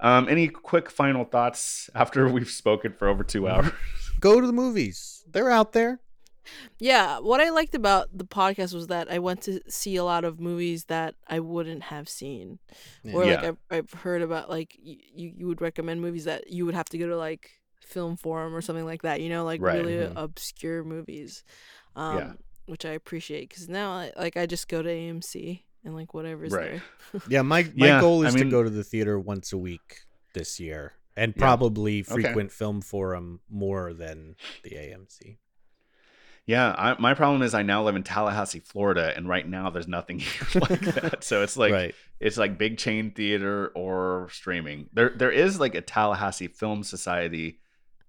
yeah. um, any quick final thoughts after we've spoken for over two hours? Go to the movies. They're out there. Yeah, what I liked about the podcast was that I went to see a lot of movies that I wouldn't have seen, yeah. or like. I've, I've heard about like you you would recommend movies that you would have to go to like film forum or something like that you know like right. really mm-hmm. obscure movies um yeah. which i appreciate because now like i just go to amc and like whatever's right. there yeah my my yeah, goal is I mean, to go to the theater once a week this year and probably yeah. frequent okay. film forum more than the amc Yeah, I, my problem is I now live in Tallahassee, Florida, and right now there's nothing like that. So it's like right. it's like big chain theater or streaming. There there is like a Tallahassee Film Society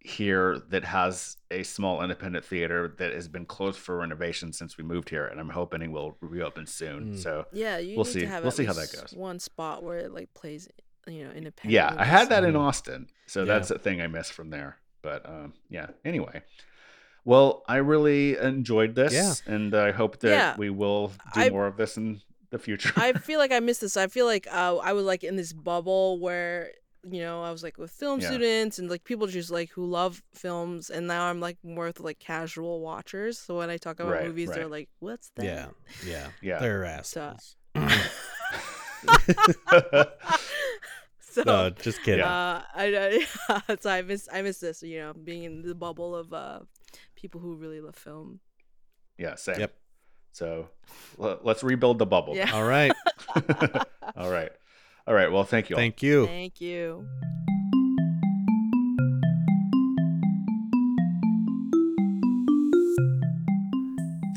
here that has a small independent theater that has been closed for renovation since we moved here, and I'm hoping it will reopen soon. Mm. So yeah, we'll see. we'll see how that goes. One spot where it like plays, you know, independent. Yeah, I had that in Austin, so yeah. that's a thing I missed from there. But um, yeah. Anyway, well, I really enjoyed this, yeah. and I hope that yeah. we will do I, more of this in the future. I feel like I missed this. I feel like uh, I was like in this bubble where you know I was like with film yeah. students and like people just like who love films, and now I'm like more with like casual watchers. So when I talk about right, movies, right. they're like, "What's that?" Yeah, yeah, yeah. They're assholes. So, so no, just kidding. Uh, I, I so I miss I miss this. You know, being in the bubble of uh, people who really love film. Yeah, same. Yep. So l- let's rebuild the bubble. Yeah. All right. all right. All right. Well, thank you. All. Thank you. Thank you.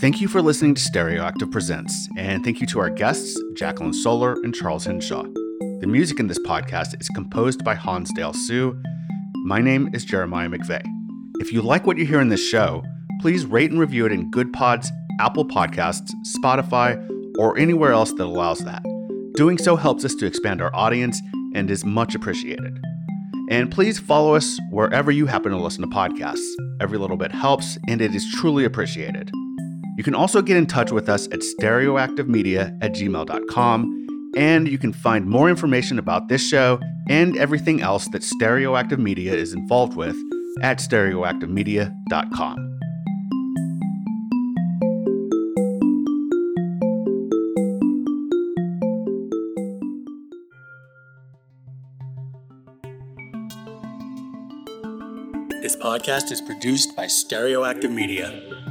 Thank you for listening to Stereoactive Presents, and thank you to our guests, Jacqueline Soller and Charles Hinshaw. The music in this podcast is composed by Hansdale Hsu. My name is Jeremiah McVay. If you like what you hear in this show, please rate and review it in Goodpods, Apple Podcasts, Spotify, or anywhere else that allows that. Doing so helps us to expand our audience and is much appreciated. And please follow us wherever you happen to listen to podcasts. Every little bit helps, and it is truly appreciated. You can also get in touch with us at stereoactivemedia at gmail.com, and you can find more information about this show and everything else that Stereoactive Media is involved with at stereoactivemedia.com. podcast is produced by Stereoactive Media.